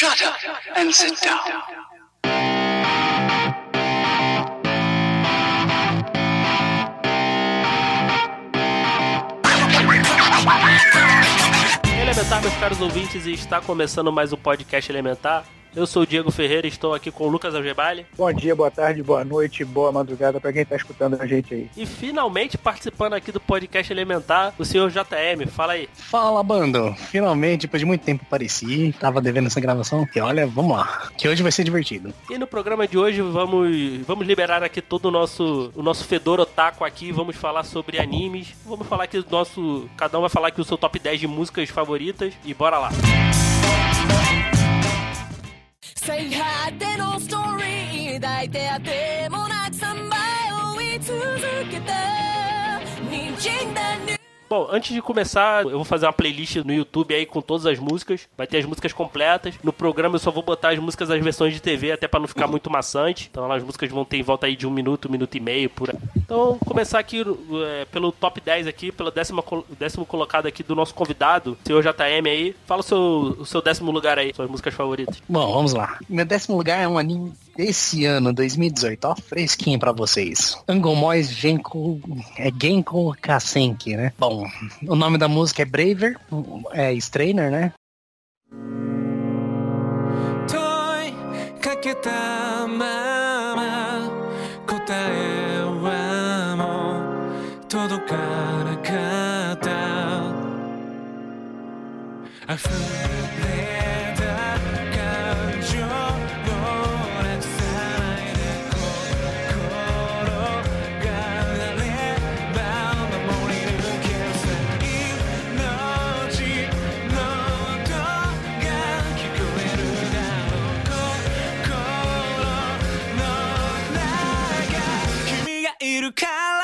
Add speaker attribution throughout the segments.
Speaker 1: Shut up and sit down.
Speaker 2: Elementar, meus caros ouvintes, e está começando mais um podcast Elementar. Eu sou o Diego Ferreira e estou aqui com o Lucas Algebali.
Speaker 3: Bom dia, boa tarde, boa noite, boa madrugada pra quem tá escutando a gente aí.
Speaker 2: E finalmente participando aqui do podcast Elementar, o senhor JM. Fala aí.
Speaker 4: Fala, bando! Finalmente, depois de muito tempo apareci, tava devendo essa gravação, e olha, vamos lá, que hoje vai ser divertido.
Speaker 2: E no programa de hoje vamos, vamos liberar aqui todo o nosso, o nosso fedor otaku aqui, vamos falar sobre animes, vamos falar aqui do nosso... Cada um vai falar aqui o seu top 10 de músicas favoritas, e bora lá.
Speaker 5: 最果てのストーリー抱いてあてもなく3倍追い続けた滲んだ
Speaker 2: Bom, antes de começar, eu vou fazer uma playlist no YouTube aí com todas as músicas. Vai ter as músicas completas. No programa eu só vou botar as músicas das versões de TV, até pra não ficar muito maçante. Então as músicas vão ter em volta aí de um minuto, um minuto e meio, por aí. Então, vamos começar aqui é, pelo top 10 aqui, pelo décimo, décimo colocado aqui do nosso convidado, senhor JM aí. Fala o seu, o seu décimo lugar aí, suas músicas favoritas.
Speaker 4: Bom, vamos lá. Meu décimo lugar é um anime desse ano, 2018, ó, fresquinho pra vocês. Angomois Genko, é Genko Kasenki, né? Bom, o nome da música é Braver, é Strainer, né?
Speaker 6: 問いかけたまま答えはもう届かなかった いるから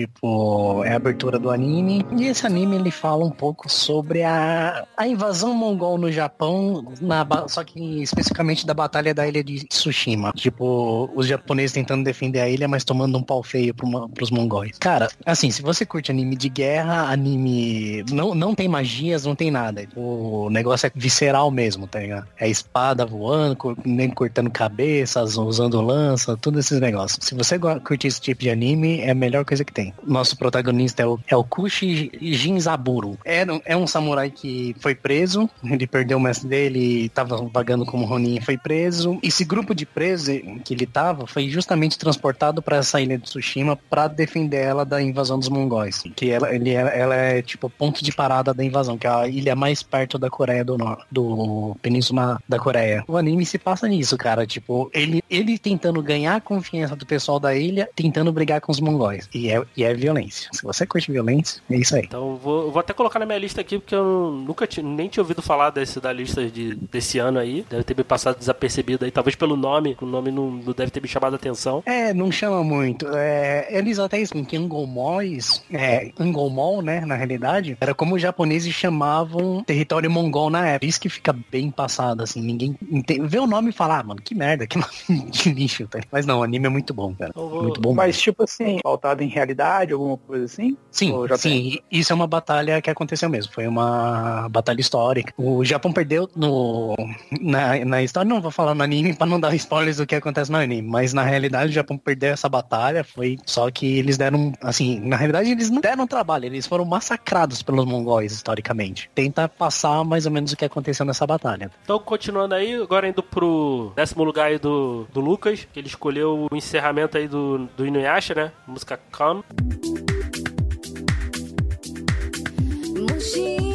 Speaker 4: Tipo, é a abertura do anime. E esse anime ele fala um pouco sobre a, a invasão mongol no Japão, na, só que especificamente da batalha da ilha de Tsushima. Tipo, os japoneses tentando defender a ilha, mas tomando um pau feio pro, pros mongóis. Cara, assim, se você curte anime de guerra, anime. Não, não tem magias, não tem nada. O negócio é visceral mesmo, tá ligado? É espada voando, nem cortando cabeças, usando lança, todos esses negócios. Se você curte esse tipo de anime, é a melhor coisa que tem. Nosso protagonista é o, é o Kushi Jinzaburo. É, é um samurai que foi preso, ele perdeu o mestre dele, tava vagando como Ronin foi preso. Esse grupo de presos que ele tava foi justamente transportado para essa ilha de Tsushima para defender ela da invasão dos mongóis. Que ela, ele, ela é tipo ponto de parada da invasão, que é a ilha mais perto da Coreia do Norte, do Península da Coreia. O anime se passa nisso, cara. Tipo, ele, ele tentando ganhar a confiança do pessoal da ilha, tentando brigar com os mongóis. E é, e é violência. Se você curte violência, é isso aí.
Speaker 2: Então vou, eu vou até colocar na minha lista aqui, porque eu nunca nem tinha ouvido falar desse, da lista de, desse ano aí. Deve ter me passado desapercebido aí, talvez pelo nome, o nome não, não deve ter me chamado a atenção.
Speaker 4: É, não chama muito. É, eles até explicam que Angolmóis, é, Angolmol, né, na realidade, era como os japoneses chamavam território mongol na época. Isso que fica bem passado, assim, ninguém entende. Vê o nome e fala, ah, mano, que merda, que nome de lixo, tá? Mas não, o anime é muito bom, cara.
Speaker 2: Vou-
Speaker 4: Muito bom.
Speaker 3: Mas tipo assim, pautado em realidade, alguma coisa assim?
Speaker 4: Sim, sim, isso é uma batalha que aconteceu mesmo. Foi uma batalha histórica. O Japão perdeu no, na, na história, não vou falar no anime pra não dar spoilers do que acontece no anime, mas na realidade o Japão perdeu essa batalha, foi só que eles deram, assim, na realidade eles não deram trabalho, eles foram massacrados pelos mongóis historicamente. Tenta passar mais ou menos o que aconteceu nessa batalha.
Speaker 2: Então, continuando aí, agora indo pro décimo lugar aí do, do Lucas, que ele escolheu o encerramento aí do, do Inuyasha, né? Música Come.
Speaker 5: も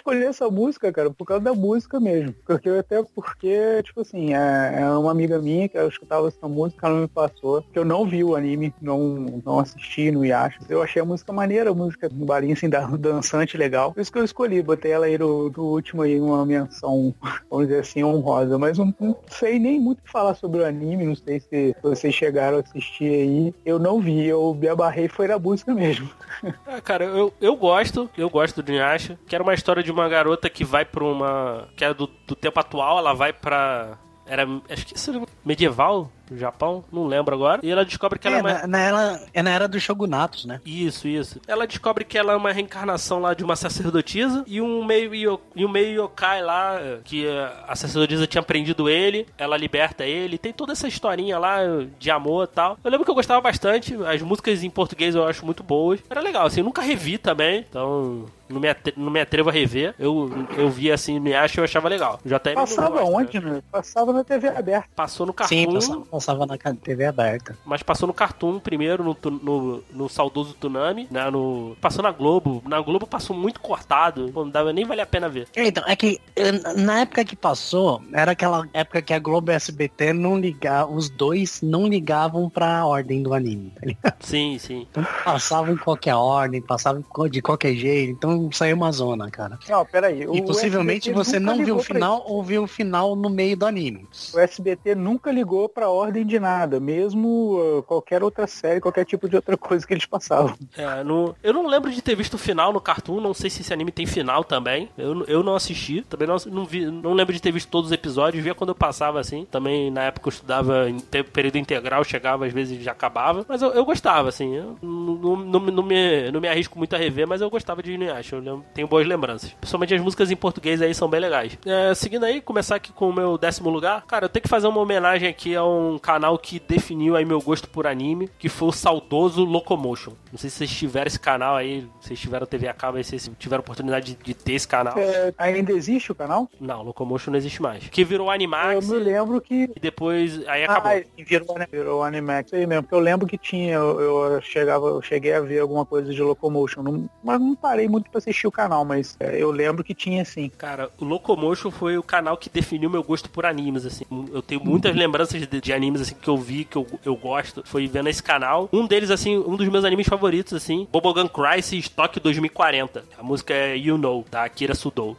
Speaker 3: escolhi essa música, cara, por causa da música mesmo. Porque até porque, tipo assim, é, é uma amiga minha que eu escutava essa música, ela me passou, que eu não vi o anime, não, não assisti no Yasha. Eu achei a música maneira, a música um barinho assim, da- dançante legal. Por isso que eu escolhi, botei ela aí no, no último aí, uma menção, vamos dizer assim, honrosa. Mas não, não sei nem muito falar sobre o anime, não sei se vocês chegaram a assistir aí. Eu não vi, eu me abarrei foi na música mesmo.
Speaker 2: Ah, cara, eu, eu gosto, eu gosto do Inuyasha, que era uma história de uma garota que vai pra uma... que é do, do tempo atual, ela vai pra... Era, acho que isso era medieval no Japão, não lembro agora. E ela descobre que ela é
Speaker 4: É,
Speaker 2: uma...
Speaker 4: na, na era, é na era dos shogunatos, né?
Speaker 2: Isso, isso. Ela descobre que ela é uma reencarnação lá de uma sacerdotisa e um meio, yo- e um meio yokai lá, que a sacerdotisa tinha prendido ele, ela liberta ele. Tem toda essa historinha lá de amor e tal. Eu lembro que eu gostava bastante, as músicas em português eu acho muito boas. Era legal, assim, eu nunca revi também, então não me, atre- não me atrevo a rever. Eu, eu vi assim, me acho e eu achava legal. JM
Speaker 3: Passava onde,
Speaker 2: né?
Speaker 3: né? Passava na TV aberta.
Speaker 2: Passou no Cartoon,
Speaker 4: Sim, passava, passava na TV aberta.
Speaker 2: mas passou no Cartoon primeiro, no, no, no saudoso Tsunami, né? No, passou na Globo. Na Globo passou muito cortado. Pô, não dava nem vale a pena ver.
Speaker 4: É, Então, é que eh, na época que passou, era aquela época que a Globo e a SBT não ligavam, os dois não ligavam pra ordem do anime, tá ligado?
Speaker 2: Sim, sim.
Speaker 4: Então passavam em qualquer ordem, passavam de qualquer jeito, então saiu uma zona, cara.
Speaker 3: Não, peraí.
Speaker 4: E possivelmente
Speaker 3: SBT
Speaker 4: você não viu o final ou viu o final no meio do anime.
Speaker 3: O SBT nunca ligou pra ordem de nada, mesmo uh, qualquer outra série, qualquer tipo de outra coisa que eles passavam.
Speaker 2: É, no, eu não lembro de ter visto o final no Cartoon. Não sei se esse anime tem final também. Eu, eu não assisti. Também não, não, vi, não lembro de ter visto todos os episódios. Via quando eu passava assim. Também na época eu estudava em período integral. Chegava, às vezes já acabava. Mas eu, eu gostava, assim. Eu não, não, não, me, não me arrisco muito a rever, mas eu gostava de Inuyasha. Eu tenho boas lembranças. Principalmente as músicas em português aí são bem legais. É, seguindo aí, começar aqui com o meu décimo lugar. Cara, eu tenho que fazer uma homenagem aqui a um canal que definiu aí meu gosto por anime, que foi o saudoso Locomotion. Não sei se vocês tiveram esse canal aí, se vocês tiveram TV a cabo vocês tiveram oportunidade de, de ter esse canal.
Speaker 3: É, ainda existe o canal?
Speaker 2: Não, Locomotion não existe mais. Que virou Animax
Speaker 3: eu me lembro que.
Speaker 2: e depois aí acabou.
Speaker 3: Ah, virou, né? virou Animax. Aí mesmo, porque eu lembro que tinha, eu, eu chegava, eu cheguei a ver alguma coisa de Locomotion, não, mas não parei muito pra assistir o canal, mas é, eu lembro que tinha sim.
Speaker 2: Cara, o Locomotion foi o canal que definiu meu gosto por animes, assim. Eu tenho muitas lembranças de, de animes, assim, que eu vi, que eu, eu gosto. Foi vendo esse canal. Um deles, assim, um dos meus animes favoritos, assim, Bobogun Crisis Stock 2040. A música é You Know, da Akira Sudou.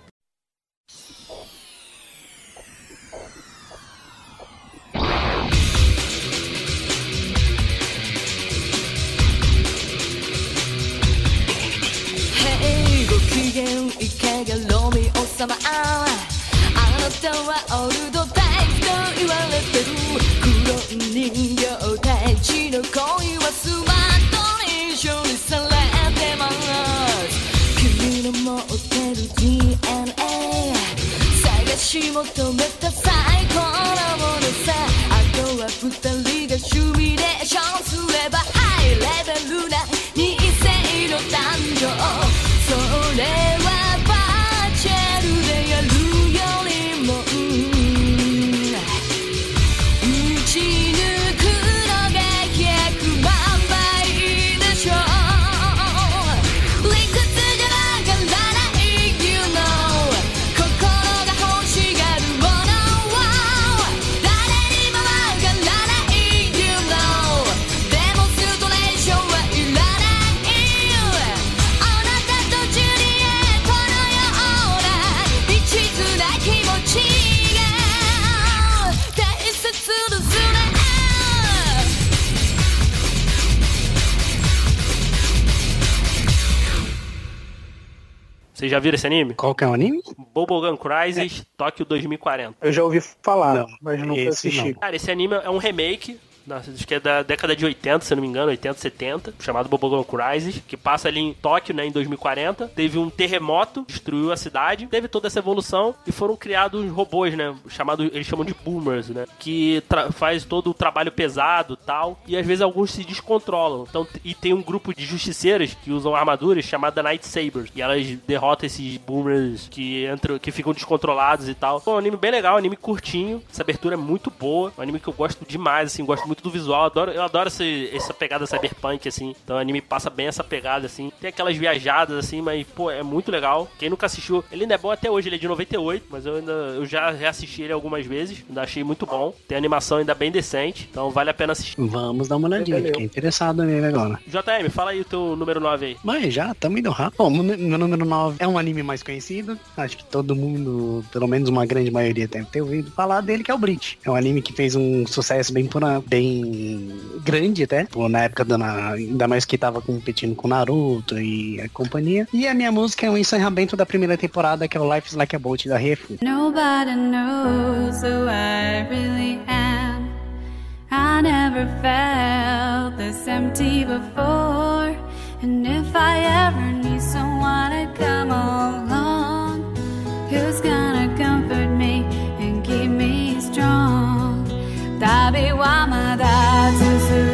Speaker 5: へいご機嫌いかがロミオ様あなたはオールドタイプと言われてる黒 人形たちの恋はスマートに処理されてます。君の持ってる DNA 探し求めた最高なものさ。あとは二人。
Speaker 2: Já viram esse anime?
Speaker 4: Qual que é o anime?
Speaker 2: Bubblegum Crisis Tóquio 2040.
Speaker 3: Eu já ouvi falar,
Speaker 4: Não,
Speaker 3: mas nunca
Speaker 4: esse
Speaker 3: assisti.
Speaker 4: não.
Speaker 2: Cara, esse anime é um remake. Acho que é da década de 80, se não me engano, 80, 70, chamado Bubblegum Crisis, que passa ali em Tóquio, né, em 2040. Teve um terremoto, destruiu a cidade, teve toda essa evolução e foram criados robôs, né, chamado, eles chamam de boomers, né, que faz todo o trabalho pesado, tal, e às vezes alguns se descontrolam. Então, e tem um grupo de justiceiras que usam armaduras chamada Night Sabers, e elas derrotam esses boomers que entram, que ficam descontrolados e tal. Pô, um anime bem legal, um anime curtinho, essa abertura é muito boa, um anime que eu gosto demais, assim, gosto muito do visual, adoro, eu adoro esse, essa pegada cyberpunk, assim, então o anime passa bem essa pegada, assim, tem aquelas viajadas, assim, mas, pô, é muito legal. Quem nunca assistiu, ele ainda é bom até hoje, ele é de 98, mas eu ainda, eu já reassisti ele algumas vezes, ainda achei muito bom, tem animação ainda bem decente, então vale a pena assistir.
Speaker 4: Vamos dar uma olhadinha,
Speaker 3: Valeu.
Speaker 4: fiquei interessado nele agora.
Speaker 2: JM, fala aí o teu número 9 aí.
Speaker 4: Mas já, tamo indo rápido. Bom, meu meu número 9 é um anime mais conhecido. Acho que todo mundo, pelo menos uma grande maioria, deve ter ouvido falar dele, que é o Bleach. É um anime que fez um sucesso bem, pura- bem grande até. Pô, na época, da, ainda mais que tava competindo com Naruto e a companhia. E a minha música é o encerramento da primeira temporada, que é o Life is Like a Boat, da Refu.
Speaker 7: Nobody knows who I really am. I never felt this empty before. And if I ever need someone come along, who's gonna comfort viu amagat sense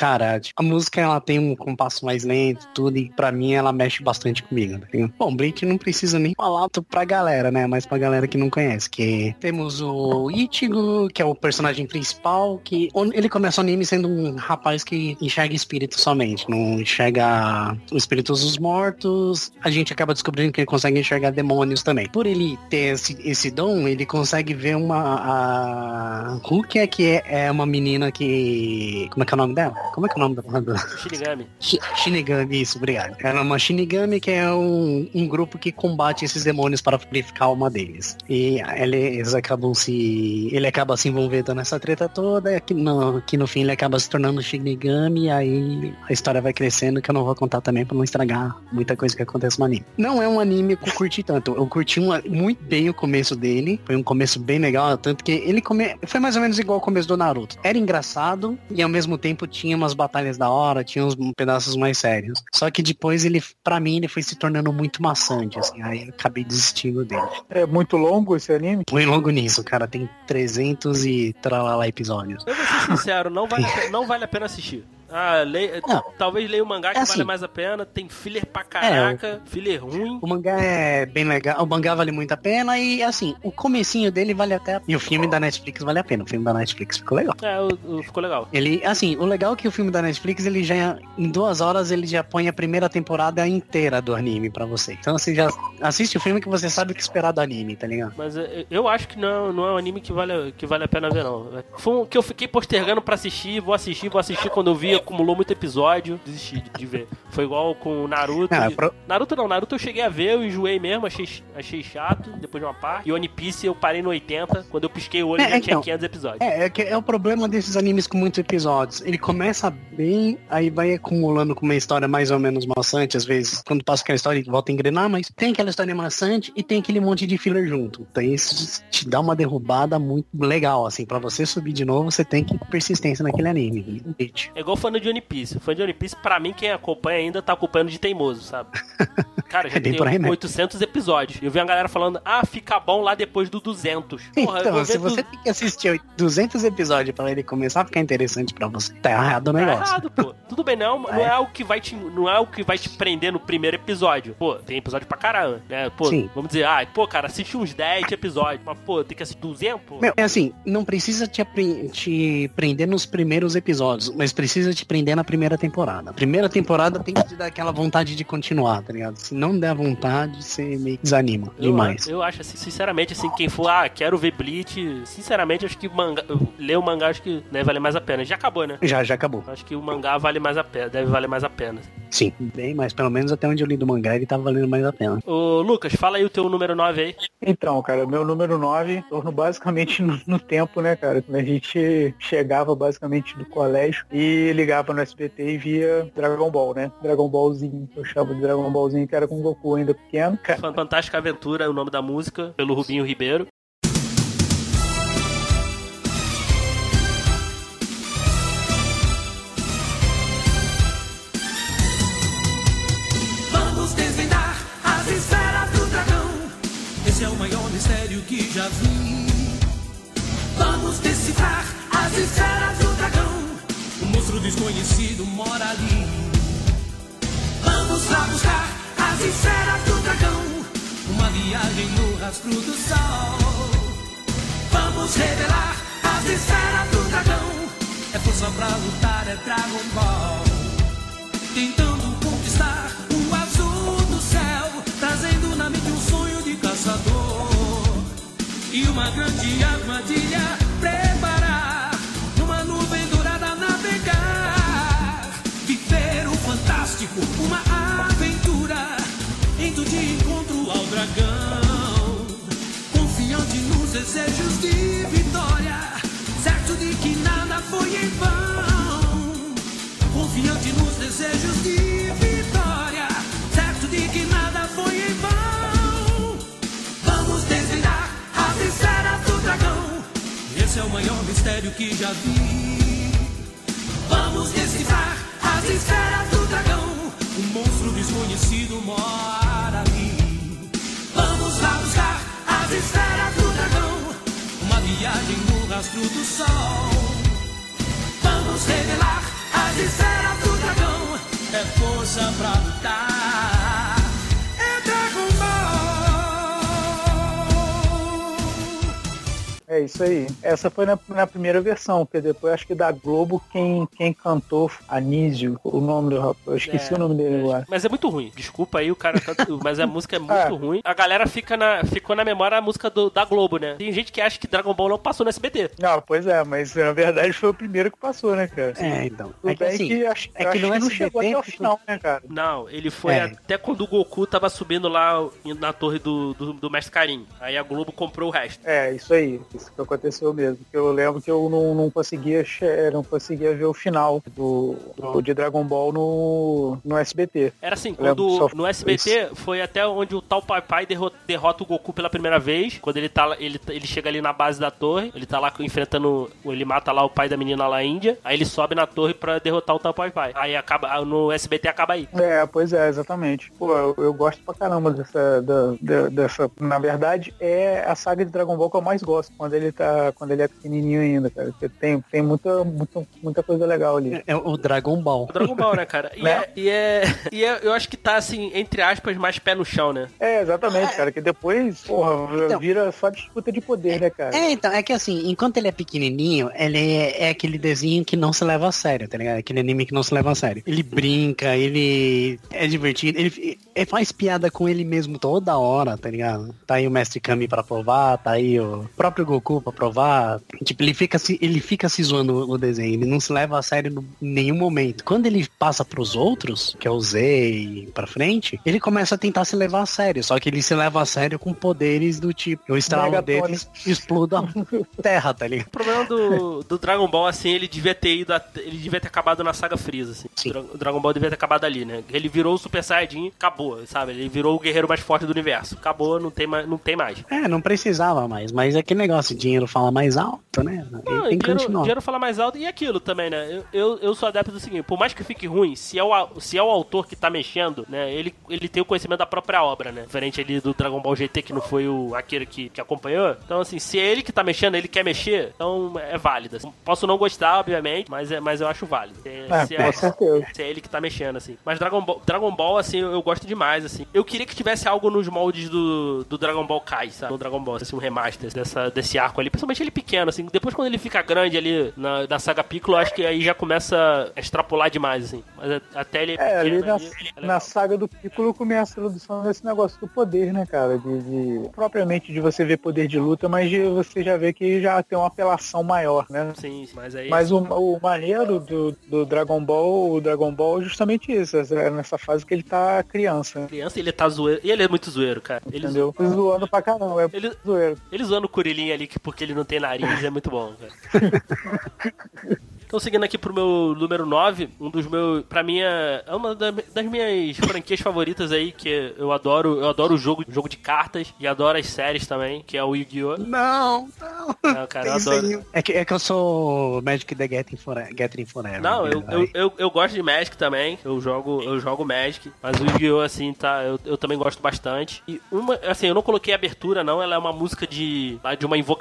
Speaker 4: Cara, a música ela tem um compasso mais lento, tudo, e pra mim ela mexe bastante comigo. Ligado? Bom, Bleach não precisa nem falar pra galera, né? Mas pra galera que não conhece. Que temos o Ichigo, que é o personagem principal, que ele começa o anime sendo um rapaz que enxerga espíritos somente, não enxerga os espíritos dos mortos. A gente acaba descobrindo que ele consegue enxergar demônios também. Por ele ter esse, esse dom, ele consegue ver uma. A Rukia, que é, é uma menina que. Como é que é o nome dela? Como é que é o nome da. da-
Speaker 2: Shinigami.
Speaker 4: Shi- Shinigami, isso, obrigado. Ela é uma Shinigami que é um, um grupo que combate esses demônios para purificar a alma deles. E eles acabam se. Ele acaba se envolvendo nessa treta toda, que no, que no fim ele acaba se tornando Shinigami, e aí a história vai crescendo, que eu não vou contar também pra não estragar muita coisa que acontece no anime. Não é um anime que eu curti tanto. Eu curti muito bem o começo dele. Foi um começo bem legal, tanto que ele come... foi mais ou menos igual ao começo do Naruto. Era engraçado e ao mesmo tempo tinha umas batalhas da hora, tinha uns pedaços mais sérios. Só que depois ele, pra mim, ele foi se tornando muito maçante, assim. Aí eu acabei desistindo dele.
Speaker 3: É muito longo esse anime?
Speaker 4: Põe logo nisso, cara. Tem 300 e tralala episódios.
Speaker 2: Eu vou ser sincero, não vale, a não vale a pena assistir. Ah, leia, talvez leia o mangá que
Speaker 4: É assim.
Speaker 2: vale mais a pena. Tem filler pra caraca, filler ruim.
Speaker 4: O mangá é bem legal, o mangá vale muito a pena e assim, o comecinho dele vale até a... E o filme da Netflix vale a pena, o filme da Netflix ficou legal.
Speaker 2: É, o- o- ficou legal.
Speaker 4: Ele, assim, o legal é que o filme da Netflix, ele já, em duas horas, ele já põe a primeira temporada inteira do anime pra você. Então você já assiste o filme que você sabe o que esperar do anime, tá ligado?
Speaker 2: Mas é, eu acho que não, não é um anime que vale, que vale a pena ver, não. Foi um que eu fiquei postergando pra assistir, vou assistir, vou assistir. Quando eu vi, acumulou muito episódio, desisti de, de ver. Foi igual com o Naruto.
Speaker 4: Ah,
Speaker 2: e-
Speaker 4: pro-
Speaker 2: Naruto não, Naruto eu cheguei a ver, eu enjoei mesmo, achei, achei chato depois de uma parte. E One Piece eu parei no 80, quando eu pisquei o olho
Speaker 4: É,
Speaker 2: já tinha
Speaker 4: então.
Speaker 2: 500 episódios.
Speaker 4: É, é, é o problema desses animes com muitos episódios. Ele começa bem, aí vai acumulando com uma história mais ou menos maçante, às vezes, quando passa aquela história, volta a engrenar, mas tem aquela história maçante e tem aquele monte de filler junto. Então isso te dá uma derrubada muito legal, assim, pra você subir de novo, você tem que ter persistência naquele anime.
Speaker 2: É igual fã de One Piece. Fã de One Piece, pra mim, quem acompanha ainda tá acompanhando de teimoso, sabe? Cara, já
Speaker 4: É
Speaker 2: tem
Speaker 4: aí mesmo.
Speaker 2: 800 episódios. Eu vi uma galera falando, ah, fica bom lá depois do 200. Porra,
Speaker 4: Então, se você
Speaker 2: du-
Speaker 4: tem que assistir 200 episódios pra ele começar a ficar interessante pra você, tá errado o
Speaker 2: Tá
Speaker 4: negócio.
Speaker 2: errado, pô. Tudo bem, não, não é algo que vai te, não é algo que vai te prender no primeiro episódio. Pô, tem episódio pra caramba, né? Pô,
Speaker 4: Sim.
Speaker 2: vamos dizer, ah, pô, cara, assiste uns 10 episódios, mas pô, tem que assistir 200, pô.
Speaker 4: Meu, é assim, não precisa te, te prender nos primeiros episódios, mas precisa te prender na primeira temporada. A primeira temporada tem que te dar aquela vontade de continuar, tá ligado? Se não der vontade, você meio que desanima
Speaker 2: Eu,
Speaker 4: demais.
Speaker 2: eu acho, assim, sinceramente, assim, quem for, ah, quero ver Bleach, sinceramente, acho que manga, ler o mangá acho que deve valer mais a pena. Já acabou, né?
Speaker 4: Já, já acabou.
Speaker 2: Acho que o mangá vale mais a pena, deve valer mais a pena.
Speaker 4: Sim, bem, mas pelo menos até onde eu li do mangá ele tá valendo mais a pena.
Speaker 2: Ô, Lucas, fala aí o teu número 9 aí.
Speaker 3: Então, cara, meu número 9, torno basicamente no, no tempo, né, cara? Quando a gente chegava basicamente do colégio e ligava no SBT e via Dragon Ball, né? Dragon Ballzinho, eu chamo de Dragon Ballzinho, que era com o Goku ainda pequeno. Cara,
Speaker 2: Fantástica Aventura é o nome da música, pelo Rubinho Ribeiro.
Speaker 6: Que já vi. Vamos decifrar as esferas do dragão. O monstro desconhecido mora ali. Vamos lá buscar as esferas do dragão. Uma viagem no rastro do sol. Vamos revelar as esferas do dragão. É força pra lutar, é Dragon Ball tentando uma grande armadilha preparar, numa nuvem dourada navegar, viver o fantástico, uma aventura, indo de encontro ao dragão, confiante nos desejos de vitória, certo de que nada foi em vão. Confiante nos desejos de vitória, Esse é o maior mistério que já vi. Vamos decifrar as esferas do dragão. Um monstro desconhecido mora ali. Vamos lá buscar as esferas do dragão. Uma viagem no rastro do sol. Vamos revelar as esferas do dragão. É força pra lutar. É
Speaker 3: isso aí. Essa foi na, na primeira versão, porque depois acho que da Globo quem, quem cantou Anísio, o nome do rapaz, eu esqueci
Speaker 2: É,
Speaker 3: o nome dele agora.
Speaker 2: Mas é muito ruim. Desculpa aí, o cara canta, mas a música é muito
Speaker 3: Ah.
Speaker 2: ruim. A galera fica na, ficou na memória a música do- da Globo, né? Tem gente que acha que Dragon Ball não passou no SBT.
Speaker 3: Não, pois é, mas na verdade foi o primeiro que passou, né, cara?
Speaker 4: É, então.
Speaker 3: Tudo
Speaker 4: É que assim,
Speaker 3: que acho,
Speaker 4: é que
Speaker 3: acho
Speaker 4: no
Speaker 3: que não
Speaker 4: SBT
Speaker 3: chegou até o final, né, cara?
Speaker 2: Não, ele foi
Speaker 4: É.
Speaker 2: até quando o Goku tava subindo lá na torre do, do, do Mestre Karim. Aí a Globo comprou o resto.
Speaker 3: É, isso aí. Isso que aconteceu mesmo. Que eu lembro que eu não, não conseguia não conseguia ver o final do, do- de Dragon Ball no, no SBT.
Speaker 2: Era assim, quando no SBT foi até onde o tal Pai Pai derro- derrota o Goku pela primeira vez. Quando ele tá ele, ele chega ali na base da torre, ele tá lá enfrentando. Ele mata lá o pai da menina lá Índia. Aí ele sobe na torre pra derrotar o tal Pai Pai. Aí acaba. No SBT acaba aí.
Speaker 3: É, pois é, exatamente. Pô, eu, eu gosto pra caramba dessa, da- da- dessa. Na verdade, é a saga de Dragon Ball que eu mais gosto. Quando ele tá. Quando ele é pequenininho ainda, cara. Porque tem, tem muita, muita, muita coisa legal ali.
Speaker 4: É o Dragon Ball.
Speaker 2: O Dragon Ball, né, cara? E,
Speaker 3: Né?
Speaker 2: É, e, é, e é- eu acho que tá, assim, entre aspas, mais pé no chão, né?
Speaker 3: É, exatamente, cara. Que depois, porra,
Speaker 4: Então.
Speaker 3: vira só disputa de poder, né, cara?
Speaker 4: É, então, é que assim, enquanto ele é pequenininho, ele é, é aquele desenho que não se leva a sério, tá ligado? Aquele anime que não se leva a sério. Ele brinca, ele é divertido, ele, ele faz piada com ele mesmo toda hora, tá ligado? Tá aí o Mestre Kami pra provar, tá aí o próprio Goku pra provar. Tipo, ele fica se, ele fica se zoando no desenho, ele não se leva a sério em nenhum momento. Quando ele passa pros outros, que é o Z e pra frente, ele começa a tentar se levar a sério, só que ele se leva a sério com poderes do tipo, eu estralo
Speaker 3: Megatone.
Speaker 4: deles exploda a terra, tá ligado?
Speaker 2: O problema do, do Dragon Ball, assim, ele devia ter ido. at- Ele devia ter acabado na saga Freeza, assim.
Speaker 4: Sim.
Speaker 2: O Dra- O Dragon Ball devia ter acabado ali, né? Ele virou o Super Saiyajin, acabou, sabe? Ele virou o guerreiro mais forte do universo. Acabou, não tem mais. Não tem mais.
Speaker 4: É, não precisava mais, mas é aquele negócio, esse dinheiro fala mais alto, né?
Speaker 2: Não,
Speaker 4: tem que
Speaker 2: dinheiro,
Speaker 4: continuar.
Speaker 2: dinheiro fala mais alto e aquilo também, né? Eu, eu, eu sou adepto do seguinte, por mais que fique ruim, se é o, se é o autor que tá mexendo, né? Ele, ele tem o conhecimento da própria obra, né? Diferente ali do Dragon Ball GT, que não foi o Akira que, que acompanhou. Então, assim, se é ele que tá mexendo, ele quer mexer, então é válido. assim. Posso não gostar, obviamente, mas, é, mas eu acho válido. Se,
Speaker 3: É,
Speaker 2: se
Speaker 3: com certeza.
Speaker 2: se é ele que tá mexendo, assim. Mas Dragon Ball, Dragon Ball assim, eu, eu gosto demais, assim. Eu queria que tivesse algo nos moldes do, do Dragon Ball Kai, sabe? No Dragon Ball, assim, um remaster dessa, desse arco ali. Principalmente ele pequeno, assim. Depois, quando ele fica grande ali na, na saga Piccolo, acho que aí já começa a extrapolar demais, assim. Mas até ele
Speaker 3: É, ali
Speaker 2: pequeno
Speaker 3: na,
Speaker 2: ali, é
Speaker 3: na saga do Piccolo começa a introdução desse negócio do poder, né, cara? De, de- propriamente de você ver poder de luta, mas de você já vê que já tem uma apelação maior, né?
Speaker 2: Sim, mas aí...
Speaker 3: Mas o, o maneiro do, do Dragon Ball, o Dragon Ball é justamente isso, é nessa fase que ele tá criança,
Speaker 2: criança, ele tá zoeiro. E ele é muito zoeiro, cara. Ele,
Speaker 3: entendeu? Zoando pra caramba, é
Speaker 2: ele,
Speaker 3: zoeiro.
Speaker 2: Ele zoando o Kuririn ali que porque ele não tem nariz é muito bom. Então, seguindo aqui pro meu número 9, um dos meus. Pra mim, é é uma da- das minhas franquias favoritas aí, que eu adoro. Eu adoro o jogo, jogo de cartas e adoro as séries também, que é o Yu-Gi-Oh!
Speaker 4: Não, não.
Speaker 2: É, cara, eu adoro.
Speaker 4: É que, é que eu sou Magic the Gathering Forever. Gathering Forever
Speaker 2: Não, eu,
Speaker 4: né?
Speaker 2: eu, eu, eu gosto de Magic também. Eu jogo, eu jogo Magic. Mas o Yu-Gi-Oh! assim, tá. Eu, eu também gosto bastante. E uma, assim, eu não coloquei abertura, não. Ela é uma música de, de uma invocação,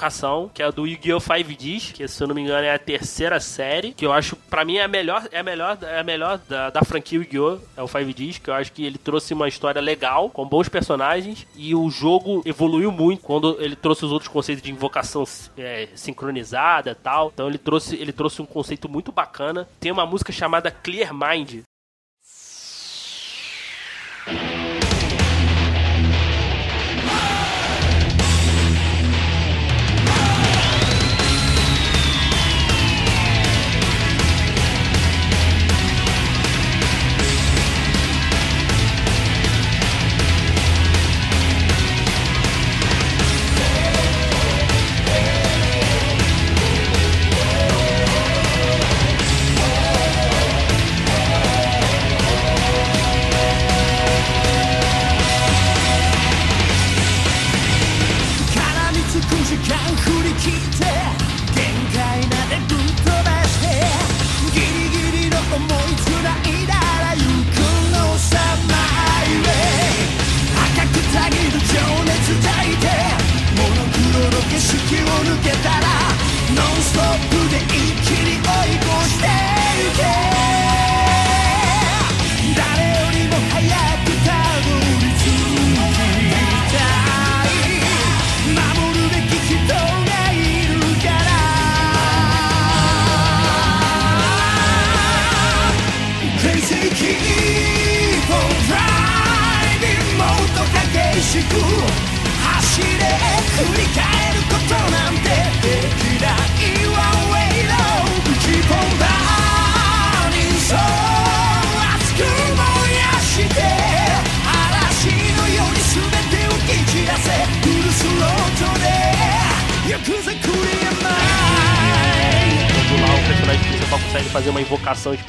Speaker 2: que é a do Yu-Gi-Oh! 5Ds, que se eu não me engano é a terceira série. Que eu acho, pra mim, é a melhor, é a melhor, é a melhor da, da franquia Yu-Gi-Oh! É o 5Ds, que eu acho que ele trouxe uma história legal, com bons personagens. E o jogo evoluiu muito quando ele trouxe os outros conceitos de invocação é, sincronizada tal. Então ele trouxe, ele trouxe um conceito muito bacana. Tem uma música chamada Clear Mind.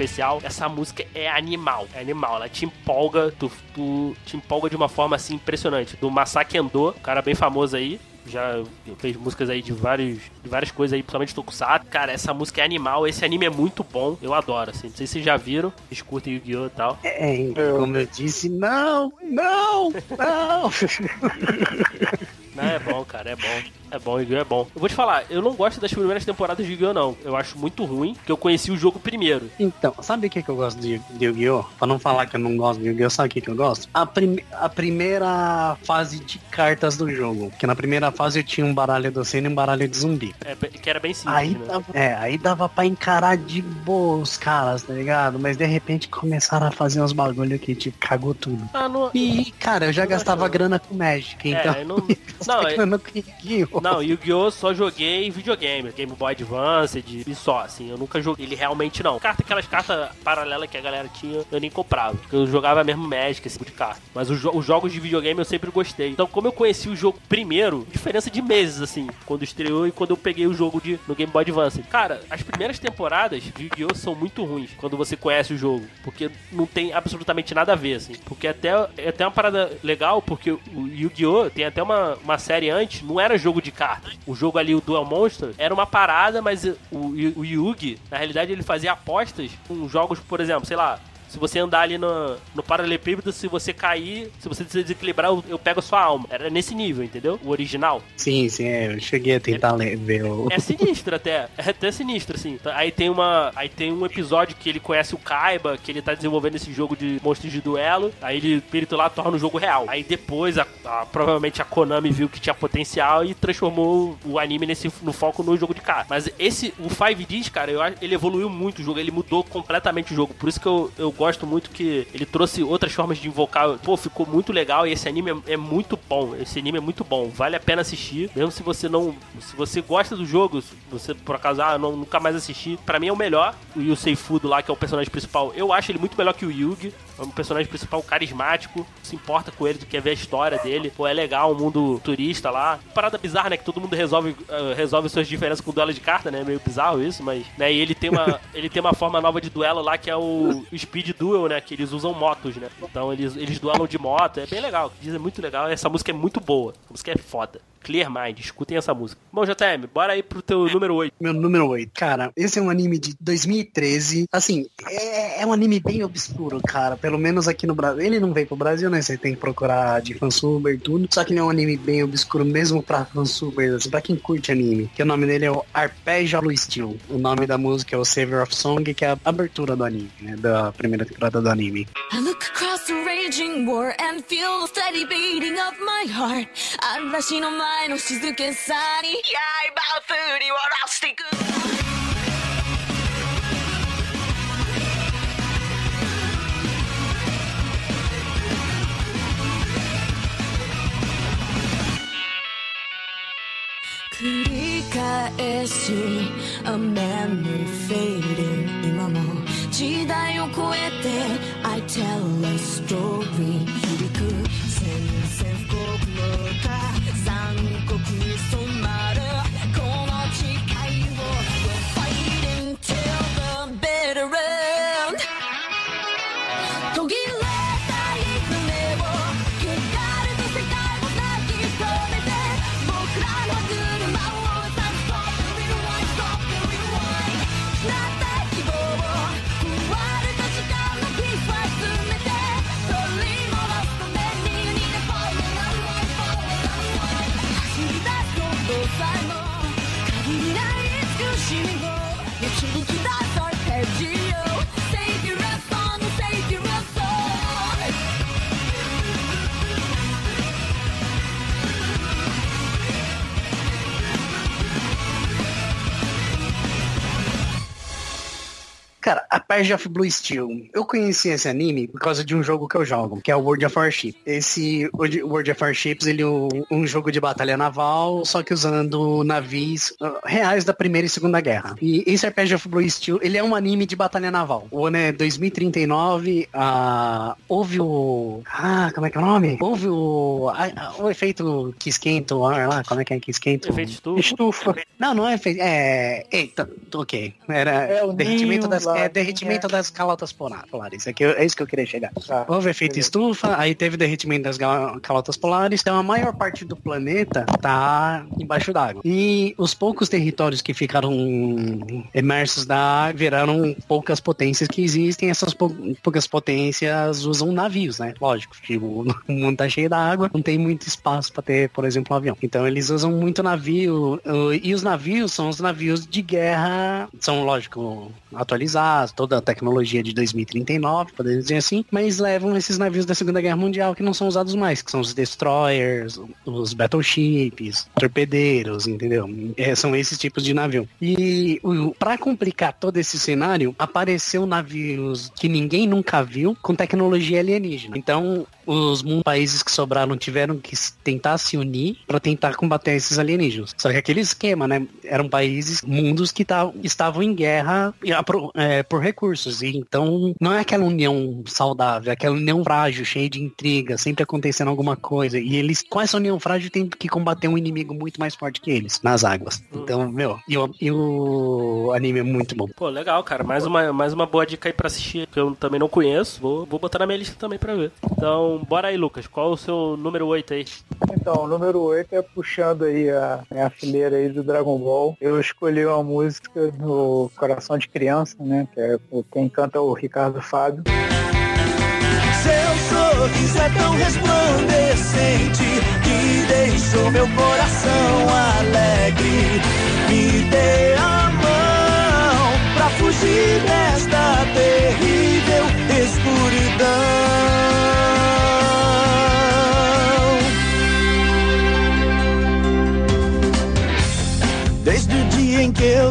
Speaker 2: Especial, essa música é animal. É animal, ela te empolga, tu, tu te empolga de uma forma assim impressionante. Do Masaki Endo, um cara bem famoso aí. Já fez músicas aí de, vários, de várias coisas aí, principalmente Tokusatsu. Cara, essa música é animal, esse anime é muito bom, eu adoro, assim. Não sei se vocês já viram, vocês curtem Yu-Gi-Oh! e tal.
Speaker 4: É, como eu disse, não, não, não.
Speaker 2: Não, é bom, cara, é bom. É bom, Yu-Gi-Oh! é bom. Eu vou te falar, eu não gosto das primeiras temporadas de Yu-Gi-Oh! não. Eu acho muito ruim, porque eu conheci o jogo primeiro.
Speaker 4: Então, sabe o que, que eu gosto de, de Yu-Gi-Oh? Pra não falar que eu não gosto de Yu-Gi-Oh, sabe o que, que eu gosto? A, prim- a primeira fase de cartas do jogo. Que na primeira fase eu tinha um baralho do Senna e um baralho de zumbi.
Speaker 2: É, que era bem simples,
Speaker 4: Aí
Speaker 2: né?
Speaker 4: dava, é, aí dava pra encarar de boa os caras, tá ligado? Mas de repente começaram a fazer uns bagulho que tipo, cagou tudo.
Speaker 2: Ah, não,
Speaker 4: E, cara, eu já gastava grana com Magic, então.
Speaker 2: É, eu não-
Speaker 4: eu
Speaker 2: não, é-
Speaker 4: grana com Yu-Gi-Oh!
Speaker 2: Não, Yu-Gi-Oh! só joguei videogame, Game Boy Advance e só, assim, eu nunca joguei ele realmente não. Carta, aquelas cartas paralelas que a galera tinha, eu nem comprava. porque Eu jogava mesmo Magic, esse tipo de carta. Mas os, jo- os jogos de videogame eu sempre gostei. Então, como eu conheci o jogo primeiro, diferença de meses, assim, quando estreou e quando eu peguei o jogo de, no Game Boy Advance. Cara, as primeiras temporadas de Yu-Gi-Oh! são muito ruins quando você conhece o jogo, porque não tem absolutamente nada a ver, assim. Porque até, é até uma parada legal, porque o Yu-Gi-Oh! tem até uma, uma série antes, não era jogo de de cartas. O jogo ali, o Duel Monster, era uma parada, mas o, o Yugi, na realidade, ele fazia apostas com jogos, por exemplo, sei lá, se você andar ali no, no paralelepípedo, se você cair, se você se desequilibrar, eu, eu pego a sua alma. Era nesse nível, entendeu? O original.
Speaker 4: Sim, sim, é, eu cheguei a tentar ler, ver o.
Speaker 2: É sinistro até. É até sinistro, assim. Aí tem uma. Aí tem um episódio que ele conhece o Kaiba, que ele tá desenvolvendo esse jogo de monstros de duelo. Aí ele, espírito lá, torna o jogo real. Aí depois, a, a- provavelmente a Konami viu que tinha potencial e transformou o anime nesse, no foco no jogo de carta. Mas esse, o 5Ds, cara, eu acho ele evoluiu muito o jogo, ele mudou completamente o jogo. Por isso que eu, eu gosto muito que ele trouxe outras formas de invocar. Pô, ficou muito legal e esse anime é, é muito bom. Esse anime é muito bom, vale a pena assistir. Mesmo se você não. Se você gosta do jogo, você por acaso, ah, não, nunca mais assisti. Pra mim é o melhor. O Yusei Fudo lá, que é o personagem principal, eu acho ele muito melhor que o Yugi. É um personagem principal carismático, se importa com ele, tu quer ver a história dele. Pô, é legal, um mundo turista lá. Parada bizarra, né? Que todo mundo resolve, eh, resolve suas diferenças com duelo de carta, né? Meio bizarro isso, mas. Né? E ele tem, uma, ele tem uma forma nova de duelo lá que é o Speed Duel, né? Que eles usam motos, né? Então eles, eles duelam de moto. É bem legal. Diz é muito legal. Essa música é muito boa. A música é foda. Clear Mind, escutem essa música. Bom, JM, bora aí pro teu número 8.
Speaker 4: Meu número 8. Cara, esse é um anime de 2013. Assim, é, é um anime bem obscuro, cara. Pelo menos aqui no Brasil. Ele não veio pro Brasil, né? Você tem que procurar de fansuber e tudo. Só que ele é um anime bem obscuro, mesmo pra fansubers, assim, pra quem curte anime. Que o nome dele é o Arpeggio Blue Steel. O nome da música é o Savior of Song, que é a abertura do anime, né? Da primeira temporada do anime.
Speaker 5: I look across the raging war and feel the steady beating of my heart 嵐の前の静けさに。刃を振り下ろしていく。繰り返し A memory fading 今も時代を超えて I tell a story bitter end
Speaker 4: Cara, a Page of Blue Steel. Eu conheci esse anime por causa de um jogo que eu jogo, que é o World of Warship. Esse World of Warships, ele é um, jogo de batalha naval, só que usando navios uh, reais da Primeira e Segunda Guerra. E esse Page of Blue Steel, ele é um anime de batalha naval. O ano é 2039, ah, houve o... Ah, como é que é o nome? Houve o... ah, ah, o efeito que esquenta o ar lá, como é que é que esquenta?
Speaker 2: Efeito estufa.
Speaker 3: Estufa.
Speaker 4: Não, não é efeito... É... Eita, ok. Era
Speaker 3: É o
Speaker 4: derretimento
Speaker 3: ninho
Speaker 4: das... É derretimento
Speaker 3: é.
Speaker 4: das calotas polar- polares. É, que eu- é isso que eu queria chegar.
Speaker 3: Tá,
Speaker 4: Houve efeito
Speaker 3: beleza.
Speaker 4: estufa, aí teve derretimento das calotas polares, então a maior parte do planeta tá embaixo d'água. E os poucos territórios que ficaram emersos da água viraram poucas potências que existem, essas pou- poucas potências usam navios, né? Lógico, tipo, o mundo tá cheio d'água, não tem muito espaço para ter, por exemplo, um avião. Então eles usam muito navio, uh, e os navios são os navios de guerra, são, lógico, atualizados, toda a tecnologia de 2039, podemos dizer assim, mas levam esses navios da Segunda Guerra Mundial que não são usados mais, que são os destroyers, os battleships, torpedeiros, entendeu? É, são esses tipos de navio. E pra complicar todo esse cenário, apareceu navios que ninguém nunca viu com tecnologia alienígena. Então, os países que sobraram tiveram que tentar se unir para tentar combater esses alienígenas. Só que aquele esquema, né? Eram países, mundos que tavam- estavam em guerra pro- é, por recursos. E então, não é aquela união saudável, é aquela união frágil, cheia de intriga, sempre acontecendo alguma coisa. E eles, com essa união frágil, têm que combater um inimigo muito mais forte que eles, nas águas. Então, meu, e o, e o anime é muito bom.
Speaker 2: Pô, legal, cara. Mais uma, mais uma boa dica aí pra assistir, que eu também não conheço. Vou, vou botar na minha lista também pra ver. Então, bora aí, Lucas. Qual o seu número 8 aí?
Speaker 3: Então, o número 8 é puxando aí a, a fileira aí do Dragon Ball. Eu escolhi uma música do Coração de Criança, né? Que é o- quem canta é o Ricardo Fábio.
Speaker 6: Seu sorriso é tão resplandecente que deixou meu coração alegre. Me dê a mão pra fugir desta terrível escuridão.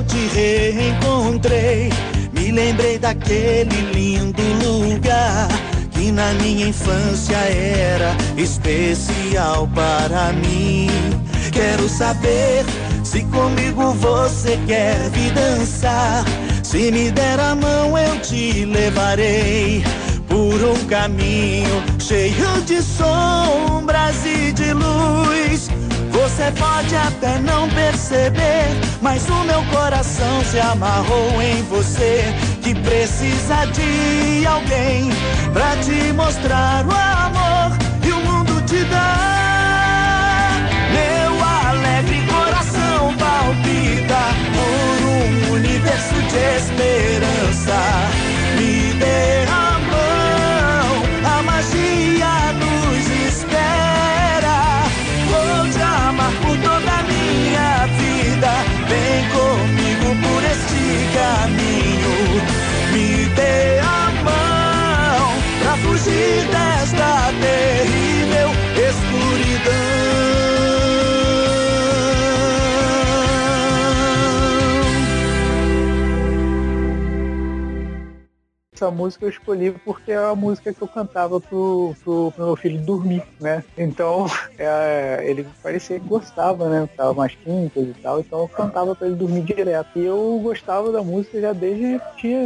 Speaker 6: Te reencontrei, me lembrei daquele lindo lugar que na minha infância era especial para mim. Quero saber se comigo você quer vir dançar. Se me der a mão, eu te levarei por um caminho cheio de sombras e de luz. Você pode até não perceber, mas o meu coração se amarrou em você. Que precisa de alguém pra te mostrar o amor e o mundo te dá. Meu alegre coração palpita por um universo de esperança. Me dê
Speaker 3: Essa música eu escolhi porque é a música que eu cantava pro, pro, pro meu filho dormir, né? Então, é, ele parecia que gostava, né? Tava mais quintas e tal, então eu cantava pra ele dormir direto. E eu gostava da música já desde,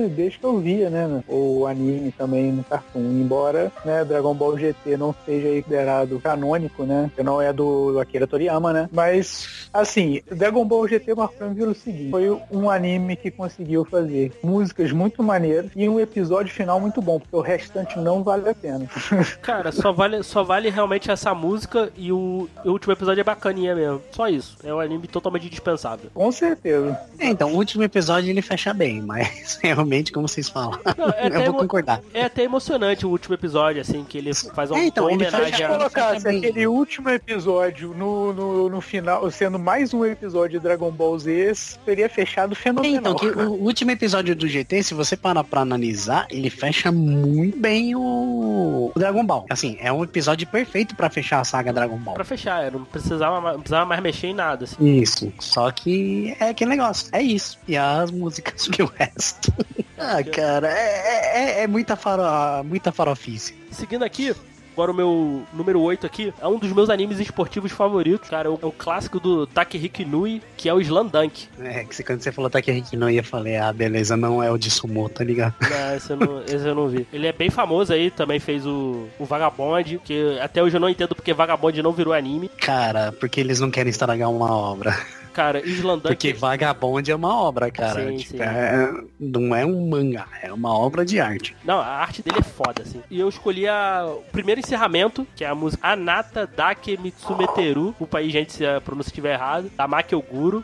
Speaker 3: desde que eu via, né? O anime também no Cartoon. Embora, né, Dragon Ball GT não seja considerado canônico, né? Que não é do Akira Toriyama, né? Mas, assim, Dragon Ball GT marcou pelo seguinte. Foi um anime que conseguiu fazer músicas muito maneiras e um episódio final muito bom, porque o restante não vale a pena.
Speaker 2: Cara, só vale, só vale realmente essa música e o, o último episódio é bacaninha mesmo. Só isso. É um anime totalmente dispensável.
Speaker 3: Com certeza.
Speaker 4: É, então, o último episódio ele fecha bem, mas realmente, como vocês falam,
Speaker 2: Não, é
Speaker 4: eu vou
Speaker 2: emo-
Speaker 4: concordar.
Speaker 2: É até emocionante o último episódio, assim, que ele faz uma
Speaker 4: É, então, ele
Speaker 2: homenagem
Speaker 4: fecha
Speaker 3: Se
Speaker 2: a...
Speaker 3: colocasse aquele último episódio no, no, no final, sendo mais um episódio de Dragon Ball Z, seria fechado
Speaker 4: É,
Speaker 3: fenomenal.
Speaker 4: Então, que o último episódio do GT, se você parar pra analisar, ele fecha muito bem o, o Dragon Ball. Assim, é um episódio perfeito pra fechar a saga Dragon Ball.
Speaker 2: Pra fechar, eu não precisava, não precisava mais mexer em nada, assim.
Speaker 4: Isso. Só que é aquele negócio. É isso. E as músicas que o resto. ah, cara, é, é, é muita, faro, muita farofice.
Speaker 2: Seguindo aqui, agora o meu número 8 aqui, é um dos meus animes esportivos favoritos, cara. É o, é o clássico do Takehiko Inui, que é o Slandunk.
Speaker 4: É, que quando você falou Takehiko não ia falei, ah, beleza, não é o de Sumo, tá ligado?
Speaker 2: Não, esse eu não, esse eu não vi. Ele é bem famoso aí, também fez o, o Vagabond, que até hoje eu não entendo porque Vagabond não virou anime.
Speaker 4: Cara, porque eles não querem estragar uma obra.
Speaker 2: Cara, Slandunk...
Speaker 4: Porque Vagabond é uma obra, cara.
Speaker 2: Sim,
Speaker 4: Tipo,
Speaker 2: sim.
Speaker 4: é- não é um mangá, é uma obra de arte.
Speaker 2: Não, a arte dele é foda, assim. E eu escolhi a- o primeiro encerramento, que é a música Anata Dake Mitsumeteru. O país, gente, se a pronúncia estiver errado. Da Maki Oguro.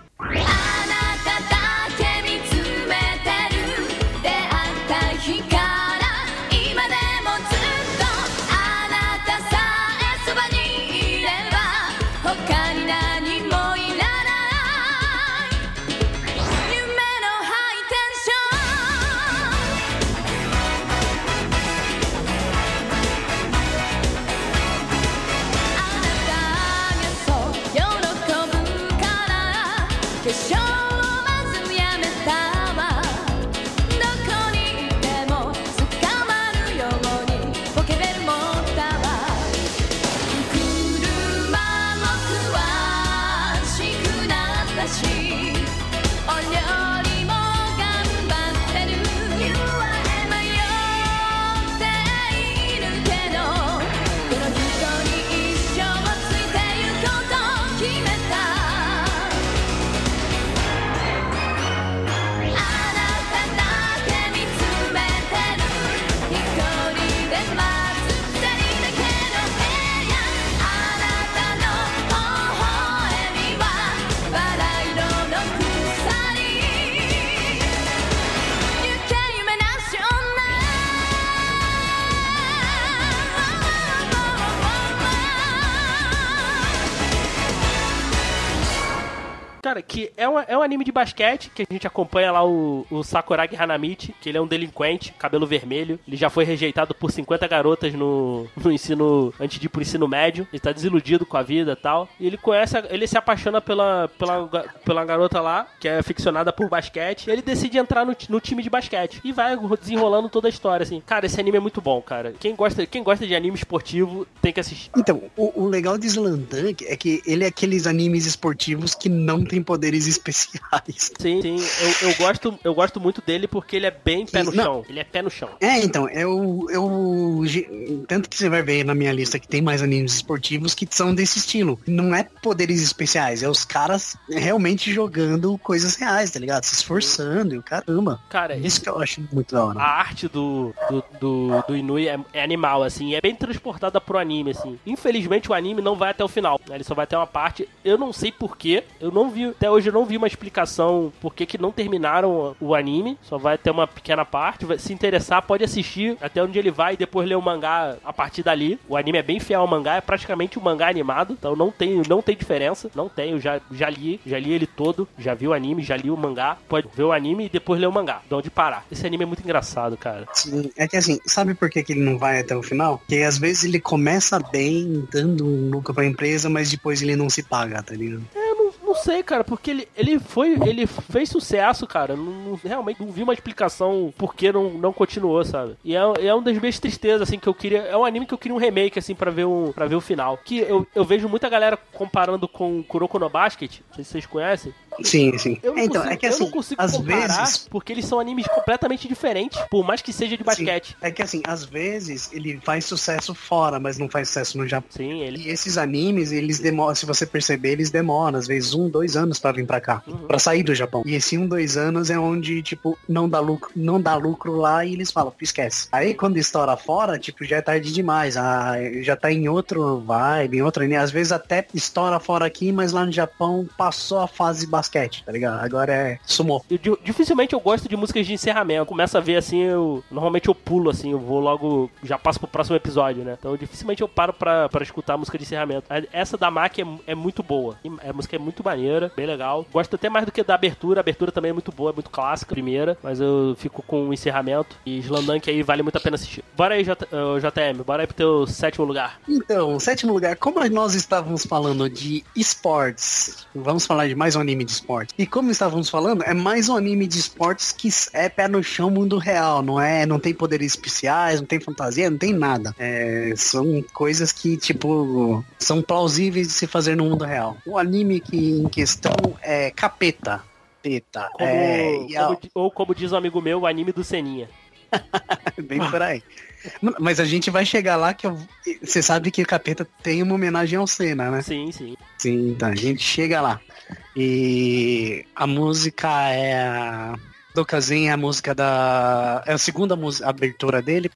Speaker 2: Cara, que é, uma, é um anime de basquete que a gente acompanha lá o, o Sakuragi Hanamichi, que ele é um delinquente, cabelo vermelho. Ele já foi rejeitado por 50 garotas no, no ensino. antes de ir pro ensino médio. Ele tá desiludido com a vida e tal. E ele conhece. Ele se apaixona pela, pela, pela garota lá, que é aficionada por basquete. Ele decide entrar no, no time de basquete. E vai desenrolando toda a história, assim. Cara, esse anime é muito bom, cara. Quem gosta, quem gosta de anime esportivo tem que assistir.
Speaker 4: Então, o, o legal de Slandunk é que ele é aqueles animes esportivos que não tem poderes especiais.
Speaker 2: Sim, sim. Eu, eu, gosto, eu gosto muito dele porque ele é bem pé no
Speaker 4: Não.
Speaker 2: chão. Ele é pé no chão.
Speaker 4: É, então, eu, eu. ge- Tanto que você vai ver na minha lista que tem mais animes esportivos que são desse estilo. Não é poderes especiais, é os caras realmente jogando coisas reais, tá ligado? Se esforçando e o caramba.
Speaker 2: Cara,
Speaker 4: Isso que eu acho muito da hora.
Speaker 2: a arte do, do, do, do Inui é, é animal, assim, é bem transportada pro anime, assim. Infelizmente o anime não vai até o final, né? Ele só vai até uma parte. Eu não sei porquê, eu não vi, até hoje eu não vi uma explicação por que que não terminaram o anime, só vai até uma pequena parte. Se interessar, pode assistir até onde ele vai e depois ler o mangá a partir dali. O anime é bem fiel ao mangá, é praticamente um mangá animado, então não tem, não tem diferença, não tem, eu já, já li, já li ele todo, já vi o anime, já li o mangá, pode ver o anime e depois ler o mangá, de onde parar. Esse anime é muito engraçado, cara.
Speaker 4: Sim, é que assim, sabe por que, que ele não vai até o final? Porque às vezes ele começa bem, dando um lucro pra empresa, mas depois ele não se paga, tá ligado?
Speaker 2: Eu não, sei, cara, porque ele, ele foi. Ele fez sucesso, cara. Não, não- realmente não vi uma explicação por que não, não continuou, sabe? E é, é uma das minhas tristezas, assim, que eu queria. É um anime que eu queria um remake, assim, pra ver, um, pra ver o final. Que eu, eu vejo muita galera comparando com Kuroko no Basket. Não sei se vocês conhecem.
Speaker 4: Sim, sim.
Speaker 2: Eu não,
Speaker 4: então,
Speaker 2: consigo,
Speaker 4: é que
Speaker 2: eu
Speaker 4: assim,
Speaker 2: não consigo
Speaker 4: às
Speaker 2: comparar
Speaker 4: vezes.
Speaker 2: porque eles são animes completamente diferentes, por mais que seja de basquete.
Speaker 4: É que assim, às vezes ele faz sucesso fora, mas não faz sucesso no Japão.
Speaker 2: Sim, ele.
Speaker 4: E esses animes, eles demoram, se você perceber, eles demoram, às vezes, um, dois anos pra vir pra cá,
Speaker 2: Uhum.
Speaker 4: pra sair do Japão. E esse um, dois anos é onde, tipo, não dá lucro, não dá lucro lá e eles falam, "Pô, esquece. Aí quando estoura fora, tipo, já é tarde demais. Ah, já tá em outro vibe, em outro anime. Às vezes até estoura fora aqui, mas lá no Japão passou a fase basquete, tá ligado? Agora é sumô.
Speaker 2: Eu, di- dificilmente eu gosto de músicas de encerramento. Começa a ver assim, eu. Normalmente eu pulo assim, eu vou logo. Já passo pro próximo episódio, né? Então dificilmente eu paro pra, pra escutar a música de encerramento. Essa da Maki é, é muito boa. A música é muito maneira, bem legal. Gosto até mais do que da abertura. A abertura também é muito boa, é muito clássica, primeira. Mas eu fico com o encerramento. E Slandunk aí vale muito a pena assistir. Bora aí, J, eh, JM, bora aí pro teu sétimo lugar.
Speaker 4: Então, sétimo lugar, como nós estávamos falando de esportes, vamos falar de mais um anime de esportes. E como estávamos falando, é mais um anime de esportes que é pé no chão, mundo real, não é? Não tem poderes especiais, não tem fantasia, não tem nada. É, são coisas que, tipo, são plausíveis de se fazer no mundo real. O anime que em questão é Capeta. Capeta.
Speaker 2: Como,
Speaker 4: é,
Speaker 2: como ou como diz um amigo meu, o anime do Seninha.
Speaker 4: Bem por aí. Mas a gente vai chegar lá que eu- você sabe que Capeta tem uma homenagem ao Senna, né?
Speaker 2: Sim, sim.
Speaker 4: Sim, então a gente chega lá. E a música é a. Do Kazin é a música da. É a segunda música, abertura dele.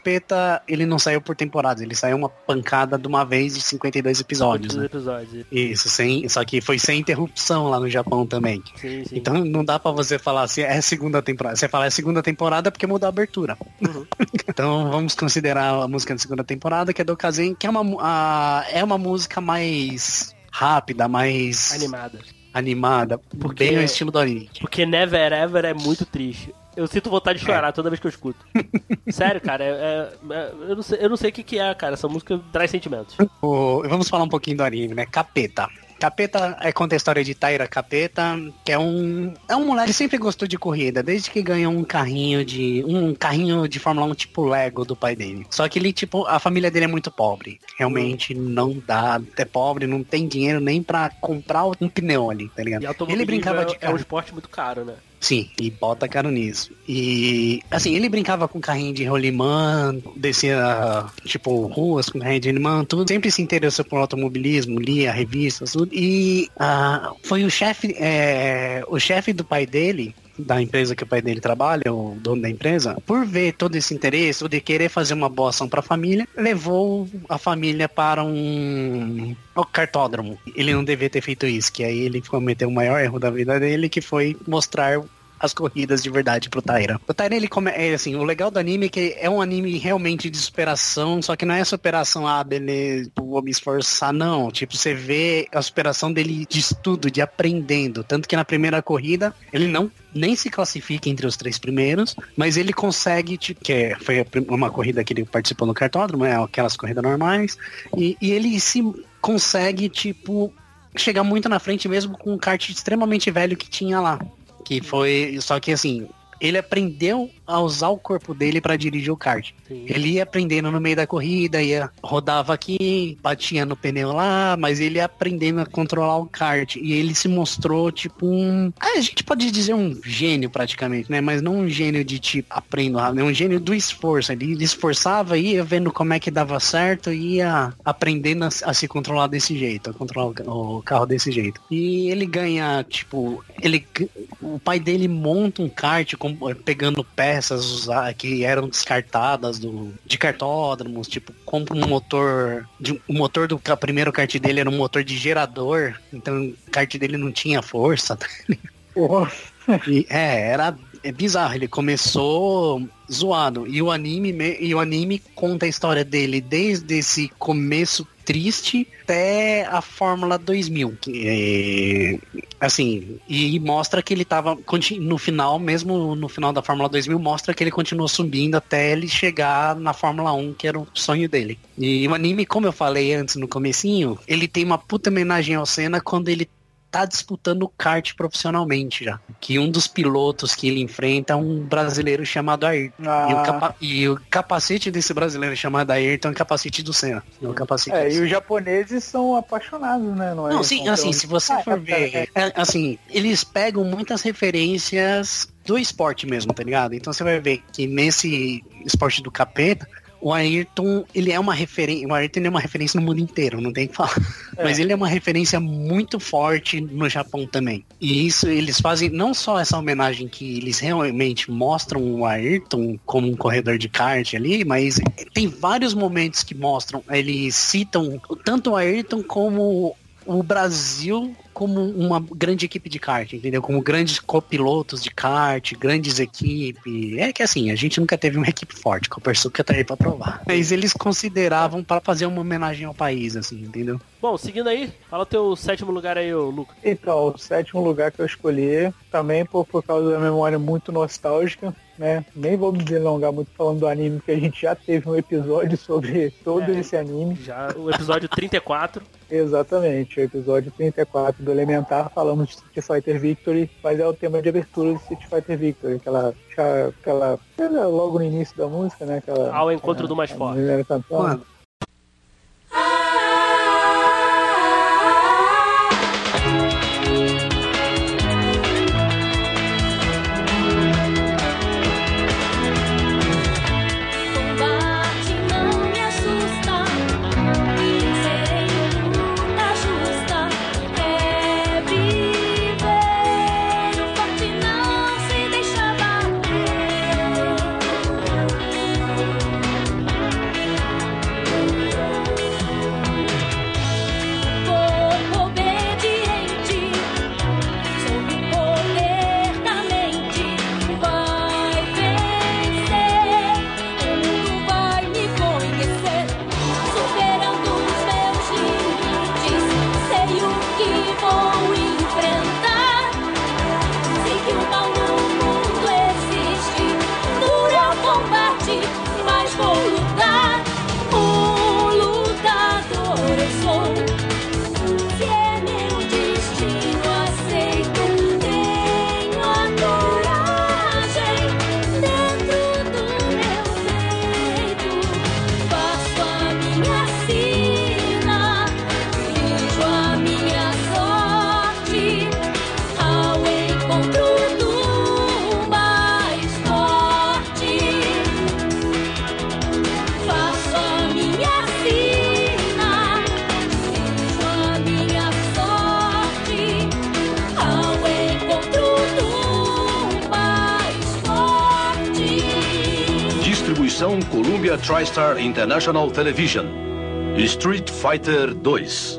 Speaker 4: Capeta, ele não saiu por temporadas, ele saiu uma pancada de uma vez de 52 episódios,
Speaker 2: Todos os
Speaker 4: né?
Speaker 2: episódios.
Speaker 4: Isso, sem, só que foi sem interrupção lá no Japão também.
Speaker 2: Sim, sim.
Speaker 4: Então não dá pra você falar assim, é segunda temporada. Você fala é segunda temporada porque mudou a abertura.
Speaker 2: Uhum.
Speaker 4: então vamos considerar a música da segunda temporada, que é do Kazen, que é uma, a- é uma música mais rápida, mais
Speaker 2: Animada.
Speaker 4: animada,
Speaker 2: Porque-
Speaker 4: bem no estilo do anime.
Speaker 2: Porque Never Ever é muito triste. Eu sinto vontade de chorar toda vez que eu escuto. Sério, cara, é- é- é- eu, não sei, eu não sei o que, que é, cara. Essa música traz sentimentos.
Speaker 4: O- vamos falar um pouquinho do anime, né? Capeta. Capeta é conta a história de Taira Capeta, que é um é um moleque que sempre gostou de corrida, desde que ganhou um carrinho de um carrinho de Fórmula 1 tipo Lego do pai dele. Só que ele tipo a família dele é muito pobre, realmente não dá, é pobre, não tem dinheiro nem pra comprar um pneu ali, tá ligado? Ele brincava
Speaker 2: é,
Speaker 4: de
Speaker 2: é um
Speaker 4: carro.
Speaker 2: esporte muito caro, né?
Speaker 4: Sim, e bota caro nisso. E assim, ele brincava com carrinho de rolimã, descia, tipo, ruas com carrinho de rolimã, tudo. Sempre se interessou por automobilismo, lia revistas, tudo. E ah, foi o chefe, é, o chefe do pai dele, da empresa que o pai dele trabalha, o dono da empresa, por ver todo esse interesse, de querer fazer uma boa ação para a família, levou a família para um o cartódromo. Ele não devia ter feito isso, que aí ele cometeu o maior erro da vida dele, que foi mostrar as corridas de verdade pro Taira. O Taira, ele come... é assim, o legal do anime é que é um anime realmente de superação, só que não é superação, ah, beleza, tipo, vou me esforçar, não. Tipo, você vê a superação dele de estudo, de aprendendo. Tanto que na primeira corrida, ele não nem se classifica entre os três primeiros, mas ele consegue, tipo, que é- foi uma corrida que ele participou no cartódromo, é aquelas corridas normais, e, e ele se consegue, tipo, chegar muito na frente mesmo com um kart extremamente velho que tinha lá. Que foi. Só que assim, ele aprendeu a usar o corpo dele pra dirigir o kart.
Speaker 2: Sim.
Speaker 4: Ele ia aprendendo no meio da corrida, ia rodava aqui, batia no pneu lá, mas ele ia aprendendo a controlar o kart. E ele se mostrou tipo um. A gente pode dizer um gênio praticamente, né? Mas não um gênio de tipo aprendo rápido, é um gênio do esforço. Ele, esforçava, ia vendo como é que dava certo, ia aprendendo a, a se controlar desse jeito, a controlar o, o carro desse jeito. E ele ganha, tipo, ele o pai dele monta um kart com- pegando peças que eram descartadas do, de cartódromos, tipo, compra um motor. De, o motor do primeiro kart dele era um motor de gerador, então o kart dele não tinha força.
Speaker 3: Porra.
Speaker 4: E, é, era é bizarro. Ele começou zoado. E o anime me- e o anime conta a história dele desde esse começo triste até a Fórmula 2000. Que, é, assim, e mostra que ele tava no final, mesmo no final da Fórmula 2000, mostra que ele continuou subindo até ele chegar na Fórmula 1, que era o sonho dele. E o anime, como eu falei antes no comecinho, ele tem uma puta homenagem ao Senna quando ele tá disputando kart profissionalmente já. Que um dos pilotos que ele enfrenta é um brasileiro chamado Ayrton. E, o
Speaker 3: Ah,
Speaker 4: capa- e o capacete desse brasileiro chamado Ayrton é o capacete do Senna. É o capacete
Speaker 3: é, e
Speaker 4: Senna.
Speaker 3: os japoneses são apaixonados, né? Não, é?
Speaker 4: Não, sim,
Speaker 3: Então,
Speaker 4: assim, se você
Speaker 3: Ah,
Speaker 4: for ver,
Speaker 3: é,
Speaker 4: é, assim, eles pegam muitas referências do esporte mesmo, tá ligado? Então você vai ver que nesse esporte do capeta, o Ayrton, ele é uma referência, o Ayrton é uma referência no mundo inteiro, não tem que falar.
Speaker 3: É.
Speaker 4: Mas ele é uma referência muito forte no Japão também. E isso eles fazem não só essa homenagem que eles realmente mostram o Ayrton como um corredor de kart ali, mas tem vários momentos que mostram, eles citam tanto o Ayrton como o Brasil como uma grande equipe de kart, entendeu? Como grandes copilotos de kart, grandes equipes. É que assim, a gente nunca teve uma equipe forte, Copersuca tá aí pra provar. Mas eles consideravam para fazer uma homenagem ao país, assim, entendeu?
Speaker 2: Bom, seguindo aí, fala o teu sétimo lugar aí, ô Lucas.
Speaker 3: Então, o sétimo lugar que eu escolhi, também por, por causa da memória muito nostálgica, né? Nem vou me delongar muito falando do anime, porque a gente já teve um episódio sobre todo
Speaker 2: É.
Speaker 3: esse anime.
Speaker 2: Já o episódio 34.
Speaker 3: Exatamente, o episódio 34 do Elementar, falamos de Street Fighter Victory, mas é o tema de abertura de Street Fighter Victory, aquela, aquela, aquela logo no início da música, né? Aquela,
Speaker 2: Ao encontro
Speaker 3: a-
Speaker 2: do mais forte.
Speaker 4: Mano,
Speaker 8: TriStar International Television. Street Fighter 2.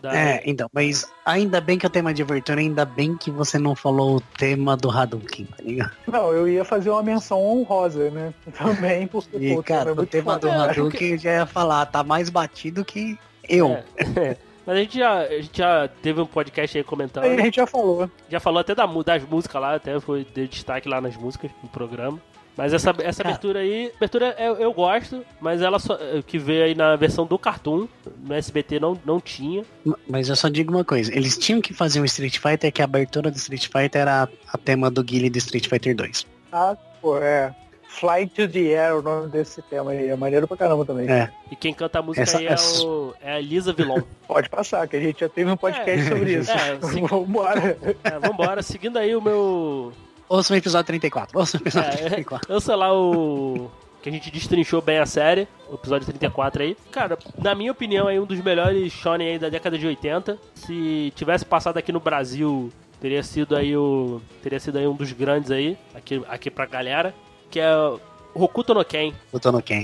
Speaker 2: Da-
Speaker 4: É, então, mas ainda bem que é o tema de abertura, ainda bem que você não falou o tema do Hadouken, tá ligado?
Speaker 3: Não, eu ia fazer uma menção honrosa, né? Também, porque,
Speaker 4: E,
Speaker 3: pô,
Speaker 4: cara,
Speaker 3: é
Speaker 4: o tema do
Speaker 3: foda, cara.
Speaker 4: Hadouken eu já ia falar, tá mais batido que eu.
Speaker 2: É. Mas a gente, já, a gente já teve um podcast aí comentando.
Speaker 3: A gente já falou.
Speaker 2: Já falou até da, das músicas lá, até foi de destaque lá nas músicas no programa. Mas essa, essa abertura aí, abertura eu, eu gosto, mas ela só eh, que veio aí na versão do Cartoon, no SBT não, não tinha.
Speaker 4: Mas eu só digo uma coisa, eles tinham que fazer um Street Fighter que a abertura do Street Fighter era a tema do Guile do Street Fighter 2.
Speaker 3: Ah, pô, é. Fly to the Air, o nome desse tema aí. É maneiro pra caramba também.
Speaker 4: É.
Speaker 2: E quem canta a música
Speaker 4: Essa-
Speaker 2: aí é,
Speaker 4: essa-
Speaker 2: o, é a Lisa Vilon.
Speaker 3: Pode passar, que a gente já teve um podcast
Speaker 2: É.
Speaker 3: sobre isso.
Speaker 2: É, sim.
Speaker 3: Vambora.
Speaker 2: É, vambora, seguindo aí o meu.
Speaker 4: Ouça o episódio 34. Ouça o episódio
Speaker 2: É,
Speaker 4: 34.
Speaker 2: eu sei lá o. Que a gente destrinchou bem a série, o episódio 34 aí. Cara, na minha opinião, é um dos melhores shonen aí da década de 80. Se tivesse passado aqui no Brasil, teria sido aí o. Teria sido aí um dos grandes aí, aqui, aqui pra galera. Que é o Hokuto no Ken.
Speaker 4: Tô no Ken.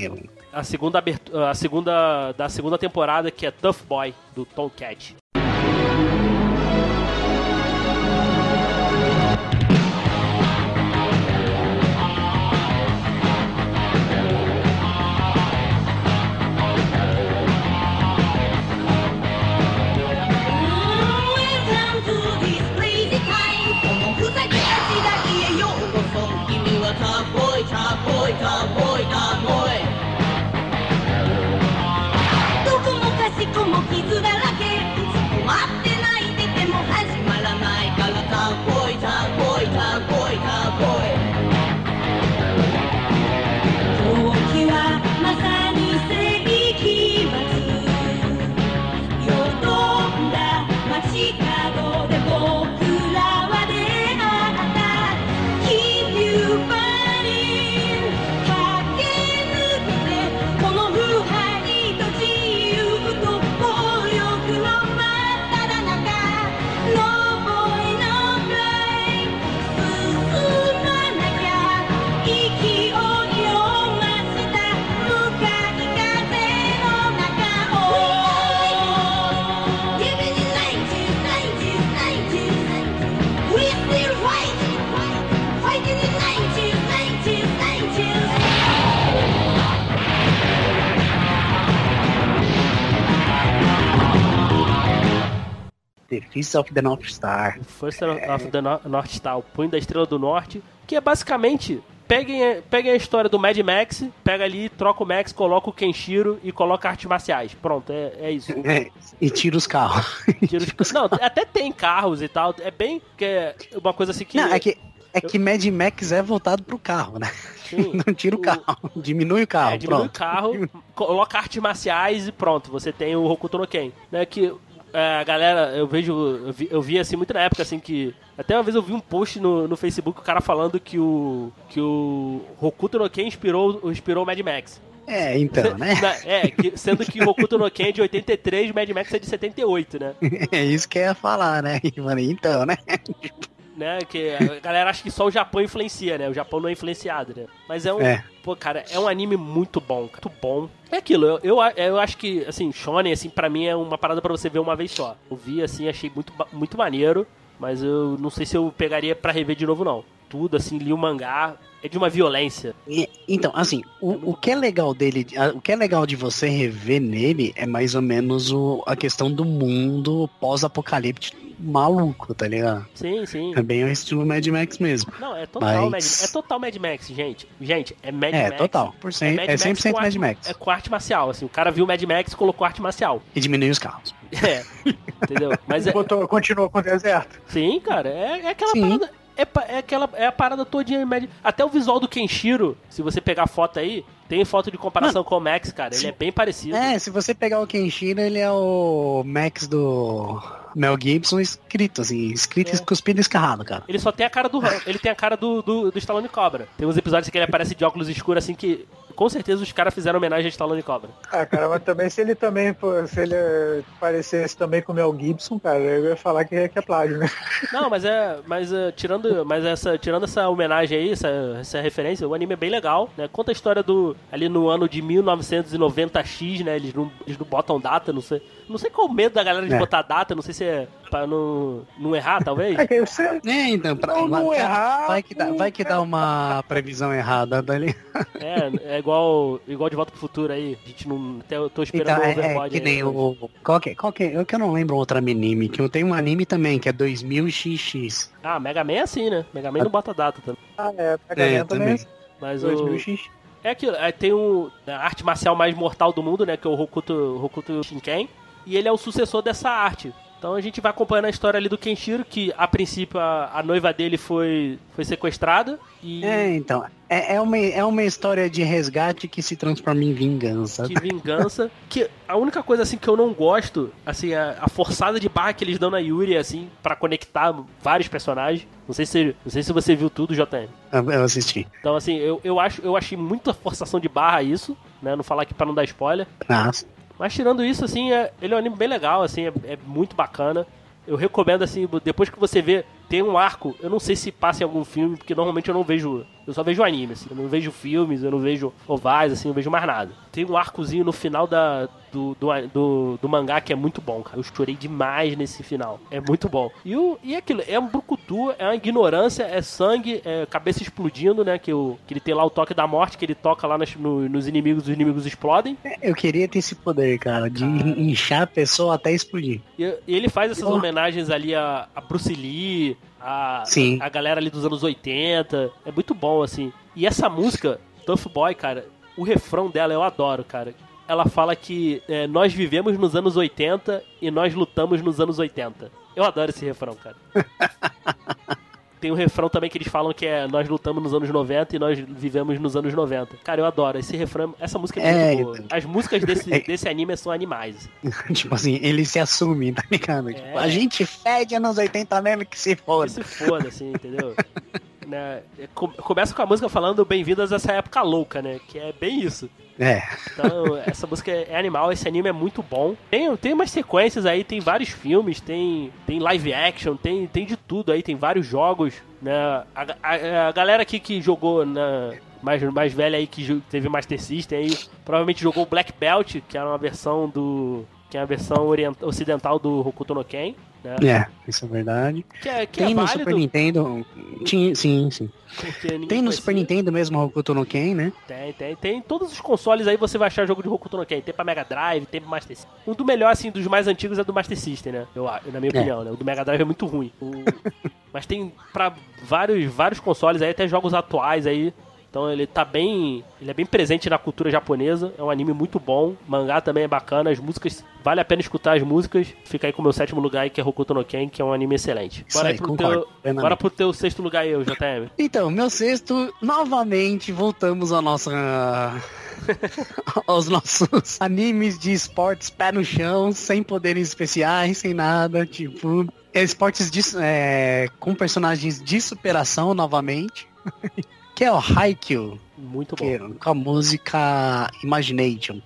Speaker 2: A segunda, abertu- a segunda da segunda temporada, que é Tough Boy, do Tom Cat.
Speaker 4: 'The Fist of the North Star.
Speaker 2: First of the No- North Star, o Punho da Estrela do Norte, que é basicamente. Peguem, peguem a história do Mad Max, pega ali, troca o Max, coloca o Kenshiro e coloca artes marciais. Pronto, é, é isso.
Speaker 4: É, e tira os carros.
Speaker 2: Tira os- Não, até tem carros e tal. É bem. Que é uma coisa assim que.
Speaker 4: Não, é que, é que Mad Max é voltado pro carro, né?
Speaker 2: Sim.
Speaker 4: Não tira o carro, diminui o carro.
Speaker 2: É, diminui o
Speaker 4: pronto.
Speaker 2: carro, coloca artes marciais e pronto, você tem o Hokuto no Ken. Né, que é, a galera, eu vejo, eu vi, eu vi, assim muito na época assim que. Até uma vez eu vi um post no, no Facebook, o cara falando que o. que o Hokuto no Ken inspirou, inspirou o Mad Max.
Speaker 4: É, então, né?
Speaker 2: Na- É, que- sendo que o Hokuto no Ken é de 83, o Mad Max é de 78, né?
Speaker 4: É isso que eu ia falar, né? Falei, então, né?
Speaker 2: Né? Que a galera acha que só o Japão influencia, né? O Japão não é influenciado, né? Mas é um.
Speaker 4: É.
Speaker 2: Pô, cara, é um anime muito bom, cara, muito bom. É aquilo, eu, eu, eu acho que, assim, Shonen, assim, pra mim é uma parada pra você ver uma vez só. Eu vi, assim, achei muito, muito maneiro, mas eu não sei se eu pegaria pra rever de novo, não. Tudo, assim, li o mangá, é de uma violência.
Speaker 4: E- então, assim, o, o que é legal dele, a- o que é legal de você rever nele é mais ou menos o, a questão do mundo pós-apocalíptico maluco, tá ligado?
Speaker 2: Sim, sim.
Speaker 4: É bem o estilo Mad Max mesmo.
Speaker 2: Não, é total,
Speaker 4: Mas-
Speaker 2: Mad, é total Mad Max, gente. Gente, é Mad
Speaker 4: É,
Speaker 2: Max.
Speaker 4: total, por cento,
Speaker 2: Mad
Speaker 4: é
Speaker 2: Max
Speaker 4: 100%
Speaker 2: com
Speaker 4: Mad
Speaker 2: arte-
Speaker 4: Max.
Speaker 2: É com arte marcial, assim. O cara viu Mad Max e colocou arte marcial.
Speaker 4: E diminui os carros.
Speaker 2: É, entendeu? Mas é,
Speaker 3: Botou, continua com o deserto.
Speaker 2: Sim, cara, é, é aquela
Speaker 4: Sim.
Speaker 2: parada. É, é aquela é a parada todinha média. Até o visual do Kenshiro, se você pegar a foto aí, tem foto de comparação com o Max, cara. Ele é bem parecido.
Speaker 4: É, se você pegar o Kenshiro, ele é o Max do Mel Gibson escrito, assim, escrito,
Speaker 2: É.
Speaker 4: cuspido escarrado, cara.
Speaker 2: Ele só tem a cara do. Ele tem a cara do, do, do Stallone Cobra. Tem uns episódios que ele aparece de óculos escuros assim que. Com certeza os caras fizeram homenagem a Stallone Cobra.
Speaker 3: Ah, cara, mas também se ele também, pô, se ele parecesse também com o Mel Gibson, cara, eu ia falar que é, que é plágio, né?
Speaker 2: Não, mas é. Mas uh, tirando. Mas essa, tirando essa homenagem aí, essa, essa referência, o anime é bem legal, né? Conta a história do. Ali no ano de 1990X, né? Eles não, eles não botam data, não sei. Não sei qual o medo da galera de
Speaker 9: É.
Speaker 2: botar data, não sei se é pra não, não errar, talvez.
Speaker 3: É que você,
Speaker 9: É, então, pra,
Speaker 3: Não, não errar,
Speaker 9: vai que dá, vai que dá uma previsão errada dali.
Speaker 2: É, é igual, igual de volta pro futuro aí. A gente não. Até eu tô esperando
Speaker 9: Então,
Speaker 2: o
Speaker 9: é,
Speaker 2: Overboard
Speaker 9: é que
Speaker 2: aí,
Speaker 9: nem
Speaker 2: né?
Speaker 9: o. Qual que, qual que, eu que eu não lembro outro anime, que eu tenho um anime também, que é 2000XX.
Speaker 2: Ah, Mega Man é assim, né? Mega Man não bota data também.
Speaker 3: ah, é, Mega
Speaker 9: É,
Speaker 3: Man também.
Speaker 9: também.
Speaker 2: Mas o.
Speaker 3: 2000x.
Speaker 2: É aquilo, é, tem o, a arte marcial mais mortal do mundo, né? Que é o Hokuto, Hokuto Shinken. E ele é o sucessor dessa arte. Então a gente vai acompanhando a história ali do Kenshiro, que a princípio a, a noiva dele foi, foi sequestrada. E
Speaker 9: É, então. É, é, uma, é uma história de resgate que se transforma em vingança.
Speaker 2: que vingança. que a única coisa assim que eu não gosto, assim, a, a forçada de barra que eles dão na Yuri, assim, pra conectar vários personagens. Não sei se, não sei se você viu tudo, JM.
Speaker 9: Eu eu assisti.
Speaker 2: Então, assim, eu, eu, acho, eu achei muita forçação de barra isso, né? Não falar aqui pra não dar spoiler.
Speaker 9: Nossa.
Speaker 2: Mas tirando isso, assim, é- ele é um anime bem legal, assim, é, é muito bacana. Eu recomendo, assim, depois que você vê, tem um arco, eu não sei se passa em algum filme, porque normalmente eu não vejo, eu só vejo anime, assim, eu não vejo filmes, eu não vejo ovais, assim, eu não vejo mais nada. Tem um arcozinho no final da, do, do, do, do mangá que é muito bom, cara. Eu chorei demais nesse final. É muito bom. E, o, e aquilo, é um brucutu, é uma ignorância, é sangue, é cabeça explodindo, né? Que, o, que ele tem lá o toque da morte, que ele toca lá nas- no- nos inimigos, os inimigos explodem.
Speaker 9: Eu queria ter esse poder, cara, de inchar a pessoa até explodir.
Speaker 2: E, e ele faz essas
Speaker 9: Oh.
Speaker 2: homenagens ali a, a Bruce Lee, a,
Speaker 9: Sim.
Speaker 2: a galera ali dos anos 80. É muito bom, assim. E essa música, Tough Boy, cara, o refrão dela eu adoro, cara. Ela fala que é, nós vivemos nos anos 80 e nós lutamos nos anos 80. Eu adoro esse refrão, cara. Tem um refrão também que eles falam que é nós lutamos nos anos 90 e nós vivemos nos anos 90. Cara, eu adoro esse refrão. Essa música é muito
Speaker 9: É,
Speaker 2: boa. As músicas desse,
Speaker 9: É.
Speaker 2: desse anime são animais. assim.
Speaker 9: tipo assim, ele se assume, tá ligado? Tipo,
Speaker 2: É.
Speaker 9: a gente fede anos 80 mesmo que se
Speaker 2: Que
Speaker 9: foda.
Speaker 2: se foda, assim, entendeu? Né, é, com- Começa com a música falando bem-vindas a essa época louca, né? Que é bem isso.
Speaker 9: É.
Speaker 2: Então, essa música é animal, esse anime é muito bom. Tem, tem umas sequências aí, tem vários filmes, tem, tem live action, tem, tem de tudo aí, tem vários jogos, né? A, a- a galera aqui que jogou na. Mais, mais velha aí que teve Master System aí, provavelmente jogou o Black Belt, que era uma versão do. que é a versão ocidental do Hokuto no Ken, né?
Speaker 9: É, isso é verdade.
Speaker 2: Que é, que
Speaker 9: Tem
Speaker 2: é
Speaker 9: no
Speaker 2: válido,
Speaker 9: Super Nintendo. Tinha, sim, sim. Tem no. Super Nintendo mesmo o Hokuto no Ken, né?
Speaker 2: Tem, tem, tem. Todos os consoles aí você vai achar jogo de Hokuto no Ken. Tem pra Mega Drive, tem pra Master System. Um do melhor, assim, dos mais antigos é do Master System, né? Eu, acho, na minha
Speaker 9: É.
Speaker 2: opinião, né? O do Mega Drive é muito ruim. O- Mas tem pra vários, vários consoles aí, até jogos atuais aí. Então ele tá bem. Ele é bem presente na cultura japonesa. É um anime muito bom. Mangá também é bacana. As músicas. Vale a pena escutar as músicas. Fica aí com o meu sétimo lugar aí, que é Hokuto no Ken, que é um anime excelente.
Speaker 9: Isso
Speaker 2: Bora
Speaker 9: aí,
Speaker 2: aí pro teu. Bora pro teu sexto lugar aí, JM.
Speaker 9: Então, meu sexto, novamente voltamos à nossa. aos nossos animes de esportes pé no chão, sem poderes especiais, sem nada, tipo. é Esportes de, é, com personagens de superação novamente. que é o Haikyuu,
Speaker 2: Muito bom.
Speaker 9: que, com a música Imagination.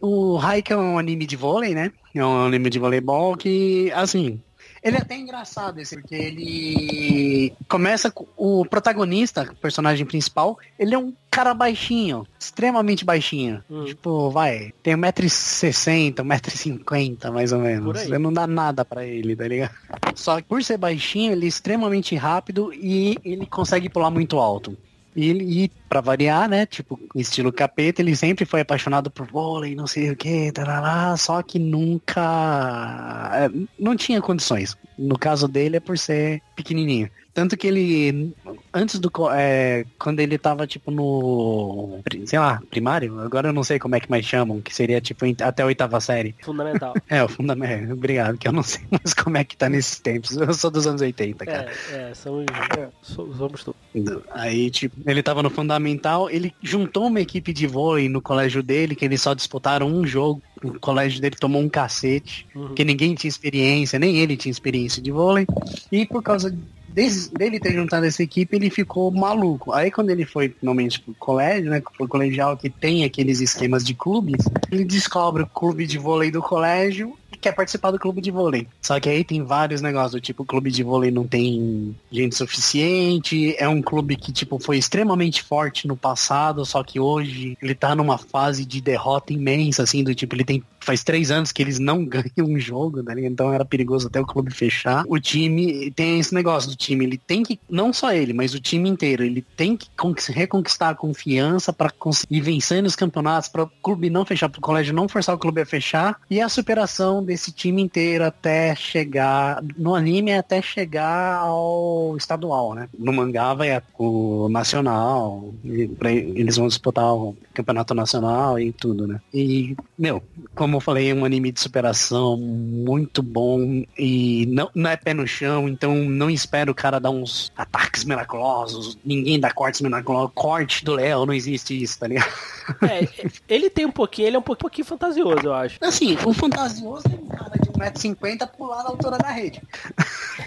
Speaker 4: O Haikyuu é um anime de vôlei, né? É um anime de voleibol que, assim, ele é até engraçado esse, porque ele começa com o protagonista, o personagem principal, ele é um cara baixinho, extremamente baixinho.
Speaker 2: Hum.
Speaker 4: Tipo, vai, tem 1,60m, 1,50m mais ou menos. não dá nada pra ele, tá ligado? Só que por ser baixinho, ele é extremamente rápido e ele consegue pular muito alto. E, e pra variar, né, tipo, estilo capeta, ele sempre foi apaixonado por vôlei, não sei o que, tarará, só que nunca é, não tinha condições. No caso dele é por ser pequenininho. Tanto que ele, antes do, é, quando ele tava, tipo, no, sei lá, primário, agora eu não sei como é que mais chamam, que seria, tipo, até a oitava série.
Speaker 2: Fundamental.
Speaker 4: É, o fundamento, obrigado, que eu não sei mais como é que tá nesses tempos. Eu sou dos anos 80, cara.
Speaker 2: É, é, somos, so- somos todos.
Speaker 4: Aí, tipo, ele tava no fundamental, ele juntou uma equipe de vôlei no colégio dele, que eles só disputaram um jogo. O colégio dele tomou um cacete,
Speaker 2: Uhum.
Speaker 4: que ninguém tinha experiência, nem ele tinha experiência de vôlei. E por causa desse- dele ter juntado essa equipe, ele ficou maluco. Aí quando ele foi finalmente pro colégio, né, pro colegial que tem aqueles esquemas de clubes, ele descobre o clube de vôlei do colégio quer participar do clube de vôlei. Só que aí tem vários negócios, do tipo, o clube de vôlei não tem gente suficiente, é um clube que, tipo, foi extremamente forte no passado, só que hoje ele tá numa fase de derrota imensa, assim, do tipo, ele tem, faz três anos que eles não ganham um jogo, ligado? Então era perigoso até o clube fechar. O time tem esse negócio do time, ele tem que, não só ele, mas o time inteiro, ele tem que conquis- reconquistar a confiança para conseguir vencer nos campeonatos, para o clube não fechar, para o colégio não forçar o clube a fechar, e a superação desse time inteiro até chegar, no anime, até chegar ao estadual, né? No mangá vai o nacional, eles vão disputar o campeonato nacional e tudo, né? E, meu, como eu falei, é um anime de superação muito bom e não, não é pé no chão, então não espero o cara dar uns ataques miraculosos, ninguém dá cortes miraculosos, corte do Léo, não existe isso, tá ligado?
Speaker 2: É, ele tem um pouquinho, ele é um pouquinho, pouquinho fantasioso, eu acho.
Speaker 4: Assim, o fantasioso é um cara de 1,50m pular na altura da rede.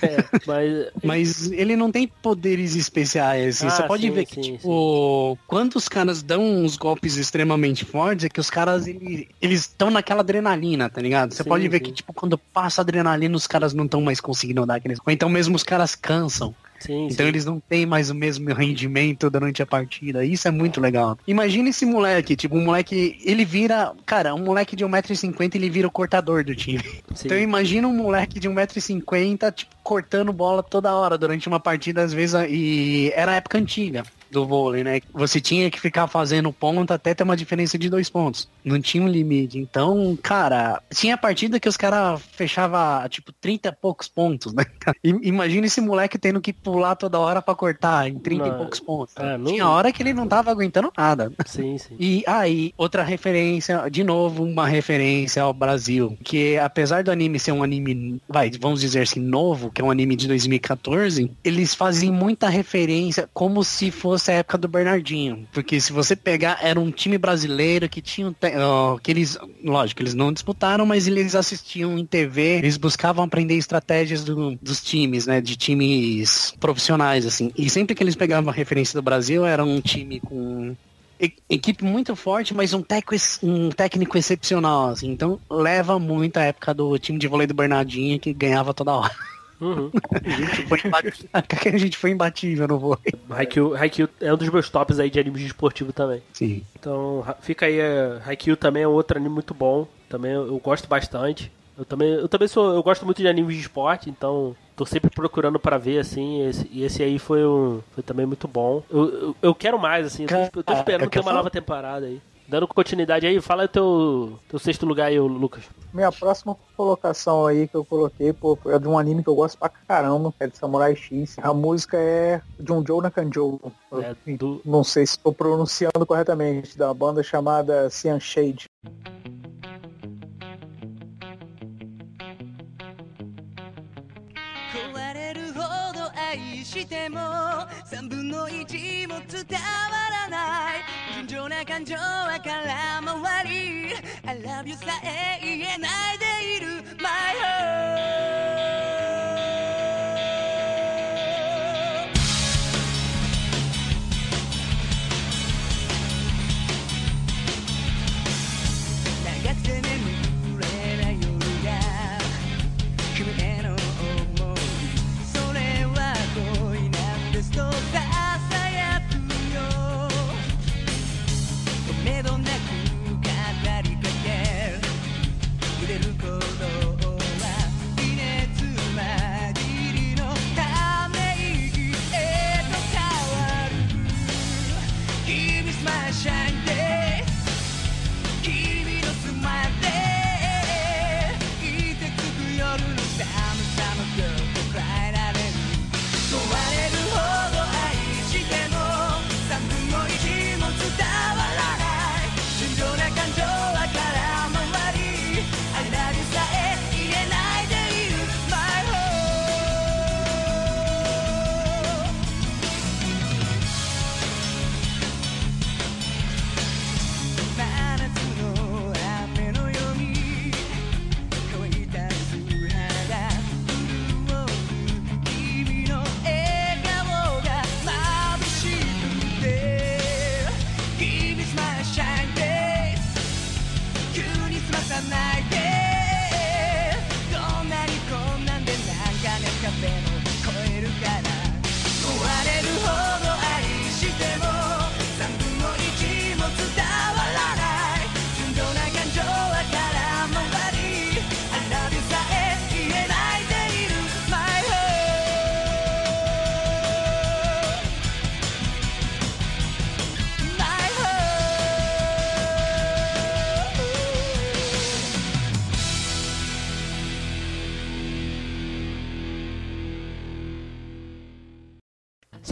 Speaker 2: É, mas.
Speaker 4: Mas ele não tem poderes especiais. assim.
Speaker 2: Ah,
Speaker 4: Você pode
Speaker 2: sim,
Speaker 4: ver que,
Speaker 2: sim,
Speaker 4: tipo, quando os caras dão uns golpes extremamente fortes, é que os caras, ele- eles estão naquela adrenalina, tá ligado? Você
Speaker 2: Sim,
Speaker 4: pode ver
Speaker 2: sim.
Speaker 4: que, tipo, quando passa a adrenalina, os caras não estão mais conseguindo dar aqueles... Ou então mesmo os caras cansam.
Speaker 2: Sim,
Speaker 4: Então
Speaker 2: sim.
Speaker 4: eles não têm mais o mesmo rendimento durante a partida. Isso é muito legal. Imagina esse moleque, tipo, um moleque, ele vira, cara, um moleque de 1,50m, ele vira o cortador do time.
Speaker 2: Sim.
Speaker 4: Então imagina um moleque de 1,50m, tipo, cortando bola toda hora durante uma partida, às vezes, e era a época antiga do vôlei, né? Você tinha que ficar fazendo ponto até ter uma diferença de dois pontos. Não tinha um limite. Então, cara, tinha partida que os caras fechava tipo 30 e poucos pontos, né? Imagina esse moleque tendo que pular toda hora pra cortar em 30
Speaker 2: Não,
Speaker 4: e poucos pontos.
Speaker 2: é, não-
Speaker 4: Tinha hora que ele não tava aguentando nada.
Speaker 2: Sim, sim.
Speaker 4: E aí, outra referência, de novo, uma referência ao Brasil. Que apesar do anime ser um anime, vai, vamos dizer assim, novo, que é um anime de 2014, eles fazem muita referência como se fosse a época do Bernardinho. Porque se você pegar, era um time brasileiro que tinha que eles, lógico, eles não disputaram, mas eles assistiam em TV, eles buscavam aprender estratégias do- dos times, né? De times profissionais, assim. E sempre que eles pegavam a referência do Brasil, era um time com equipe muito forte, mas um, teco, ex- um técnico excepcional, assim. Então leva muito a época do time de vôlei do Bernardinho que ganhava toda hora.
Speaker 2: Uhum.
Speaker 4: A gente foi imbatível, a gente foi imbatível no vôlei.
Speaker 2: Haikyuu, Haikyuu é um dos meus tops aí de animes de esportivo também.
Speaker 4: Sim.
Speaker 2: Então, fica aí, é, Haikyuu também é outro anime muito bom. Também eu, gosto bastante. Eu também, eu também sou, eu gosto muito de animes de esporte, então tô sempre procurando pra ver assim, esse, e esse aí foi um, foi também muito bom. Eu, eu, eu quero mais assim, eu tô, eu tô esperando
Speaker 4: eu
Speaker 2: ter uma
Speaker 4: quero
Speaker 2: nova temporada aí. Dando continuidade aí, fala teu, teu sexto lugar aí, Lucas.
Speaker 3: Minha próxima colocação aí que eu coloquei, pô, é de um anime que eu gosto pra caramba, é de Samurai X. A música é de um Joe Nakanjo.
Speaker 2: É, do,
Speaker 3: Não sei se estou pronunciando corretamente, da banda chamada Cyan Shade.
Speaker 10: しても3分の1も伝わらない。純情な感情は空回り。I love you さえ言えないでいる。My heart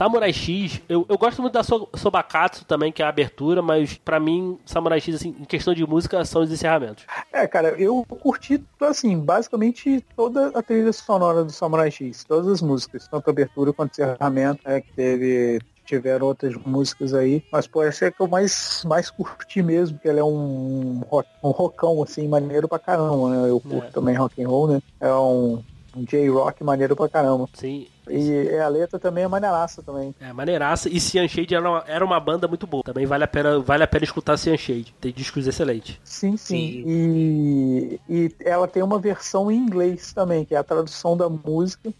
Speaker 2: Samurai X, eu, eu gosto muito da So- Sobakatsu também, que é a abertura, mas pra mim, Samurai X, assim, em questão de música, são os encerramentos.
Speaker 3: É, cara, eu curti, assim, basicamente toda a trilha sonora do Samurai X, todas as músicas, tanto abertura quanto encerramento, é, que teve tiveram outras músicas aí, mas pô, essa é que eu mais, mais curti mesmo, porque ela é um, rock, um rockão, assim, maneiro pra caramba, né? Eu curto
Speaker 2: É.
Speaker 3: também rock and roll, né? É um, um J-rock maneiro pra caramba.
Speaker 2: Sim.
Speaker 3: E a letra também é maneiraça também.
Speaker 2: É, maneiraça. E Cian Shade era uma, era uma banda muito boa. Também vale a pena, vale a pena escutar Cian Shade. Tem discos excelentes.
Speaker 3: Sim, sim. E, e ela tem uma versão em inglês também, que é a tradução da música,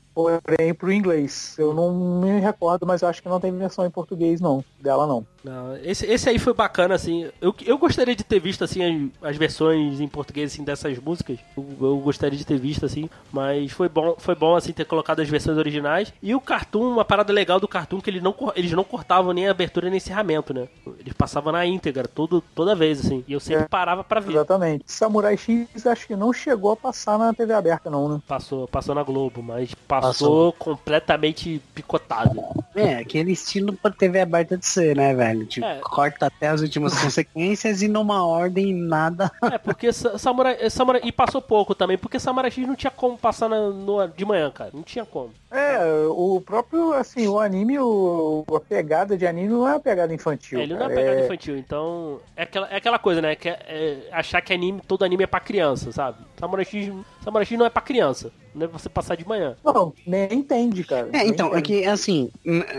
Speaker 3: porém pro inglês. Eu não me recordo, mas acho que não tem versão em português, não. Dela não.
Speaker 2: Não, esse, esse aí foi bacana, assim. Eu, eu gostaria de ter visto, assim, as, as versões em português, assim, dessas músicas. Eu, eu gostaria de ter visto, assim. Mas foi bom, foi bom, assim, ter colocado as versões originais. E o Cartoon, uma parada legal do Cartoon, que ele não, eles não cortavam nem a abertura nem encerramento, né? Eles passavam na íntegra, todo, toda vez, assim. E eu sempre
Speaker 3: É.
Speaker 2: parava pra ver.
Speaker 3: Exatamente. Samurai X acho que não chegou a passar na TV aberta, não, né?
Speaker 2: Passou, passou na Globo, mas passou,
Speaker 11: Passou.
Speaker 2: completamente picotado.
Speaker 4: É, aquele estilo pra TV aberta de ser, né, velho? Tipo,
Speaker 2: É.
Speaker 4: corta até as últimas consequências e numa ordem nada.
Speaker 2: É, porque Sa- Samurai, eh, Samurai. E passou pouco também, porque Samurai X não tinha como passar na- no- de manhã, cara. Não tinha como.
Speaker 3: É, o próprio, assim, o anime, o, a pegada de anime não é uma pegada infantil.
Speaker 2: É, ele não é
Speaker 3: cara.
Speaker 2: pegada infantil, então. É aquela, é aquela coisa, né? Que é, é achar que anime, todo anime é pra criança, sabe? Samurai X, Samurai X não é pra criança. Não é pra você passar de manhã.
Speaker 3: Não, nem entende, cara.
Speaker 4: É,
Speaker 3: Nem
Speaker 4: então, é
Speaker 3: entende.
Speaker 4: que assim,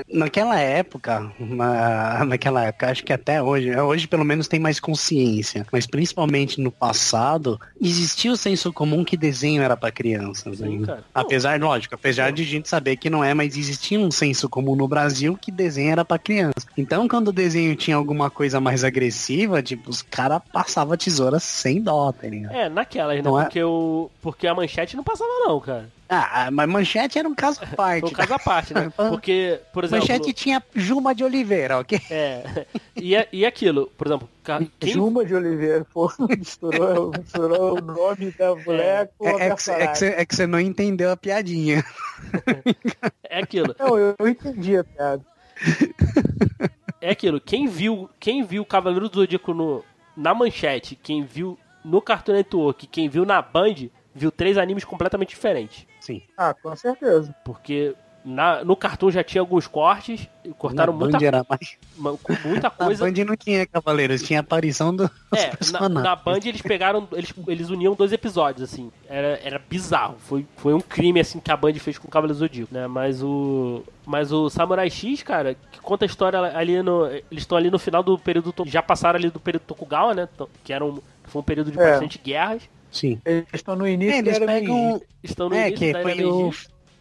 Speaker 4: naquela época, na, naquela época, acho que até hoje, é, hoje pelo menos tem mais consciência, mas principalmente no passado, existia o senso comum que desenho era pra crianças.
Speaker 2: Sim,
Speaker 4: ainda.
Speaker 2: cara.
Speaker 4: Apesar, lógico, apesar de gente saber que não é, mas existia um senso comum no Brasil que desenho era pra criança. Então, quando o desenho tinha alguma coisa mais agressiva, tipo, os caras passavam tesoura sem dó, tá ligado?
Speaker 2: É, naquelas, né?
Speaker 4: Não é?
Speaker 2: Porque, o, porque a manchete não passava, não, cara.
Speaker 4: Ah, mas manchete era um caso à parte.
Speaker 2: Um caso à parte, né? Porque, por exemplo.
Speaker 4: Manchete tinha Juma de Oliveira, ok?
Speaker 2: É. E, é- e aquilo, por exemplo, quem
Speaker 3: Juma de Oliveira, pô, misturou, misturou o nome da mulher com a
Speaker 4: É, é que, é, que
Speaker 3: personagem.
Speaker 4: cê, é que você não entendeu a piadinha.
Speaker 2: é aquilo.
Speaker 3: Não, eu, eu entendi a piada.
Speaker 2: É aquilo. Quem viu, quem viu Cavaleiro do Zodíaco no, na manchete, quem viu no Cartoon Network, quem viu na Band, viu três animes completamente diferentes.
Speaker 4: Sim.
Speaker 3: Ah, com certeza.
Speaker 2: Porque na, no Cartoon já tinha alguns cortes, e cortaram
Speaker 4: na
Speaker 2: muita,
Speaker 4: Band era mais...
Speaker 2: ma- com muita
Speaker 4: Na
Speaker 2: coisa.
Speaker 4: Band não tinha Cavaleiros, tinha aparição dos
Speaker 2: É, na,
Speaker 4: personagens.
Speaker 2: na Band eles pegaram, eles, eles uniam dois episódios, assim. Era, era bizarro. Foi, foi um crime, assim, que a Band fez com o Cavaleiro do Zodíaco, né? Mas o... Mas o Samurai X, cara, que conta a história ali no... Eles estão ali no final do período... Já passaram ali do período Tokugawa, né? Então, Que era um, foi um período de
Speaker 3: É.
Speaker 2: bastante guerras.
Speaker 4: Sim.
Speaker 3: Eles estão no início
Speaker 4: É, eles pegam...
Speaker 3: Meiji.
Speaker 2: Estão no
Speaker 4: É,
Speaker 2: início
Speaker 4: que
Speaker 2: da
Speaker 4: foi, o,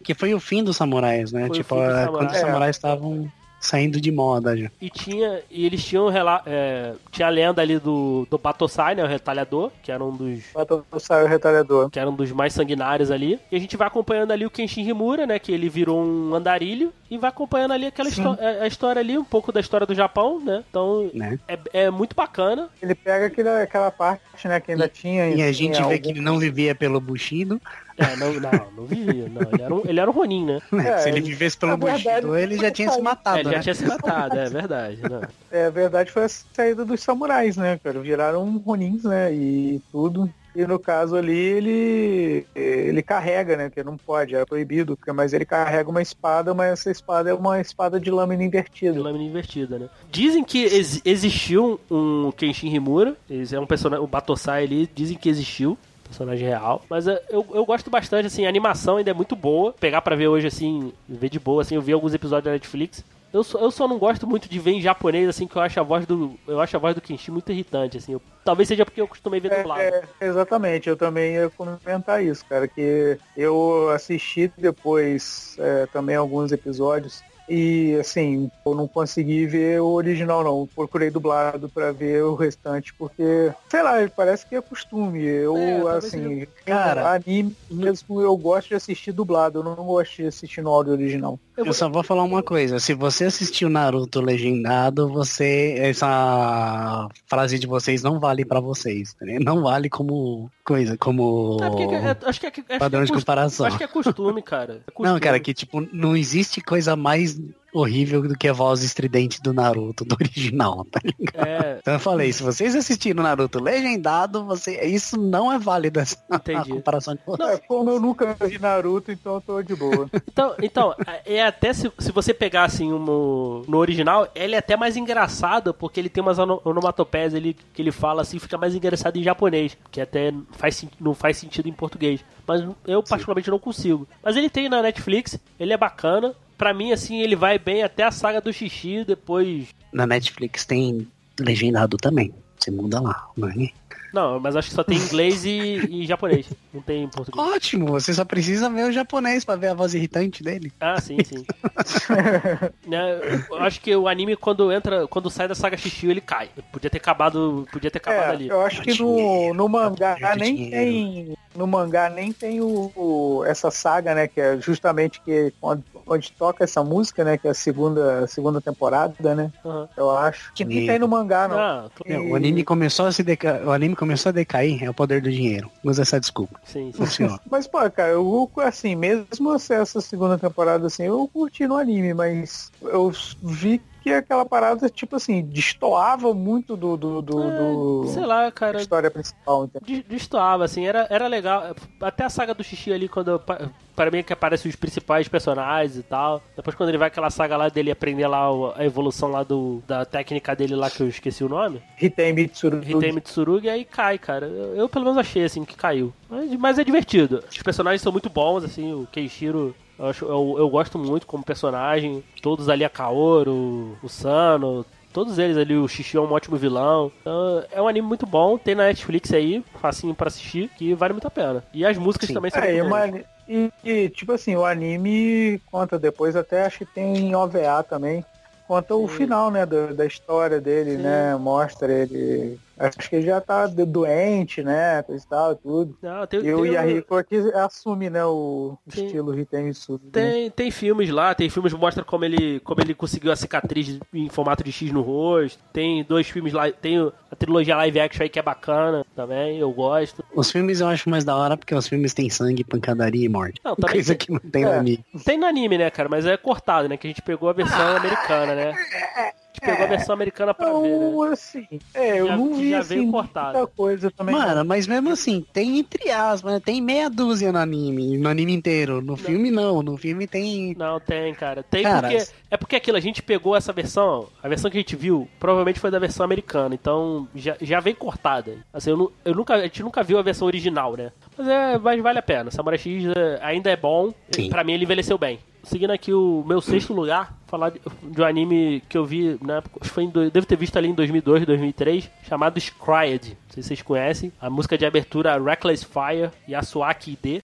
Speaker 4: que foi o fim dos samurais, né?
Speaker 2: Foi o
Speaker 4: tipo,
Speaker 2: fim dos
Speaker 4: é,
Speaker 2: samurais.
Speaker 4: quando os
Speaker 3: É.
Speaker 4: samurais estavam saindo de moda já.
Speaker 2: E tinha, e eles tinham rela- é, tinha a lenda ali do, do Batosai, né, o retalhador, que era um dos
Speaker 3: Matou o retalhador.
Speaker 2: que era um dos mais sanguinários ali. E a gente vai acompanhando ali o Kenshin Himura, né, que ele virou um andarilho e vai acompanhando ali aquela histó- a, a história ali, um pouco da história do Japão, né? Então,
Speaker 4: Né?
Speaker 2: é, é muito bacana.
Speaker 3: Ele pega aquele, aquela parte, né, que ainda tinha.
Speaker 4: E a
Speaker 3: assim,
Speaker 4: gente vê
Speaker 3: algum-
Speaker 4: que ele não vivia pelo Bushido.
Speaker 2: É, não, não, não vivia, não. Ele era um, ele era um Ronin, né?
Speaker 3: É,
Speaker 4: Se ele
Speaker 3: ele-
Speaker 4: vivesse pelo Bushido, ele já tinha se
Speaker 3: ele
Speaker 2: É,
Speaker 4: matado,
Speaker 2: ele
Speaker 4: né?
Speaker 2: já tinha se matado, é verdade. Não.
Speaker 3: É, a verdade foi a saída dos samurais, né, cara? Viraram ronins, né? E tudo. E no caso ali, ele ele carrega, né? Que não pode, é proibido, porque- mas ele carrega uma espada, mas essa espada é uma espada de lâmina
Speaker 2: De
Speaker 3: invertida.
Speaker 2: lâmina invertida, né? Dizem que ex- existiu um Kenshin Himura, é um personagem, o Batosai ali, dizem que existiu. Personagem real, mas é, eu, eu gosto bastante, assim, a animação ainda é muito boa. Pegar pra ver hoje, assim, ver de boa, assim, eu vi alguns episódios da Netflix. Eu só, eu só não gosto muito de ver em japonês, assim, que eu acho a voz do. Eu acho a voz do Kenshin muito irritante, assim. Eu- talvez seja porque eu costumei ver dublado.
Speaker 3: É, é, exatamente, eu também ia comentar isso, cara, que eu assisti depois é, também alguns episódios e assim, eu não consegui ver o original não, procurei dublado pra ver o restante, porque, sei lá, parece que é costume. Eu,
Speaker 2: É,
Speaker 3: assim,
Speaker 4: Cara,
Speaker 3: anime mesmo eu gosto de assistir dublado, eu não gosto de assistir no áudio original.
Speaker 2: Eu
Speaker 4: Eu só vou falar uma coisa, se você assistiu Naruto legendado, você essa frase de vocês não vale pra vocês, né? não vale como coisa, como
Speaker 2: É é- acho que é, acho que é
Speaker 4: padrão de comparação.
Speaker 2: Acho que é costume, cara. É
Speaker 4: Não,
Speaker 2: costume.
Speaker 4: cara, que tipo, não existe coisa mais horrível do que a voz estridente do Naruto, do original, tá ligado?
Speaker 2: É,
Speaker 4: Então eu falei, se vocês assistiram Naruto legendado, você, isso não é válido essa
Speaker 2: Entendi.
Speaker 4: comparação de.
Speaker 3: É, como eu nunca vi Naruto, então eu tô de boa.
Speaker 2: Então, então é até se, se você pegar assim um, no original, ele é até mais engraçado, porque ele tem umas ono- onomatopeias ele, que ele fala assim, fica mais engraçado em japonês, que até faz, não faz sentido em português. Mas eu particularmente não consigo. Mas ele tem na Netflix, ele é bacana. Pra mim, assim, ele vai bem até a saga do xixi, depois.
Speaker 4: Na Netflix tem legendado também. Você muda lá, não é?
Speaker 2: Não, mas acho que só tem inglês e, e japonês. Não tem em português.
Speaker 4: Ótimo, você só precisa ver o japonês pra ver a voz irritante dele.
Speaker 2: Ah, sim, sim. Né, eu acho que o anime, quando entra, quando sai da saga Shishio, ele cai. Podia ter acabado, podia ter acabado
Speaker 3: É,
Speaker 2: ali.
Speaker 3: eu acho que no, no mangá nem tem. No mangá nem tem o, o- essa saga, né? Que é justamente que onde, onde toca essa música, né? Que é a segunda, a segunda temporada, né?
Speaker 2: Aham.
Speaker 3: Eu acho. Que nem
Speaker 4: E-
Speaker 3: tem no mangá, não.
Speaker 2: Ah,
Speaker 4: É, O anime começou a se deca... o anime começou a decair, é o poder do dinheiro. Usa essa desculpa.
Speaker 2: sim, sim.
Speaker 3: Mas, pô, cara, eu, assim, mesmo essa segunda temporada, assim, eu curti no anime, mas eu vi que aquela parada, tipo assim, destoava muito do, do, do, do-
Speaker 2: Sei lá, cara.
Speaker 3: história principal,
Speaker 2: Destoava, assim, era, era legal. Até a saga do Xixi ali, quando pa- para mim é que aparecem os principais personagens e tal. Depois quando ele vai aquela saga lá dele aprender lá a evolução lá do, da técnica dele lá, que eu esqueci o nome.
Speaker 3: Hitei Mitsuru.
Speaker 2: Hitei Mitsurugi, aí cai, cara. Eu, eu, pelo menos achei, assim, que caiu. Mas, mas é divertido. Os personagens são muito bons, assim, o Keishiro... Eu, acho, eu, eu gosto muito como personagem. Todos ali, a Kaoru, o Sano... Todos eles ali, o Xixi é um ótimo vilão. Então, é um anime muito bom, tem na Netflix aí, facinho pra assistir, que vale muito a pena. E as músicas
Speaker 4: Sim.
Speaker 2: também são
Speaker 3: É, e,
Speaker 2: muito
Speaker 3: uma- e- e, tipo assim, o anime conta depois, até acho que tem em OVA também, conta o final, né, da, da história dele,
Speaker 2: Sim.
Speaker 3: né, mostra ele, acho que ele já tá do- doente, né, coisa e tal, tudo.
Speaker 2: Não, tem,
Speaker 3: E o
Speaker 2: tem um-
Speaker 3: Yahiko aqui assume, né, o
Speaker 2: Sim.
Speaker 3: estilo Hitei Mitsuru. né?
Speaker 2: Tem, tem filmes lá, tem filmes que mostram como ele, como ele conseguiu a cicatriz em formato de X no rosto. Tem dois filmes lá, tem a trilogia live action aí que é bacana também, eu gosto.
Speaker 4: Os filmes eu acho mais da hora porque os filmes têm sangue, pancadaria e morte.
Speaker 2: Não, também
Speaker 4: Coisa
Speaker 2: tem.
Speaker 4: que não tem
Speaker 3: É.
Speaker 4: no anime.
Speaker 2: Tem no anime, né, cara? Mas é cortado, né? Que a gente pegou a versão americana, né? A gente pegou a versão americana pra ver, né?
Speaker 3: Então, assim, é, eu
Speaker 2: Já-
Speaker 3: não vi
Speaker 2: já
Speaker 3: assim,
Speaker 2: veio cortado.
Speaker 3: muita coisa também.
Speaker 4: Mano, mas mesmo assim, tem entre aspas, né? tem meia dúzia no anime, no anime inteiro. No filme não, no filme tem.
Speaker 2: Não, tem, cara. Tem
Speaker 4: Cara,
Speaker 2: porque. É porque aquilo, a gente pegou essa versão, a versão que a gente viu, provavelmente foi da versão americana, então já, já vem cortada. Assim, eu, eu nunca, a gente nunca viu a versão original, né? Mas é, mas vale a pena. Samurai X é, ainda é bom.
Speaker 4: Sim.
Speaker 2: Pra mim ele envelheceu bem. Seguindo aqui o meu sexto lugar, falar de, de um anime que eu vi na época, foi em, devo ter visto ali em 2002, 2003, chamado Scryed. Não sei se vocês conhecem. A música de abertura Reckless Fire e D.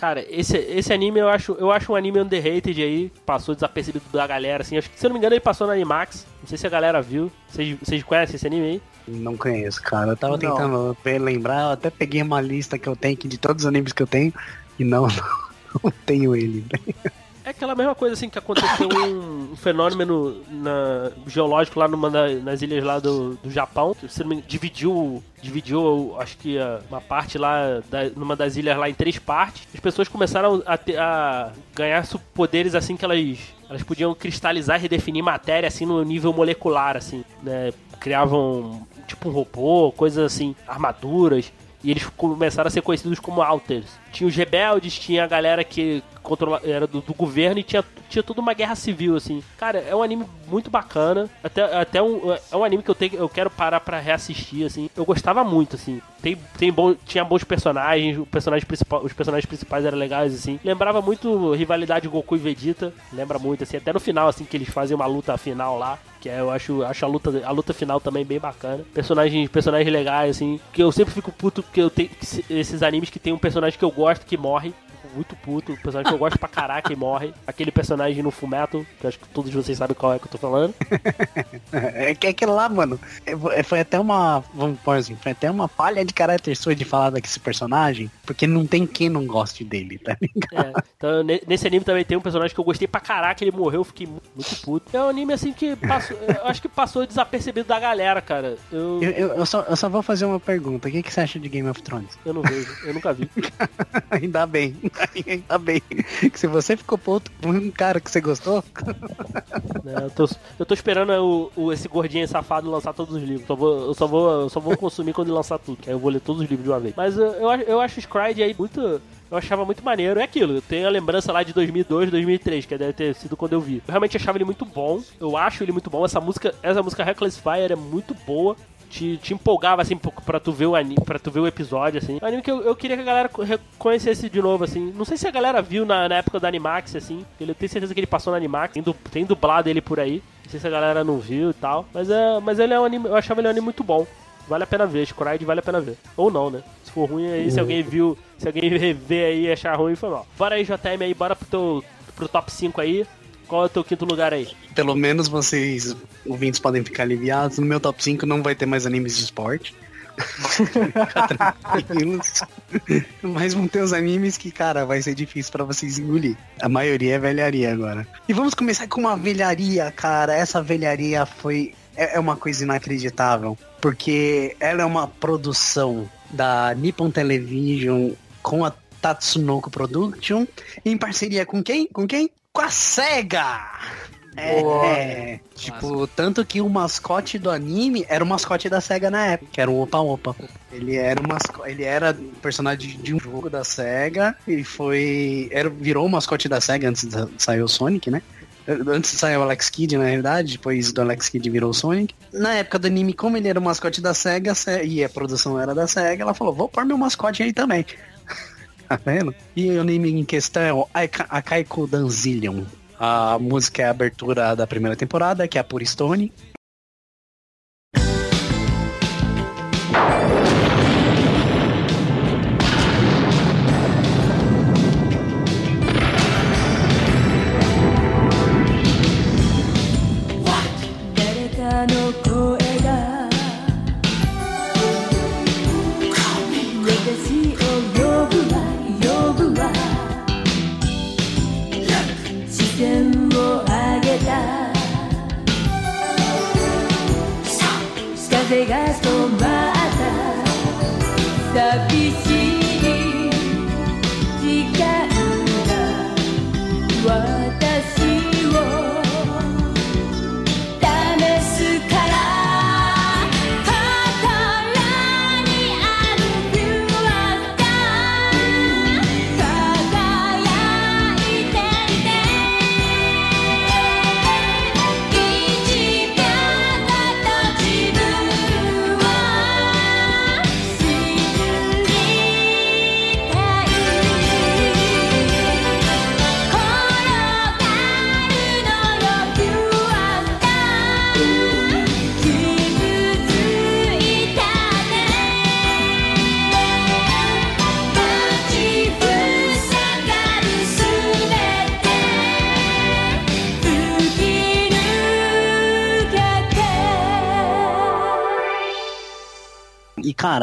Speaker 2: Cara, esse, esse anime eu acho, eu acho um anime underrated aí, passou desapercebido da galera, assim. Acho que, se eu não me engano, ele passou na Animax. Não sei se a galera viu. Vocês, vocês conhecem esse anime aí?
Speaker 4: Não conheço, cara. Eu tava
Speaker 3: Não.
Speaker 4: tentando lembrar, eu até peguei uma lista que eu tenho aqui de todos os animes que eu tenho e não, não tenho ele.
Speaker 2: É aquela mesma coisa assim que aconteceu um, um fenômeno na- geológico lá numa da- nas ilhas lá do, do Japão, se dividiu, dividiu, acho que uma parte lá, da- numa das ilhas lá em três partes. As pessoas começaram a, ter- a ganhar poderes assim que elas, elas podiam cristalizar e redefinir matéria assim no nível molecular, assim, né? Criavam tipo um robô, coisas assim, armaduras. E eles começaram a ser conhecidos como Alters. Tinha os rebeldes, tinha a galera que controla, era do, do governo e tinha, tinha toda uma guerra civil, assim. Cara, é um anime muito bacana. Até, até um, é um anime que eu, tenho, eu quero parar pra reassistir, assim. Eu gostava muito, assim. Tem, tem bom, tinha bons personagens, o personagem principal, os personagens principais eram legais, assim. Lembrava muito rivalidade Goku e Vegeta. Lembra muito, assim. Até no final, assim, que eles fazem uma luta final lá. Que é, eu acho, acho a, luta, a luta final também bem bacana. Personagens, personagens legais, assim. Que eu sempre fico puto porque eu tenho esses animes que tem um personagem que eu gosto que morre. Muito puto, um personagem que eu gosto pra caraca e morre. Aquele personagem no Fumeto, que eu acho que todos vocês sabem qual é que eu tô falando.
Speaker 4: É que aquele lá, mano, é- foi até uma. Vamos pôr assim, foi até uma falha de caráter sua de falar desse personagem, porque não tem quem não goste dele, tá ligado?
Speaker 2: É, então, ne- nesse anime também tem um personagem que eu gostei pra caraca, ele morreu, eu fiquei mu- muito puto. É um anime assim que passou, eu acho que passou desapercebido da galera, cara. Eu,
Speaker 4: Eu, eu, eu só, eu só vou fazer uma pergunta. O que, que você acha de Game of Thrones?
Speaker 2: eu não vejo, eu nunca vi.
Speaker 4: Ainda bem. Ainda bem. Que se você ficou puto com um cara que você gostou,
Speaker 2: né? Eu, tô, eu tô esperando o, o- esse gordinho safado lançar todos os livros. Só vou, eu, só vou, eu só vou consumir quando ele lançar tudo, que aí eu vou ler todos os livros de uma vez. Mas eu, eu, acho- eu acho o Scryde aí muito. Eu achava muito maneiro. É aquilo, eu tenho a lembrança lá de 2002, 2003, que deve ter sido quando eu vi. Eu realmente achava ele muito bom. Eu acho ele muito bom. Essa música, essa música Reckless Fire é muito boa. Te, te empolgava, assim, pra- tu ver o anime, pra tu ver o episódio, assim. É um anime que eu, eu queria que a galera co- reconhecesse de novo, assim. Não sei se a galera viu na, na época da Animax, assim. Eu tenho certeza que ele passou na Animax. Tem, du- tem dublado ele por aí. Não sei se a galera não viu e tal. Mas, é, mas ele é um anime, eu achava ele um anime muito bom. Vale a pena ver, Scryde vale a pena ver. Ou não, né? Se for ruim aí, se alguém viu, se alguém ver aí e achar ruim, foi mal. Bora aí, JM aí, bora pro teu pro top 5 aí. Qual é o teu quinto lugar aí?
Speaker 4: pelo menos vocês, ouvintes, podem ficar aliviados. No meu top 5 não vai ter mais animes de esporte. Tranquilos. Mas vão ter os animes que, cara, vai ser difícil pra vocês engolir. A maioria é velharia agora. E vamos começar com uma velharia, cara. Essa velharia foi. É é uma coisa inacreditável. Porque ela é uma produção da Nippon Television com a Tatsunoko Production. Em parceria com quem? Com quem? Com a SEGA! É, é, tipo, tanto que o mascote do anime era o mascote da SEGA na época, que era o Opa Opa. Ele era o masco... ele era personagem de um jogo da SEGA e foi. Era, virou o mascote da SEGA antes de sair o Sonic, né? Antes saiu o Alex Kidd, na realidade, depois do Alex Kidd virou o Sonic. Na época do anime, como ele era o mascote da SEGA Se- e a produção era da SEGA, ela falou, vou pôr meu mascote aí também. Tá vendo? E o anime em questão é o Aika- Akaiko. A música é a abertura da primeira temporada, que é a Pure Stone.「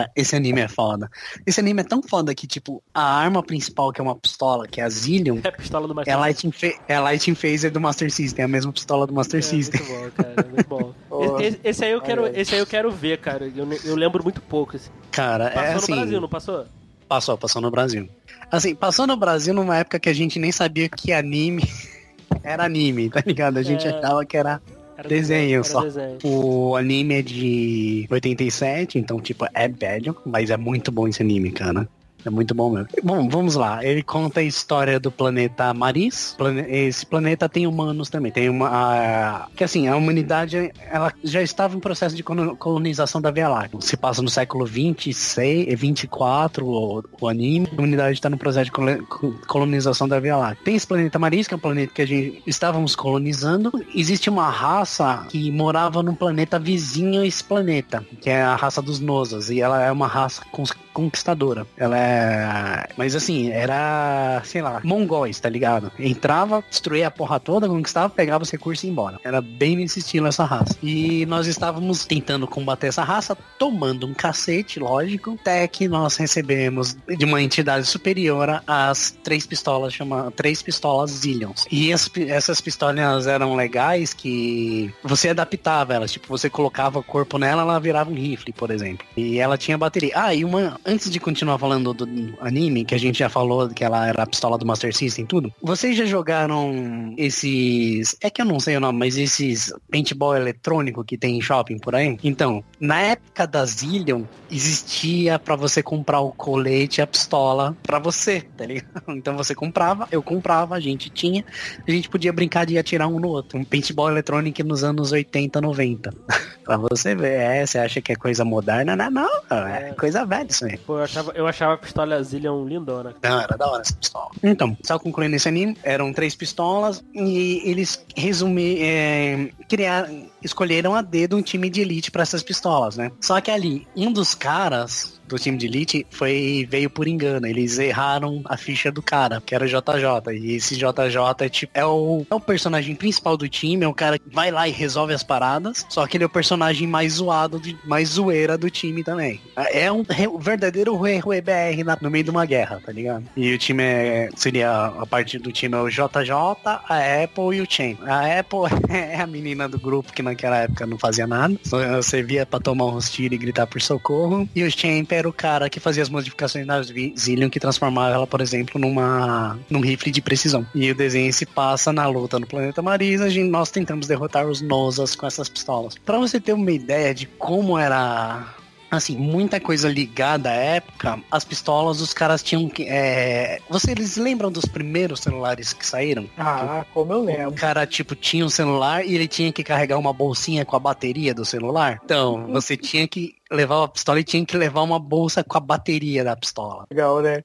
Speaker 4: Cara, esse anime é foda. Esse anime é tão foda que, tipo, a arma principal, que é uma pistola, que é a Zillion,
Speaker 2: É a pistola do Master
Speaker 4: é Fa- é a Lightning Phaser do Master System, é a mesma pistola do Master
Speaker 2: É,
Speaker 4: System.
Speaker 2: muito bom, cara, é muito bom. Esse, esse aí eu quero, esse aí eu quero ver, cara. Eu, eu lembro muito pouco. Assim.
Speaker 4: Cara,
Speaker 2: Passou
Speaker 4: é
Speaker 2: no
Speaker 4: assim.
Speaker 2: Brasil, não passou?
Speaker 4: Passou, passou no Brasil. Assim, passou no Brasil numa época que a gente nem sabia que anime era anime, tá ligado? A gente
Speaker 2: É.
Speaker 4: achava que era
Speaker 2: Era
Speaker 4: Desenho
Speaker 2: era
Speaker 4: só.
Speaker 2: desenho.
Speaker 4: O anime é de 87, então, tipo, é velho, mas é muito bom esse anime, cara. É muito bom mesmo. Bom, vamos lá. Ele conta a história do planeta Maris. Esse planeta tem humanos também. Tem uma. a- Que assim, a humanidade ela já estava em processo de colo- colonização da Via Láctea. Se passa no século 26, 24, o, o anime. A humanidade está no processo de colo- co- colonização da Via Láctea. Tem esse planeta Maris, que é um planeta que a gente estávamos colonizando. Existe uma raça que morava num planeta vizinho a esse planeta, que é a raça dos Nosas. E ela é uma raça cons- conquistadora. Ela é. Mas assim, era, sei lá, mongóis, tá ligado? Entrava, destruía a porra toda, conquistava, pegava os recursos e ia embora. Era bem nesse estilo essa raça. E nós estávamos tentando combater essa raça, tomando um cacete, lógico, até que nós recebemos de uma entidade superior as três pistolas, chama três pistolas Zillions. E as essas pistolas eram legais que você adaptava elas, tipo, você colocava o corpo nela, ela virava um rifle, por exemplo. E ela tinha bateria. Ah, e uma, antes de continuar falando do anime, que a gente já falou que ela era a pistola do Master System e tudo, vocês já jogaram esses, é que eu não sei o nome, mas esses paintball eletrônico que tem em shopping por aí? Então, na época da Zillion, existia pra você comprar o colete e a pistola pra você, tá ligado? Então você comprava, eu comprava, a gente tinha, a gente podia brincar de atirar um no outro. Um paintball eletrônico nos anos 80, 90. pra você ver, é, você acha que é coisa moderna? Não, não, é coisa velha isso aí.
Speaker 2: Pô, eu achava, eu achava a pistola Zillion lindona.
Speaker 4: Não, era da hora essa pistola. Então, só concluindo esse anime, eram três pistolas e eles resumir, é, criaram, escolheram a dedo um time de elite pra essas pistolas, né? Só que ali, um dos caras do time de elite foi veio por engano. Eles erraram a ficha do cara, que era o JJ. E esse JJ é tipo é o, é o personagem principal do time, é o cara que vai lá e resolve as paradas. Só que ele é o personagem mais zoado, mais zoeira do time também. É um re- o verdadeiro Rue Rue BR na- no meio de uma guerra, tá ligado? E o time é, seria a parte do time é o JJ, a Apple e o Chain. A Apple é a menina do grupo que naquela época não fazia nada, só servia pra tomar uns tiros e gritar por socorro. E o Champ era o cara que fazia as modificações na Zillion que transformava ela, por exemplo, numa num rifle de precisão. E o desenho se passa na luta no planeta Marisa, gente, nós tentamos derrotar os Nosas com essas pistolas. Pra você ter uma ideia de como era assim, muita coisa ligada à época, as pistolas os caras tinham que. É... Vocês lembram dos primeiros celulares que saíram?
Speaker 3: Ah, como eu
Speaker 4: O
Speaker 3: lembro.
Speaker 4: cara, tipo, tinha um celular e ele tinha que carregar uma bolsinha com a bateria do celular. Então, você tinha que levar a pistola e tinha que levar uma bolsa com a bateria da pistola.
Speaker 3: Legal, né?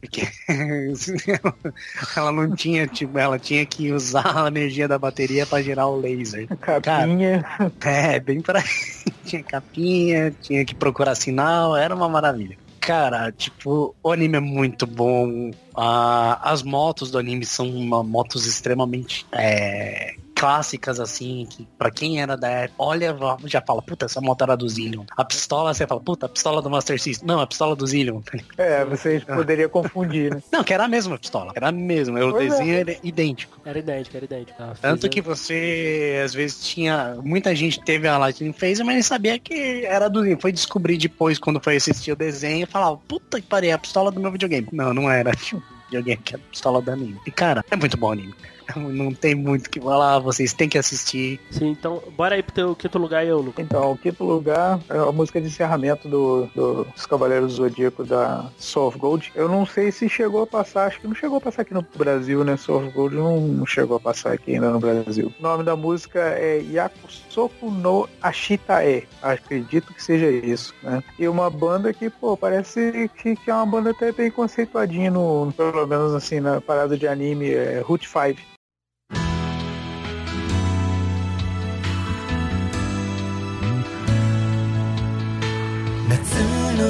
Speaker 4: Porque ela não tinha, tipo, ela tinha que usar a energia da bateria pra gerar o laser.
Speaker 3: Capinha.
Speaker 4: É, bem pra. tinha capinha, tinha que procurar sinal, era uma maravilha. Cara, tipo, o anime é muito bom. Ah, as motos do anime são uma- motos extremamente é, clássicas, assim, que pra quem era da época, olha, já fala, puta, essa moto era do Zillion. A pistola, você fala, puta, a pistola do Master System. Não, a pistola do Zillion.
Speaker 3: É, vocês poderiam confundir, né?
Speaker 4: Não, que era a mesma pistola. Era a mesma. O
Speaker 3: é.
Speaker 4: desenho era idêntico.
Speaker 2: Era idêntico, era idêntico. Ah,
Speaker 4: Tanto
Speaker 2: fiz-
Speaker 4: que você, às vezes, tinha. Muita gente teve a Lightning Phaser, mas nem sabia que era do. Foi descobrir depois, quando foi assistir o desenho, e falava, puta que pariu, é a pistola do meu videogame. Não, não era. Um videogame que era a pistola do anime. E, cara, é muito bom o anime. Não tem muito o que falar, vocês têm que assistir.
Speaker 2: Sim, então, bora aí pro teu quinto lugar eu, Lucas.
Speaker 3: Então, o quinto lugar é a música de encerramento do, do- dos Cavaleiros do Zodíaco da Soul of Gold. Eu não sei se chegou a passar, acho que não chegou a passar aqui no Brasil, né? Soul of Gold não, não chegou a passar aqui ainda no Brasil. O nome da música é Yakusoku no Ashitae. Acredito que seja isso, né? E uma banda que, pô, parece que, que é uma banda até bem conceituadinha, no, pelo menos assim, na parada de anime, é Root 5.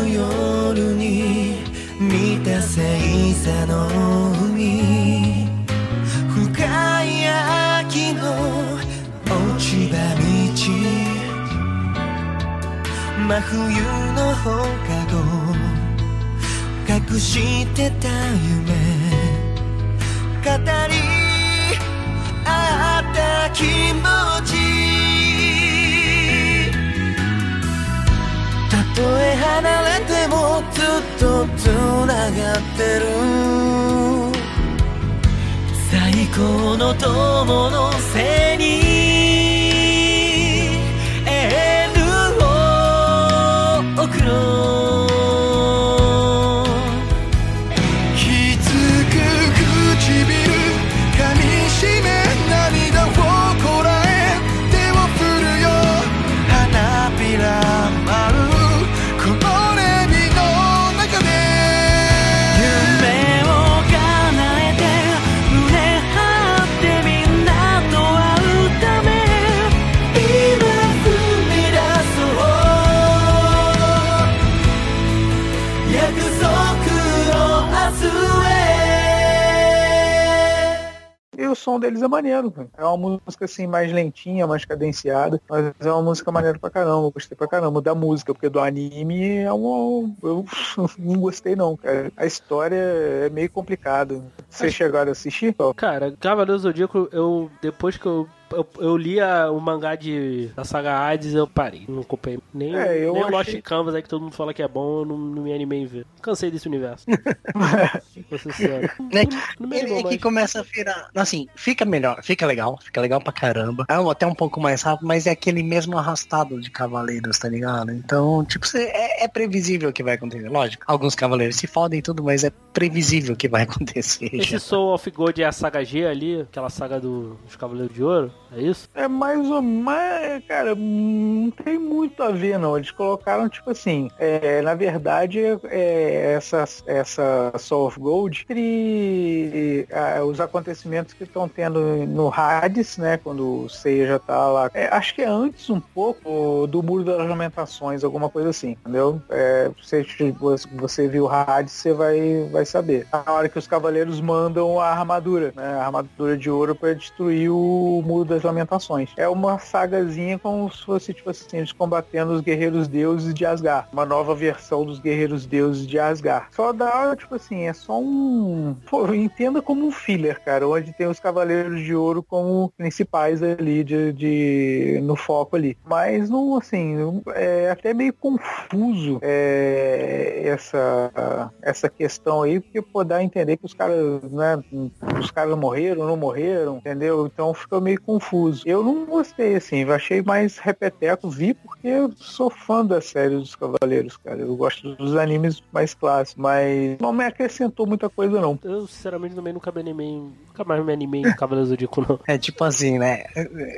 Speaker 12: 夜に見た星座の海。深い秋の落ち葉道。真冬の
Speaker 6: 放課後。隠してた夢。語り合った気持ち。え離れてもずっとつながってる。最高の友のせ
Speaker 3: いに som deles é maneiro, cara. É uma música assim mais lentinha, mais cadenciada, mas é uma música maneira pra caramba. Eu gostei pra caramba da música, porque do anime é uma. Eu não gostei não, cara. A história é meio complicada. Vocês chegaram a assistir?
Speaker 2: Cara, Cavaleiro do Zodíaco, eu. Depois que eu. Eu, eu li a- o mangá de, da saga Hades eu parei. Não comprei nem,
Speaker 3: É, eu
Speaker 2: nem o Lost
Speaker 3: achei-
Speaker 2: Canvas aí que todo mundo fala que é bom, eu não, não me animei em ver. Cansei desse universo. Vou ser sincero.
Speaker 4: É que,
Speaker 2: Não me
Speaker 4: ele-
Speaker 2: animou
Speaker 4: é que
Speaker 2: mais.
Speaker 4: começa a virar. Assim, fica melhor, fica legal, fica legal pra caramba. É um- até um pouco mais rápido, mas é aquele mesmo arrastado de cavaleiros, tá ligado? Então, tipo, cê- é, é previsível o que vai acontecer. Lógico, alguns cavaleiros se fodem e tudo, mas é previsível o que vai acontecer.
Speaker 2: Esse
Speaker 4: já.
Speaker 2: Soul of God é a saga G ali, aquela saga do, dos Cavaleiros de Ouro, é isso?
Speaker 3: É mais ou menos, cara, não tem muito a ver não. Eles colocaram tipo assim, é, na verdade, é, essa, essa Soul of Gold entre ah, os acontecimentos que estão tendo no Hades, né? Quando o Seiya já tá lá. É, acho que é antes um pouco do Muro das Lamentações, alguma coisa assim, entendeu? É, você, você viu o Hades, você vai, vai saber. A hora que os cavaleiros mandam a armadura, né? A armadura de ouro para destruir o Muro das Lamentações. É uma sagazinha como se fosse, tipo assim, eles combatendo os guerreiros deuses de Asgard. Uma nova versão dos guerreiros deuses de Asgard. Só dá, tipo assim, é só um... Pô, entenda como um filler, cara, onde tem os cavaleiros de ouro como principais ali de, de- no foco ali. Mas não, assim, é até meio confuso é, essa, essa questão aí, porque pô, dá a entender que os caras, né, os caras morreram, não morreram, entendeu? Então fica meio confuso. Eu não gostei, assim, eu achei mais repeteco, vi porque eu sou fã da série dos Cavaleiros, cara. Eu gosto dos animes mais clássicos, mas não me acrescentou muita coisa, não.
Speaker 2: Eu, sinceramente, também nunca me animei, nunca mais me animei em Cavaleiros do Zodíaco, não.
Speaker 4: É tipo assim, né?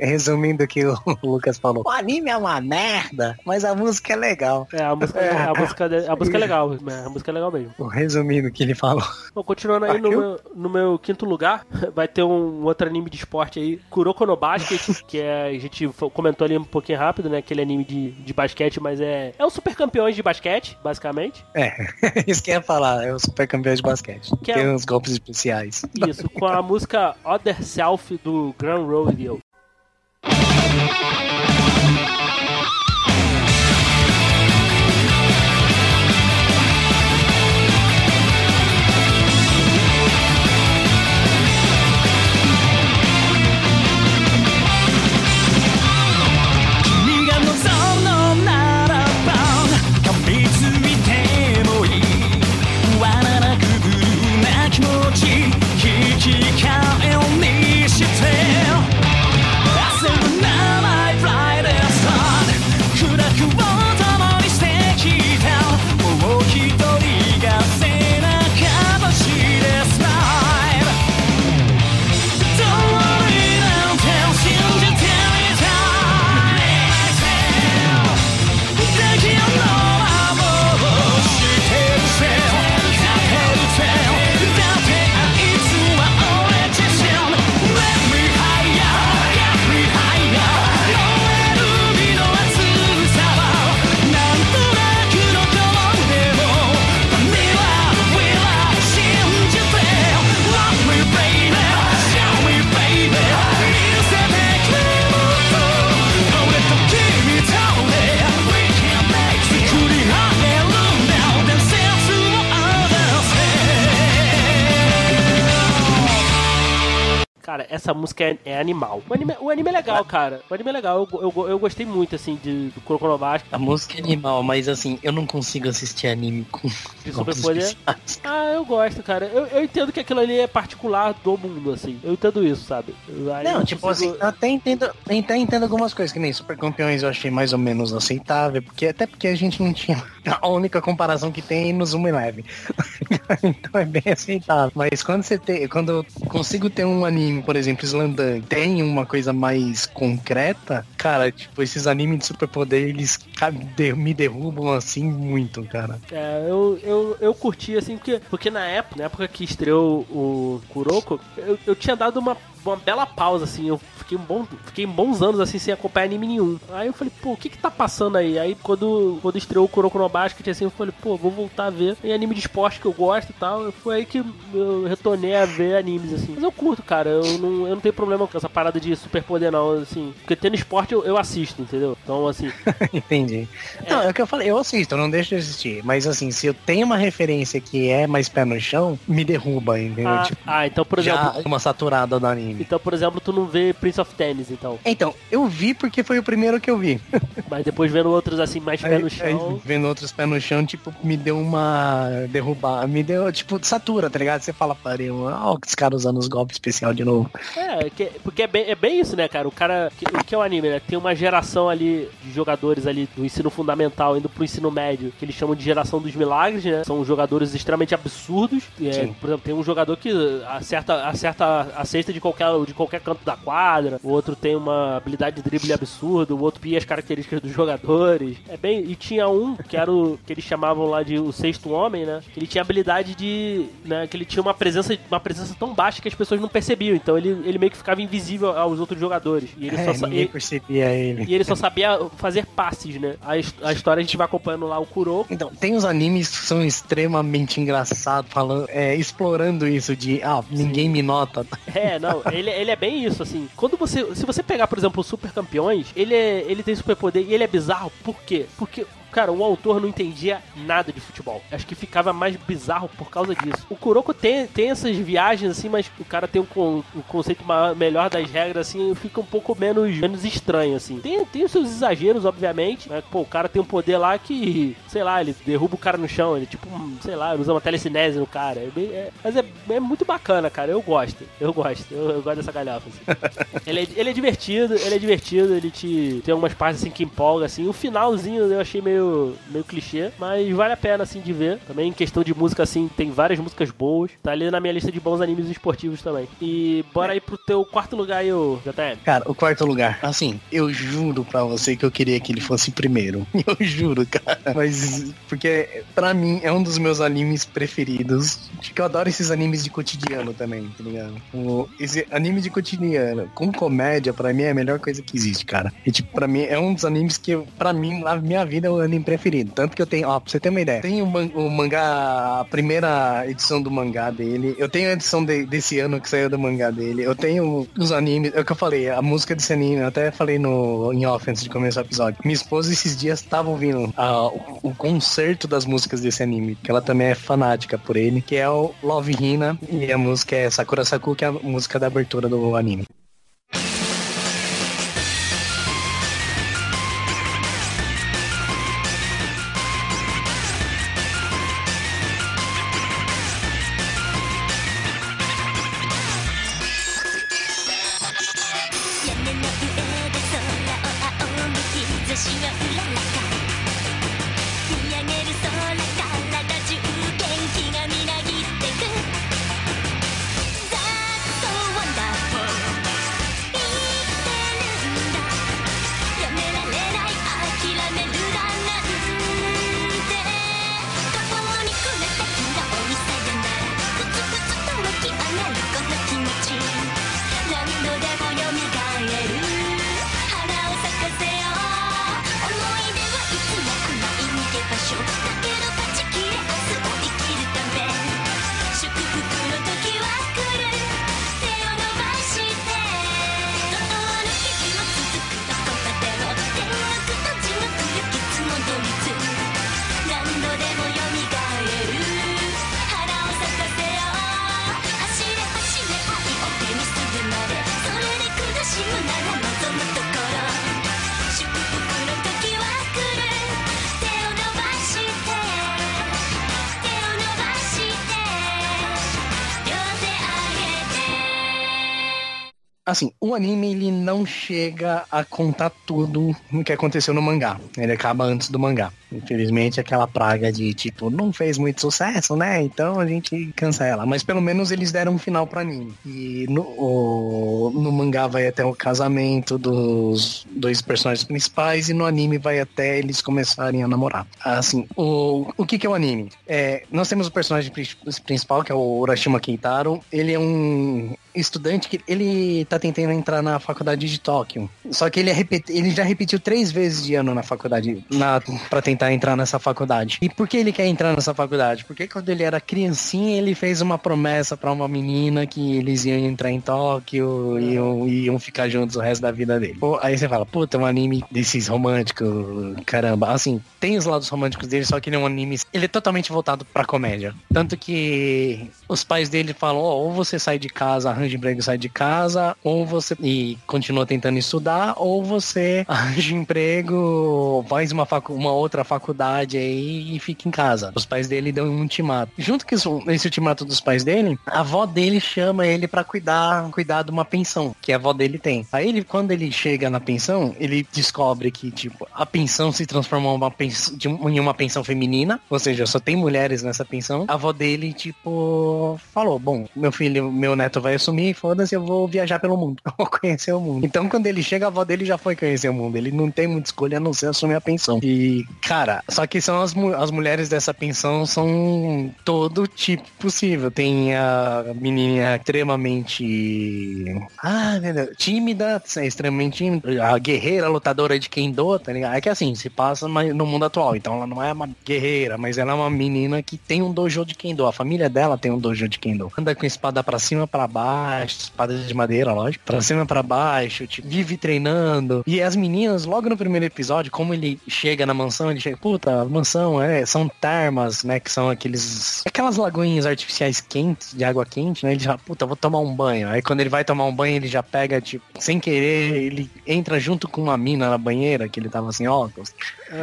Speaker 4: Resumindo o que o Lucas falou. O anime é uma merda, mas a música é legal.
Speaker 2: É, a música,
Speaker 3: É.
Speaker 2: a música, a música é legal, né? a música é legal mesmo.
Speaker 4: Resumindo o que ele falou.
Speaker 2: Bom, continuando aí no meu, no meu quinto lugar, vai ter um outro anime de esporte aí, Kuroko no Basket, que é, a gente comentou ali um pouquinho rápido, né? Aquele anime de, de basquete, mas é, é o Super Campeões de basquete, basicamente.
Speaker 4: É, isso que eu ia falar, é o super campeão de basquete.
Speaker 2: Que é-
Speaker 4: Tem uns golpes especiais.
Speaker 2: Isso, com a música Other Self do Grand Rodeo. Cara, essa música é, é animal. O anime, o anime é legal, cara. O anime é legal. Eu, eu, eu gostei muito, assim, de, do Kuroko no Basket.
Speaker 4: A música é animal, mas assim, eu não consigo assistir anime com
Speaker 2: superpoder? Ah, eu gosto, cara. Eu, eu entendo que aquilo ali é particular do mundo, assim. Eu entendo isso, sabe? Aí
Speaker 4: Não, tipo
Speaker 2: consigo-
Speaker 4: assim, até entendo, até entendo algumas coisas, que nem Super Campeões eu achei mais ou menos aceitável, porque até porque a gente não tinha a única comparação que tem no Zoom Eleven. então é bem aceitável. Mas quando você tem, quando eu consigo ter um anime, por exemplo, Slandan, tem uma coisa mais concreta, cara, tipo, esses animes de superpoder, eles me derrubam assim muito, cara.
Speaker 2: É, eu, eu, eu curti, assim, porque, porque na época, na época que estreou o Kuroko, eu, eu tinha dado uma, uma bela pausa, assim, eu fiquei, um bom, fiquei bons anos, assim, sem acompanhar anime nenhum. Aí eu falei, pô, o que que tá passando aí? Aí quando, quando estreou o Kuroko no Basket, assim, eu falei, pô, vou voltar a ver. Tem anime de esporte que eu gosto e tal, foi aí que eu retornei a ver animes, assim. Mas eu curto, cara, eu não, eu não tenho problema com essa parada de superpoder, não, assim, porque tendo esporte eu, eu assisto, entendeu? Então, assim,
Speaker 4: Entendi. Não, é o que eu falei, eu assisto, eu não deixo de assistir. Mas assim, se eu tenho uma referência que é mais pé no chão, me derruba, entendeu?
Speaker 2: ah,
Speaker 4: Tipo,
Speaker 2: ah, então, por exemplo,
Speaker 4: já uma saturada do anime.
Speaker 2: Então, por exemplo, tu não vê Prince of Tennis, então.
Speaker 4: Então, eu vi porque foi o primeiro que eu vi.
Speaker 2: Mas depois vendo outros assim, mais pé no chão.
Speaker 4: Aí, vendo outros pés no chão, tipo, me deu uma derrubar, me deu, tipo, satura, tá ligado? Você fala, pariu, ó, os caras usando os golpes especial de novo.
Speaker 2: É, que- porque é bem, é bem isso, né, cara? O cara. O que é o anime, né? Tem uma geração ali de jogadores ali do ensino fundamental indo pro ensino médio, que eles chamam de geração dos milagres, né? São jogadores extremamente absurdos. É,
Speaker 4: Sim.
Speaker 2: por exemplo, tem um jogador que acerta, acerta a cesta de qualquer, de qualquer canto da quadra, o outro tem uma habilidade de drible absurda, o outro pia as características dos jogadores. É bem. E tinha um, que era o que eles chamavam lá de o sexto homem, né? Que ele tinha habilidade de. Né, que ele tinha uma presença, uma presença tão baixa que as pessoas não percebiam. Então ele, ele meio que ficava invisível aos outros jogadores. E ele,
Speaker 4: É,
Speaker 2: só,
Speaker 4: ninguém
Speaker 2: e-
Speaker 4: percebia ele.
Speaker 2: e ele só sabia fazer passes, né? A, a história a gente vai acompanhando lá o Kuroko.
Speaker 4: Então, tem os animes que são extremamente engraçados, falando, é, explorando isso de, ah, ninguém me nota.
Speaker 2: É, não, ele, ele é bem isso, assim. Quando você. Se você pegar, por exemplo, o Super Campeões, ele, é, ele tem superpoder e ele é bizarro. Por quê? Porque. Cara, o autor não entendia nada de futebol. Acho que ficava mais bizarro por causa disso. O Kuroko tem, tem essas viagens, assim, mas o cara tem um, con- um conceito maior- melhor das regras, assim, fica um pouco menos, menos estranho, assim. Tem, tem os seus exageros, obviamente, né? Pô, o cara tem um poder lá que, sei lá, ele derruba o cara no chão, ele, tipo, sei lá, usa uma telecinese no cara. É bem- é- mas é, é muito bacana, cara. Eu gosto. Eu gosto. Eu, eu gosto dessa galhofa, assim. ele, é, ele é divertido, ele é divertido, ele te tem algumas partes assim que empolga, assim. O finalzinho eu achei meio, meio clichê, mas vale a pena, assim, de ver. Também em questão de música, assim, tem várias músicas boas. Tá ali na minha lista de bons animes esportivos também. E bora aí pro teu quarto lugar aí, JM.
Speaker 4: Cara, o quarto lugar, assim, eu juro pra você que eu queria que ele fosse primeiro. Eu juro, cara. Mas, porque pra mim é um dos meus animes preferidos. Porque eu adoro esses animes de cotidiano também, tá ligado? O- esse anime de cotidiano com comédia, pra mim, é a melhor coisa que existe, cara. E, tipo, pra mim, é um dos animes que, pra mim, na minha vida, é o anime preferido. Tanto que eu tenho, ó, pra você ter uma ideia, tem o, man- o mangá, a primeira edição do mangá dele. Eu tenho a edição de- desse ano que saiu do mangá dele. Eu tenho os animes, é o que eu falei, a música desse anime, eu até falei no em off antes de começar o episódio. Minha esposa esses dias estava ouvindo ah, o, o concerto das músicas desse anime, que ela também é fanática por ele, que é o Love Hina, e a música é Sakura Saku, que é a música da abertura do anime. Não chega a contar tudo o que aconteceu no mangá. Ele acaba antes do mangá. Infelizmente, aquela praga de tipo, não fez muito sucesso, né? Então a gente cancela. Mas pelo menos eles deram um final pro anime. E no, o- no mangá vai até o casamento dos dois personagens principais e no anime vai até eles começarem a namorar. Assim, o, o que, que é o anime? É, nós temos o personagem pri- principal, que é o Urashima Keitaro. Ele é um estudante que ele tá tentando entrar na faculdade de Tóquio. Só que ele, é repeti- ele já repetiu três vezes de ano na faculdade, na, pra tentar entrar nessa faculdade. E por que ele quer entrar nessa faculdade? Porque quando ele era criancinha, ele fez uma promessa pra uma menina que eles iam entrar em Tóquio e iam, iam ficar juntos o resto da vida dele. Pô, aí você fala, puta, é um anime desses românticos, caramba. Assim, tem os lados românticos dele, só que ele é um anime. Ele é totalmente voltado pra comédia. Tanto que os pais dele falam, ó, ou você sai de casa, arranja emprego e sai de casa, ou você e continua tentando estudar, ou você arranja emprego, faz uma, facu uma outra faculdade aí e fica em casa. Os pais dele dão um ultimato. Junto com isso- esse ultimato dos pais dele, a avó dele chama ele pra cuidar, cuidar de uma pensão que a avó dele tem. Aí ele, quando ele chega na pensão, ele descobre que, tipo, a pensão se transformou uma pens- de um- em uma pensão feminina, ou seja, só tem mulheres nessa pensão. A avó dele, tipo, falou: Bom, meu filho, meu neto vai assumir, foda-se, eu vou viajar pelo mundo. Eu vou conhecer o mundo. Então, quando ele chega, a avó dele já foi conhecer o mundo. Ele não tem muita escolha a não ser assumir a pensão. E, cara, só que são as, as mulheres dessa pensão são todo tipo possível. Tem a menina extremamente. Ah, meu Deus, tímida, é extremamente tímida. A guerreira lutadora de Kendo, tá ligado? É que assim, se passa no mundo atual. Então ela não é uma guerreira, mas ela é uma menina que tem um dojo de Kendo. A família dela tem um dojo de Kendo. Anda com espada pra cima, pra baixo, espada de madeira, lógico. Pra cima, pra baixo, tipo, vive treinando. E as meninas, logo no primeiro episódio, como ele chega na mansão, ele chega, puta, mansão, é, são termas, né? Que são aqueles. Aquelas lagoinhas artificiais quentes, de água quente, né? Ele já, puta, vou tomar um banho. Aí quando ele vai tomar um banho, ele já pega, tipo, sem querer, ele entra junto com uma mina na banheira, que ele tava sem óculos.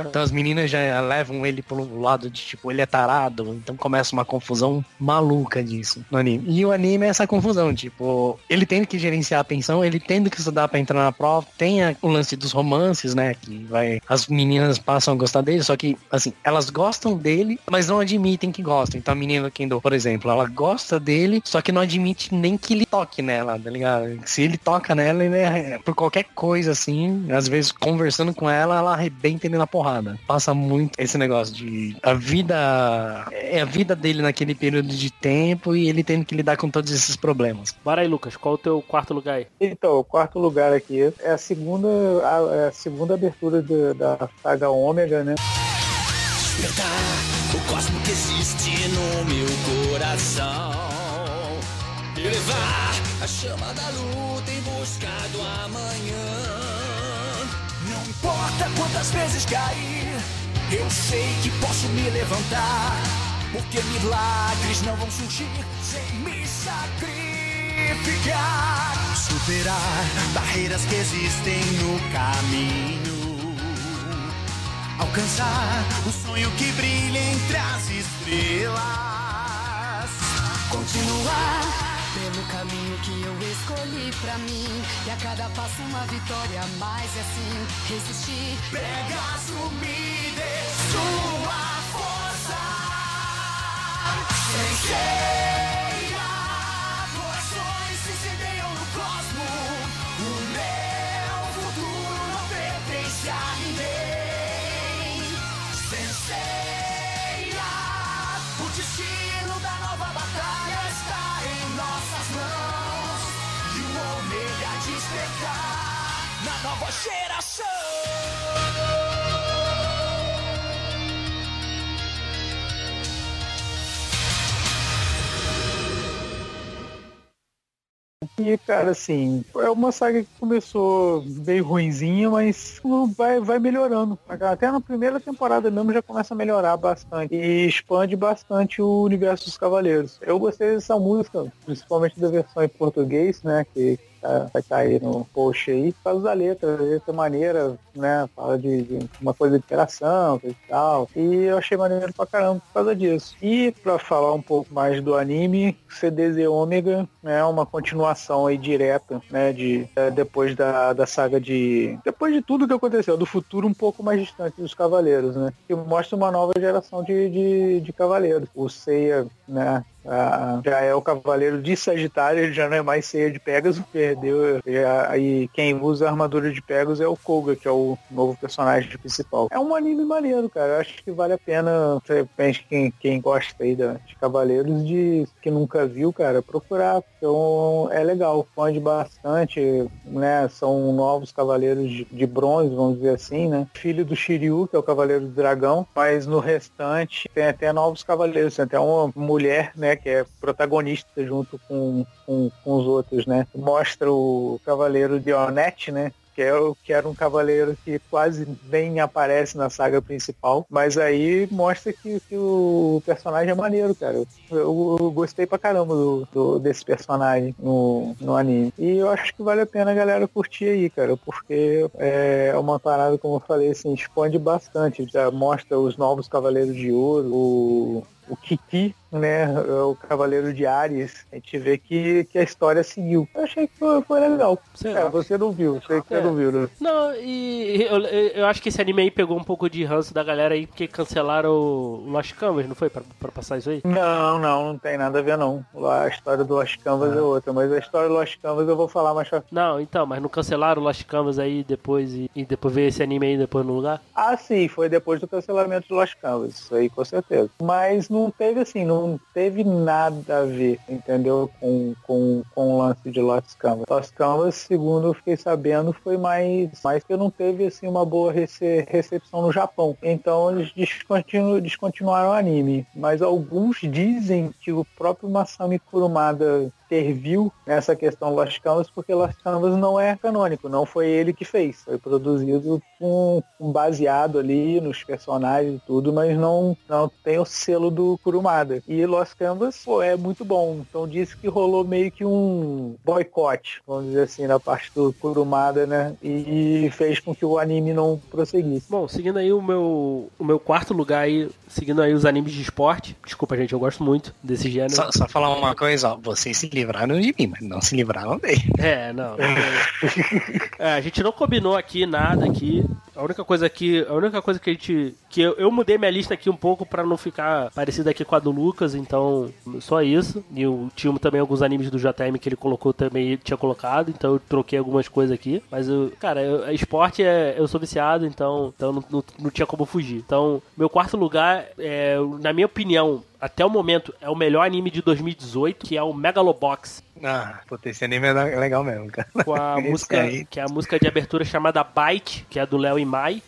Speaker 4: Então as meninas já levam ele pelo lado de, tipo, ele é tarado. Então começa uma confusão maluca disso no anime. E o anime é essa confusão, tipo, ele tendo que gerenciar a pensão, ele tendo que estudar pra entrar na prova, tem o lance dos romances, né? Que vai. As meninas passam a gostar dele, só que, assim, elas gostam dele, mas não admitem que gostam. Então a menina Kendo, por exemplo, ela gosta dele, só que não admite nem que ele toque nela, tá ligado? Se ele toca nela, ele é, por qualquer coisa assim, às vezes conversando com ela, ela arrebenta ele na porrada. Passa muito esse negócio de a vida é a vida dele naquele período de tempo e ele tendo que lidar com todos esses problemas.
Speaker 2: Bora aí, Lucas. Qual o teu quarto lugar aí?
Speaker 3: Então, o quarto lugar aqui é a segunda, a, é a segunda abertura de- da saga Ômega, né?
Speaker 9: despertar o cosmo que existe no meu coração. Elevar a chama da luta em busca do amanhã. Importa quantas vezes cair, eu sei que posso me levantar. Porque milagres não vão surgir sem me sacrificar. Superar barreiras que existem no caminho. Alcançar o sonho que brilha entre as estrelas.
Speaker 10: Continuar pelo caminho que eu escolhi pra mim. E a cada passo uma vitória, mas é assim, resistir.
Speaker 9: Pegasus me dê sua força. Senseia, E,
Speaker 3: cara, assim, é uma saga que começou bem ruinzinha, mas vai, vai melhorando. Até na primeira temporada mesmo já começa a melhorar bastante. E expande bastante o universo dos Cavaleiros. Eu gostei dessa música, principalmente da versão em português, né? Que tá- vai estar aí no post aí, por causa da letra, a letra maneira, né? Fala de, de uma coisa de interação e tal. E eu achei maneiro pra caramba por causa disso. E pra falar um pouco mais do anime, CDZ Ômega é uma continuação aí direta, né? De é, depois da, da saga de. Depois de tudo que aconteceu, do futuro um pouco mais distante dos Cavaleiros, né? Que mostra uma nova geração de, de, de Cavaleiros. O Seiya, né? Ah, já é o cavaleiro de Sagitário, ele já não é mais ceia de Pegasus, perdeu. aí quem usa a armadura de Pegasus é o Koga, que é o novo personagem principal. É um anime maneiro, cara. Eu acho que vale a pena, de repente, quem, quem gosta aí de Cavaleiros, de que nunca viu, cara, procurar. porque é legal, expande bastante, né? São novos cavaleiros de, de bronze, vamos dizer assim, né? Filho do Shiryu, que é o cavaleiro do dragão, mas no restante tem até novos cavaleiros, tem até uma mulher, né, que é protagonista junto com, com, com os outros, né? Mostra o cavaleiro de Onete, né? Que, é que era um cavaleiro que quase nem aparece na saga principal, mas aí mostra que, que o personagem é maneiro, cara. Eu, eu gostei pra caramba do, do- desse personagem no, no anime. E eu acho que vale a pena a galera curtir aí, cara, porque é uma parada, como eu falei, assim, expande bastante. Já mostra os novos Cavaleiros de Ouro, o, o Kiki, né, é o Cavaleiro de Ares. A gente vê que, que a história seguiu. Eu achei que foi, foi legal. É, você não viu, sei que
Speaker 2: É.
Speaker 3: você não viu, né?
Speaker 2: Não, e eu, eu- acho que esse anime aí pegou um pouco de ranço da galera aí, porque cancelaram o Lost Canvas, não foi? Pra, pra passar isso aí?
Speaker 3: Não, não, não tem nada a ver não. A história do Lost Canvas é outra, mas a história do Lost Canvas eu vou falar mais pra
Speaker 2: Não, então, mas não cancelaram o Lost Canvas aí depois e, e depois veio esse anime aí depois no lugar?
Speaker 3: Ah, sim, foi depois do cancelamento do Lost Canvas, isso aí com certeza. Mas não teve assim, não teve nada a ver, entendeu? Com, com, com o lance de Lost Canvas. Lost Canvas, segundo eu fiquei sabendo, foi mais, mais que não teve assim uma boa rece- recepção no Japão. Então eles descontinu, descontinuaram o anime. Mas alguns dizem que o próprio Masami Kurumada interviu nessa questão Lost Canvas porque Lost Canvas não é canônico, não foi ele que fez. Foi produzido com, com baseado ali nos personagens e tudo, mas não, não tem o selo do Kurumada. E Lost Canvas pô, é muito bom. Então disse que rolou meio que um boicote, vamos dizer assim, na parte do Kurumada, né? E fez com que o anime não prosseguisse.
Speaker 2: Bom, seguindo aí o meu, o meu quarto lugar aí, seguindo aí os animes de esporte. Desculpa, gente, eu gosto muito desse gênero.
Speaker 4: Só, só falar uma coisa, ó, vocês se livraram de mim, mas não se livraram dele.
Speaker 2: É, não. não é, a gente não combinou aqui nada aqui. A única coisa aqui, a única coisa que a gente que eu, eu mudei minha lista aqui um pouco pra não ficar parecida aqui com a do Lucas, então só isso. E o tinha também alguns animes do JM que ele colocou também, tinha colocado, então eu troquei algumas coisas aqui. Mas eu, cara, eu, esporte é eu sou viciado, então, então não, não, não tinha como fugir. Então, meu quarto lugar é, na minha opinião, até o momento é o melhor anime de 2018, que é o Megalobox
Speaker 4: Ah, puta, esse anime é legal mesmo, cara.
Speaker 2: com a música
Speaker 4: aí.
Speaker 2: que é a música de abertura chamada Bite, que é do Léo e Mai.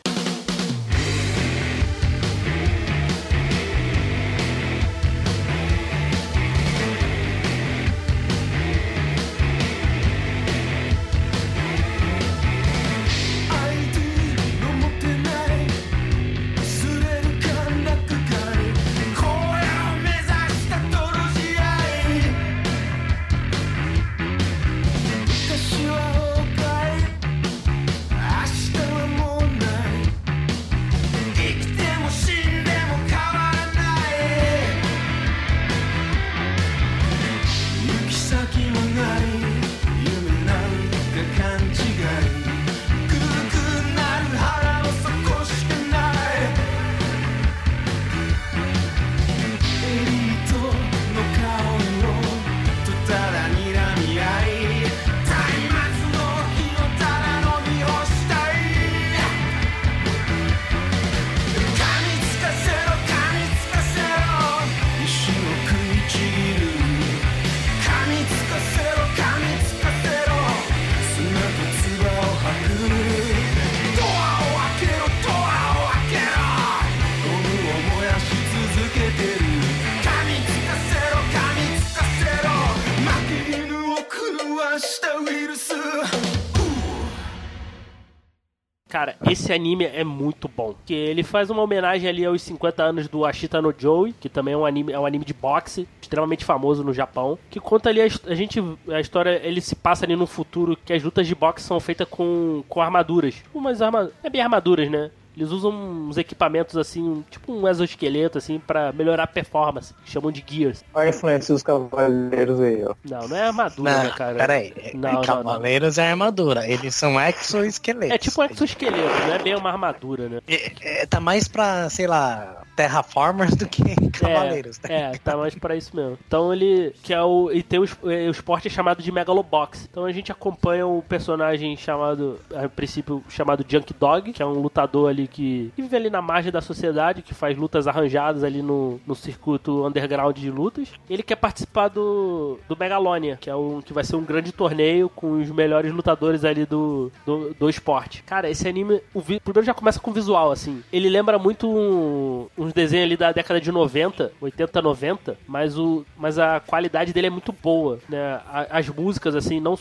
Speaker 2: Esse anime é muito bom. Que ele faz uma homenagem ali aos 50 anos do Ashita no Joey, que também é um anime, é um anime de boxe extremamente famoso no Japão, que conta ali a, a gente a história, ele se passa ali num futuro que as lutas de boxe são feitas com, com armaduras. Umas armaduras, é bem armaduras, né? Eles usam uns equipamentos assim, tipo um exoesqueleto assim pra melhorar a performance, chamam de gears.
Speaker 3: Olha a influência dos cavaleiros aí, ó.
Speaker 2: Não, não é armadura, né,
Speaker 4: Não,
Speaker 2: cara.
Speaker 4: peraí.
Speaker 2: Não, não, não.
Speaker 4: Cavaleiros é armadura. Eles são exoesqueletos.
Speaker 2: É tipo um exoesqueleto, não é bem uma armadura, né?
Speaker 4: É, é, tá mais pra, sei lá, terraformers do que cavaleiros.
Speaker 2: É, é, tá mais pra isso mesmo. Então ele. Que é o. E tem o, é, o esporte chamado de Megalobox. Então a gente acompanha o personagem chamado. A princípio chamado Junk Dog, que é um lutador ali que, que vive ali na margem da sociedade, que faz lutas arranjadas ali no, no circuito underground de lutas. Ele quer participar do, do Megalonia, que é um que vai ser um grande torneio com os melhores lutadores ali do, do, do esporte. Cara, esse anime, o vi- primeiro já começa com o visual, assim. Ele lembra muito um- uns desenhos ali da década de 90, 80, 90, mas, o, mas a qualidade dele é muito boa, né? As músicas, assim, não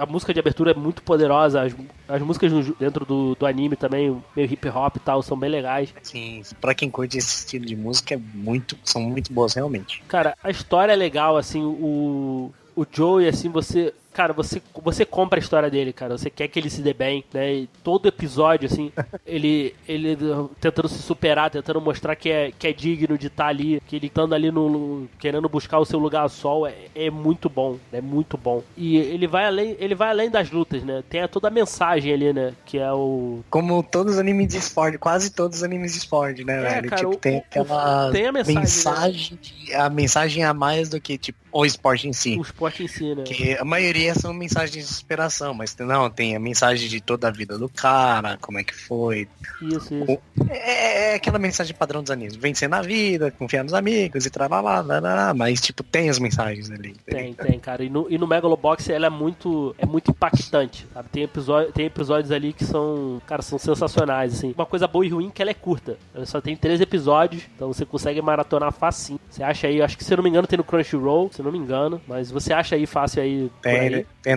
Speaker 2: a música de abertura é muito poderosa, as, as músicas dentro do, do anime também, meio hip hop e tal, são bem legais.
Speaker 4: Sim, pra quem curte esse estilo de música, é muito, são muito boas realmente.
Speaker 2: Cara, a história é legal, assim, o, o Joey, assim, você. Cara, você, você compra a história dele, cara. Você quer que ele se dê bem, né? E todo episódio, assim, ele, ele tentando se superar, tentando mostrar que é, que é digno de estar ali, que ele estando ali no, querendo buscar o seu lugar ao sol, é, é muito bom, é muito bom. E ele vai além, ele vai além das lutas, né? Tem toda a mensagem ali, né? Que é o
Speaker 4: Como todos os animes de esporte, quase todos os animes de esporte, né,
Speaker 2: É,
Speaker 4: velho?
Speaker 2: cara,
Speaker 4: tipo,
Speaker 2: o-
Speaker 4: tem
Speaker 2: o- tem a mensagem,
Speaker 4: mensagem de- a mensagem a mais do que, tipo, o esporte em si.
Speaker 2: o esporte em si, né?
Speaker 4: Que a maioria são mensagens de inspiração, mas não, tem a mensagem de toda a vida do cara, como é que foi.
Speaker 2: Isso, isso.
Speaker 4: É, é aquela mensagem padrão dos animes. Vencer na vida, confiar nos amigos e tralalá, lá, mas tipo, tem as mensagens ali.
Speaker 2: Tem, tem, cara. E no, e no Megalobox ela é muito, é muito impactante, sabe? Tem, episódio, tem episódios ali que são, cara, são sensacionais, assim. Uma coisa boa e ruim é que ela é curta. Ela só tem três episódios, então você consegue maratonar facinho. Você acha aí, acho que se eu não me engano tem no Crunchyroll, se eu não me engano, mas você acha aí fácil aí
Speaker 4: Tem,
Speaker 2: aí.
Speaker 4: tem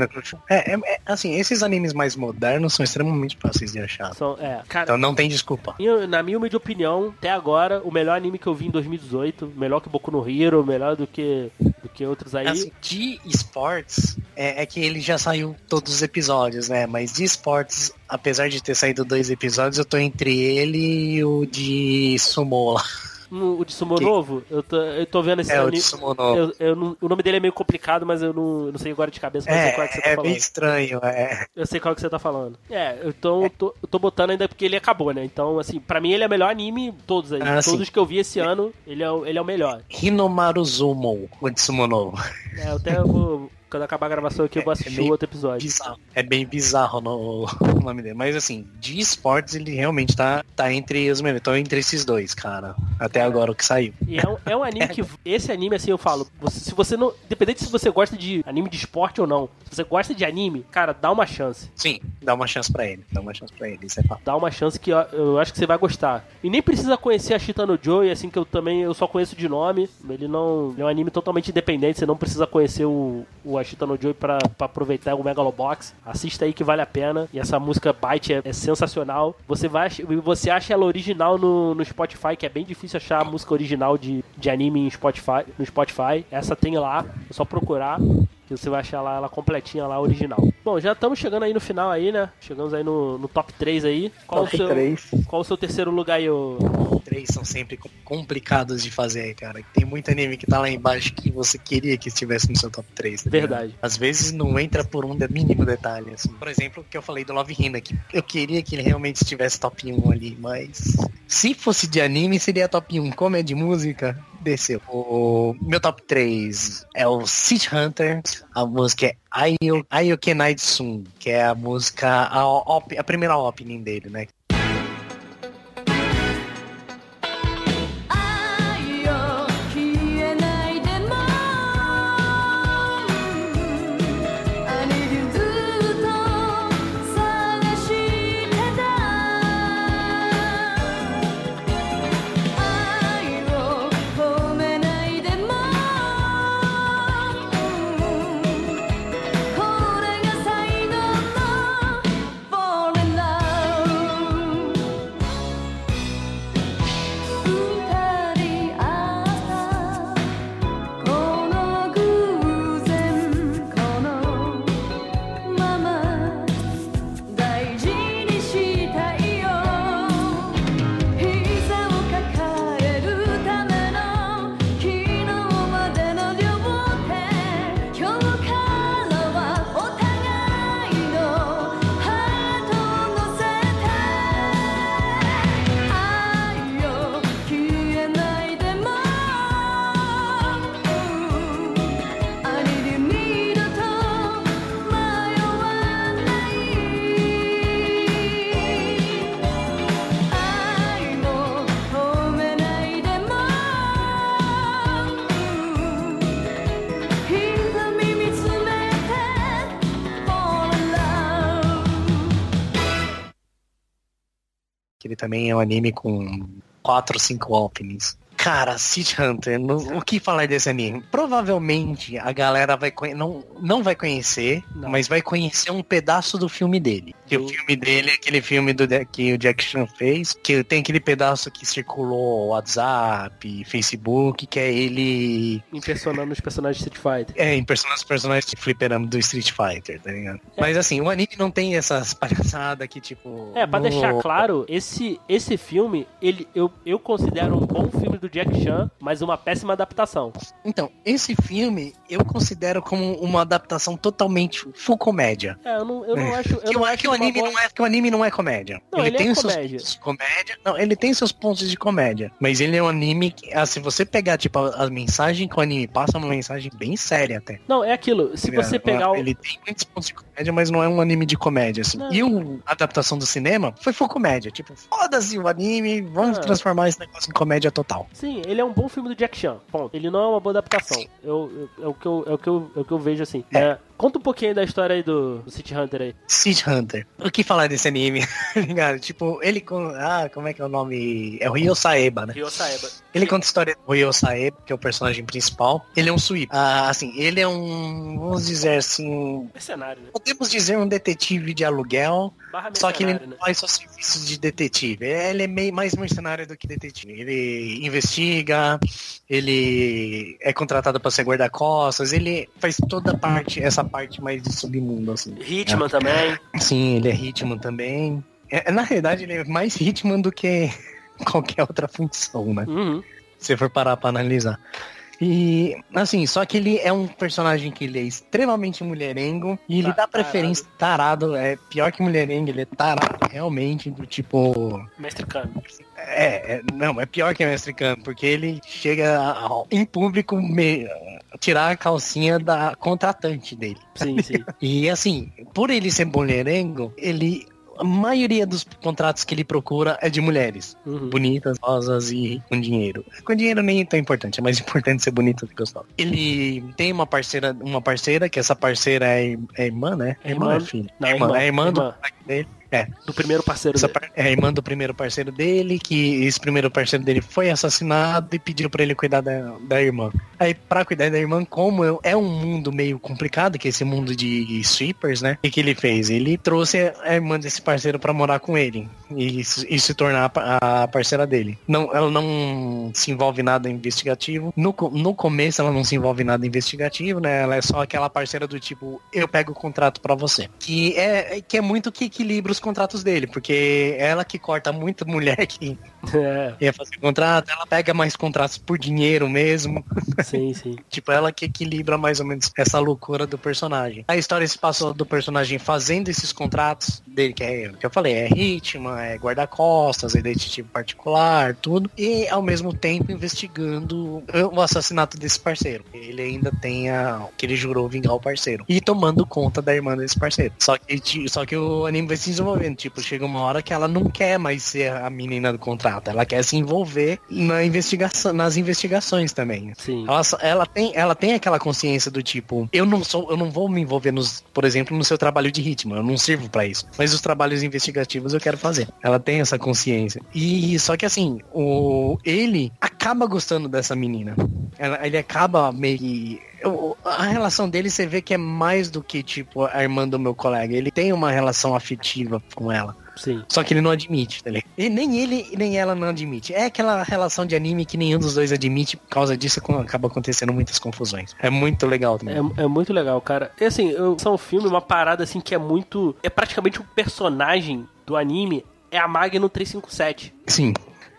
Speaker 4: é, é, é, assim, esses animes mais modernos são extremamente fáceis de achar.
Speaker 2: São, é, cara,
Speaker 4: Então não tem desculpa.
Speaker 2: na minha humilde opinião, até agora, o melhor anime que eu vi em 2018, melhor que Boku no Hero, melhor do que, do que outros aí.
Speaker 4: Assim, de esportes, é, é que ele já saiu todos os episódios, né? Mas de esportes, apesar de ter saído dois episódios, eu tô entre ele e o de Sumo lá.
Speaker 2: O de Sumo
Speaker 4: Que-
Speaker 2: novo, eu tô, eu tô vendo esse
Speaker 4: É, o
Speaker 2: anime.
Speaker 4: de Sumo novo.
Speaker 2: Eu, eu não- o nome dele é meio complicado, mas eu não, eu não sei agora de cabeça, mas eu sei qual é que você tá
Speaker 4: É, é
Speaker 2: falando.
Speaker 4: bem estranho, é.
Speaker 2: Eu sei qual que você tá falando. É, então eu tô, eu tô botando ainda porque ele acabou, né? Então, assim, pra mim ele é o melhor anime, todos aí.
Speaker 4: Ah,
Speaker 2: todos
Speaker 4: sim.
Speaker 2: que eu vi esse ano, ele é, o- ele é o melhor.
Speaker 4: Hinomaru Zumo, o de Sumo novo.
Speaker 2: É, eu até vou. Quando acabar a gravação aqui, eu vou
Speaker 4: É,
Speaker 2: assistir
Speaker 4: é
Speaker 2: o outro episódio.
Speaker 4: Bizarro. É bem bizarro no, o nome dele. Mas assim, de esportes ele realmente tá, tá entre os melhores. Tô entre esses dois, cara. Até agora o que saiu.
Speaker 2: E é um, é um anime que. Esse anime, assim, eu falo. você- se você não. Independente se você gosta de anime de esporte ou não. Se você gosta de anime, cara, dá uma chance.
Speaker 4: Sim, dá uma chance pra ele. Dá uma chance pra ele, isso é fato.
Speaker 2: Dá uma chance que eu, eu acho que você vai gostar. E nem precisa conhecer a Shita no Joey, assim que eu também eu só conheço de nome. Ele não. Ele é um anime totalmente independente, você não precisa conhecer o, o Ashita no Joey pra, pra aproveitar o Megalobox. Assista aí que vale a pena. E essa música Byte é, é sensacional. Você vai você acha ela original no, no Spotify, que é bem difícil achar a música original de, de anime em Spotify, no Spotify. Essa tem lá, é só procurar. Que você vai achar lá ela completinha lá, original. Bom, já estamos chegando aí no final aí, né? Chegamos aí no, no top 3 aí. Qual,
Speaker 3: Top
Speaker 2: o seu,
Speaker 3: 3.
Speaker 2: qual o seu terceiro lugar aí, ô?
Speaker 4: Três são sempre com- complicados de fazer aí, cara. Tem muito anime que tá lá embaixo que você queria que estivesse no seu top 3.
Speaker 2: Verdade.
Speaker 4: Às vezes não entra por um mínimo detalhe. assim. Por exemplo, o que eu falei do Love Hina, que eu queria que ele realmente estivesse top 1 ali, mas se fosse de anime, seria top 1. Como é de música, desceu. O meu top 3 é o City Hunter, a música é Ayo, Night Soon, que é a música, a, op- a primeira opening dele, né? Ele também é um anime com quatro ou cinco openings. Cara, City Hunter, no- o que falar desse anime? Provavelmente a galera vai não, não vai conhecer,
Speaker 2: Não.
Speaker 4: mas vai conhecer um pedaço do filme dele. Que o
Speaker 2: Do-
Speaker 4: filme dele é aquele filme do, que o Jack Chan fez, que tem aquele pedaço que circulou WhatsApp, Facebook, que é ele
Speaker 2: Impersonando os personagens de Street Fighter.
Speaker 4: é, impersonando os personagens de fliperama do Street Fighter, tá ligado? Mas assim, o anime não tem essas palhaçadas que, tipo.
Speaker 2: É, pra
Speaker 4: no-
Speaker 2: deixar claro, esse, esse filme, ele, eu, eu considero um bom filme do Jack Chan, mas uma péssima adaptação.
Speaker 4: Então, esse filme eu considero como uma adaptação totalmente full comédia.
Speaker 2: É, eu não, eu não acho. Eu
Speaker 4: que,
Speaker 2: não acho
Speaker 4: que o anime
Speaker 2: boa-
Speaker 4: não é, que o anime não é comédia.
Speaker 2: Não, ele é
Speaker 4: tem os seus
Speaker 2: comédia.
Speaker 4: pontos de comédia. Não, ele tem seus pontos de comédia. Mas ele é um anime que, ah, se você pegar, tipo, a, a mensagem que o anime passa, é uma mensagem bem séria até.
Speaker 2: Não, é aquilo. Se você pegar o.
Speaker 4: Ele tem muitos pontos de comédia, mas não é um anime de comédia, assim.
Speaker 2: Não.
Speaker 4: E o, a adaptação do cinema foi full comédia. Tipo, foda-se o anime, vamos
Speaker 2: Ah.
Speaker 4: transformar esse negócio em comédia total.
Speaker 2: Sim, ele é um bom filme do Jack Chan. Ponto. Ele não é uma boa adaptação. Eu, eu- é, o que eu, é, o que eu, é o que eu vejo assim.
Speaker 4: É.
Speaker 2: É, conta um pouquinho da história aí do, do City Hunter aí.
Speaker 4: City Hunter. O que falar desse anime? Ligado? Tipo, ele com. Ah, como é que é o nome? É o Ryo Saeba, né?
Speaker 2: Ryo Saeba.
Speaker 4: Ele conta a história do Ryo Saeba, que é o personagem principal. Ele é um sweep. Ah, assim, ele é um. Vamos dizer assim.
Speaker 2: Mercenário, né?
Speaker 4: Podemos dizer um detetive de aluguel. Só que ele não
Speaker 2: né?
Speaker 4: faz só serviços de detetive. Ele é meio mais mercenário do que detetive. Ele investiga, ele é contratado para ser guarda-costas, ele faz toda a parte, essa parte mais de submundo, assim.
Speaker 2: Hitman também.
Speaker 4: Sim, ele é Hitman também. É, na realidade, ele é mais Hitman do que qualquer outra função, né?
Speaker 2: Uhum.
Speaker 4: Se for parar pra analisar. E, assim, só que ele é um personagem que ele é extremamente mulherengo e ele
Speaker 2: Tá-
Speaker 4: dá preferência tarado, é pior que mulherengo, ele é tarado realmente, do tipo.
Speaker 2: Mestre Kami.
Speaker 4: É, é- não, é pior que Mestre Kami, porque ele chega a- em público me- tirar a calcinha da contratante dele.
Speaker 2: Sim, sim.
Speaker 4: E assim, por ele ser mulherengo, ele. A maioria dos contratos que ele procura é de mulheres.
Speaker 2: Uhum.
Speaker 4: Bonitas, rosas e com dinheiro. Com dinheiro nem é tão importante, é mais importante ser bonita do que gostosa. Ele tem uma parceira, uma parceira, que essa parceira é, é irmã, né? É irmã, ou é
Speaker 2: Irmã.
Speaker 4: filha?
Speaker 2: Não,
Speaker 4: é irmã,
Speaker 2: irmã.
Speaker 4: é irmã do
Speaker 2: Irmã.
Speaker 4: pai dele. É,
Speaker 2: Do primeiro parceiro
Speaker 4: essa
Speaker 2: dele.
Speaker 4: par- é a irmã do primeiro parceiro dele, que esse primeiro parceiro dele foi assassinado e pediu pra ele cuidar da, da irmã. Aí, pra cuidar da irmã, como eu- é um mundo meio complicado, que é esse mundo de strippers, né? O que, que ele fez? Ele trouxe a irmã desse parceiro pra morar com ele e, se- e se tornar a a parceira dele. Não, ela não se envolve em nada investigativo. No, no começo, ela não se envolve em nada investigativo, né? Ela é só aquela parceira do tipo, eu pego o contrato pra você. Que é, que é muito que equilibra os contratos dele, porque ela que corta muita mulher que
Speaker 2: É,
Speaker 4: ia fazer contrato, ela pega mais contratos por dinheiro mesmo.
Speaker 2: sim, sim.
Speaker 4: Tipo, ela que equilibra mais ou menos essa loucura do personagem. A história se passou do personagem fazendo esses contratos dele, que é que eu falei, é ritmo, é guarda-costas, é detetive particular, tudo. E ao mesmo tempo investigando o assassinato desse parceiro. Ele ainda tem a. que ele jurou vingar o parceiro. E tomando conta da irmã desse parceiro. Só que, só que o anime vai se desenvolvendo. Tipo, chega uma hora que ela não quer mais ser a menina do contrato. Ela quer se envolver na investigação, nas investigações também.
Speaker 2: Sim.
Speaker 4: Ela, ela tem, ela tem aquela consciência do tipo, eu não sou, eu não vou me envolver nos, por exemplo, no seu trabalho de ritmo, eu não sirvo pra isso. Mas os trabalhos investigativos eu quero fazer. Ela tem essa consciência. E só que assim, o ele acaba gostando dessa menina. Ela- ele acaba meio que eu- a relação dele você vê que é mais do que tipo a irmã do meu colega. Ele tem uma relação afetiva com ela.
Speaker 2: Sim.
Speaker 4: Só que ele não admite, tá ligado? E nem ele nem ela não admite. É aquela relação de anime que nenhum dos dois admite, por causa disso ac- acaba acontecendo muitas confusões. É muito legal também.
Speaker 2: É, é muito legal, cara. E assim, eu, são um filme, uma parada assim que é muito. É praticamente um personagem do anime. É a Magnum 357.
Speaker 4: Sim.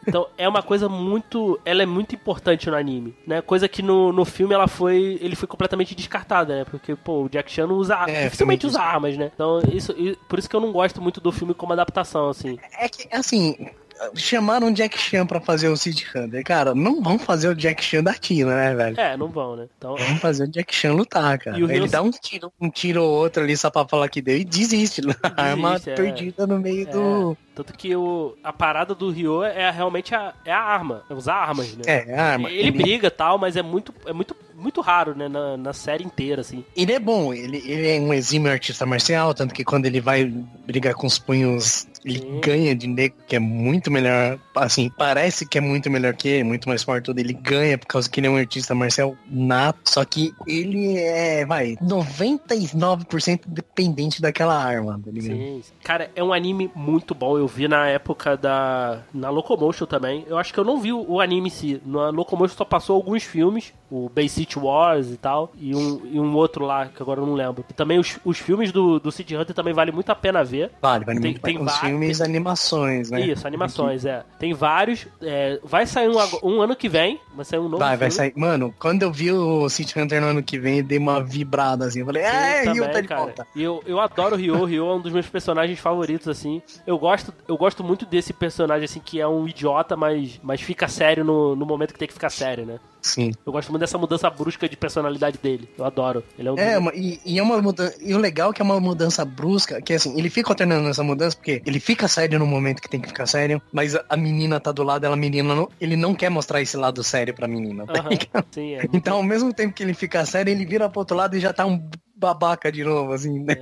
Speaker 2: Então é uma coisa muito. Ela é muito importante no anime, né? Coisa que no, no filme ela foi. Ele foi completamente descartada, né? Porque, pô, o Jack Chan não usa.
Speaker 4: É,
Speaker 2: dificilmente usa armas, né? Então, isso, por isso que eu não gosto muito do filme como adaptação, assim.
Speaker 4: É que, assim, chamaram o Jack Chan pra fazer o City Hunter. Cara, não vão fazer o Jack Chan da Tina, né, velho?
Speaker 2: É, não vão, né? Então.
Speaker 4: Vamos fazer o Jack Chan lutar, cara.
Speaker 2: E
Speaker 4: Ele dá um tiro, um tiro ou outro ali só pra falar que deu e desiste. A arma
Speaker 2: é.
Speaker 4: perdida no meio do.
Speaker 2: Tanto que o, a parada do Ryo é realmente a, é a arma. É usar armas, né?
Speaker 4: É, a arma.
Speaker 2: Ele briga e tal, mas é muito, é muito muito raro, né? Na, na série inteira, assim.
Speaker 4: Ele é bom, ele, ele é um exímio artista marcial, tanto que quando ele vai brigar com os punhos, ele
Speaker 2: Sim.
Speaker 4: ganha de nego, que é muito melhor, assim, parece que é muito melhor que ele, muito mais forte, ele ganha por causa que ele é um artista marcial nato, só que ele é, vai, 99% dependente daquela arma, tá ligado?
Speaker 2: Sim. Cara, é um anime muito bom. Eu vi na época da. Na Locomotion também. Eu acho que eu não vi o, anime em si. Na Locomotion só passou alguns filmes. O Bay City Wars e tal. E um, e um outro lá, que agora eu não lembro. E também os, os filmes do, do City Hunter também vale muito a pena ver.
Speaker 4: Vale, vale
Speaker 2: Tem-
Speaker 4: muito
Speaker 2: tem
Speaker 4: com os filmes animações, né?
Speaker 2: Isso, animações, é. Tem vários. é, vai sair um, um ano que vem. Vai sair um novo
Speaker 4: Vai, vai
Speaker 2: filme.
Speaker 4: sair. Mano, quando eu vi o City Hunter no ano que vem, eu dei uma vibrada assim. Eu falei, é, Rio
Speaker 2: também,
Speaker 4: tá de
Speaker 2: cara.
Speaker 4: volta.
Speaker 2: E eu, eu adoro o Ryo, o Ryo é um dos meus personagens favoritos, assim. Eu gosto, eu gosto muito desse personagem, assim, que é um idiota, mas, mas fica sério no, no momento que tem que ficar sério, né?
Speaker 4: Sim.
Speaker 2: Eu gosto muito dessa mudança brusca de personalidade dele. Eu adoro. Ele é um
Speaker 4: É, uma- e, e é uma mudança. E o legal é que é uma mudança brusca, que assim, ele fica alternando essa mudança, porque ele fica sério no momento que tem que ficar sério, mas a, a menina tá do lado, ela, menina, não, ele não quer mostrar esse lado sério pra menina. tá?
Speaker 2: Sim, é.
Speaker 4: Então, ao mesmo tempo que ele fica sério, ele vira pro outro lado e já tá um babaca de novo, assim, né?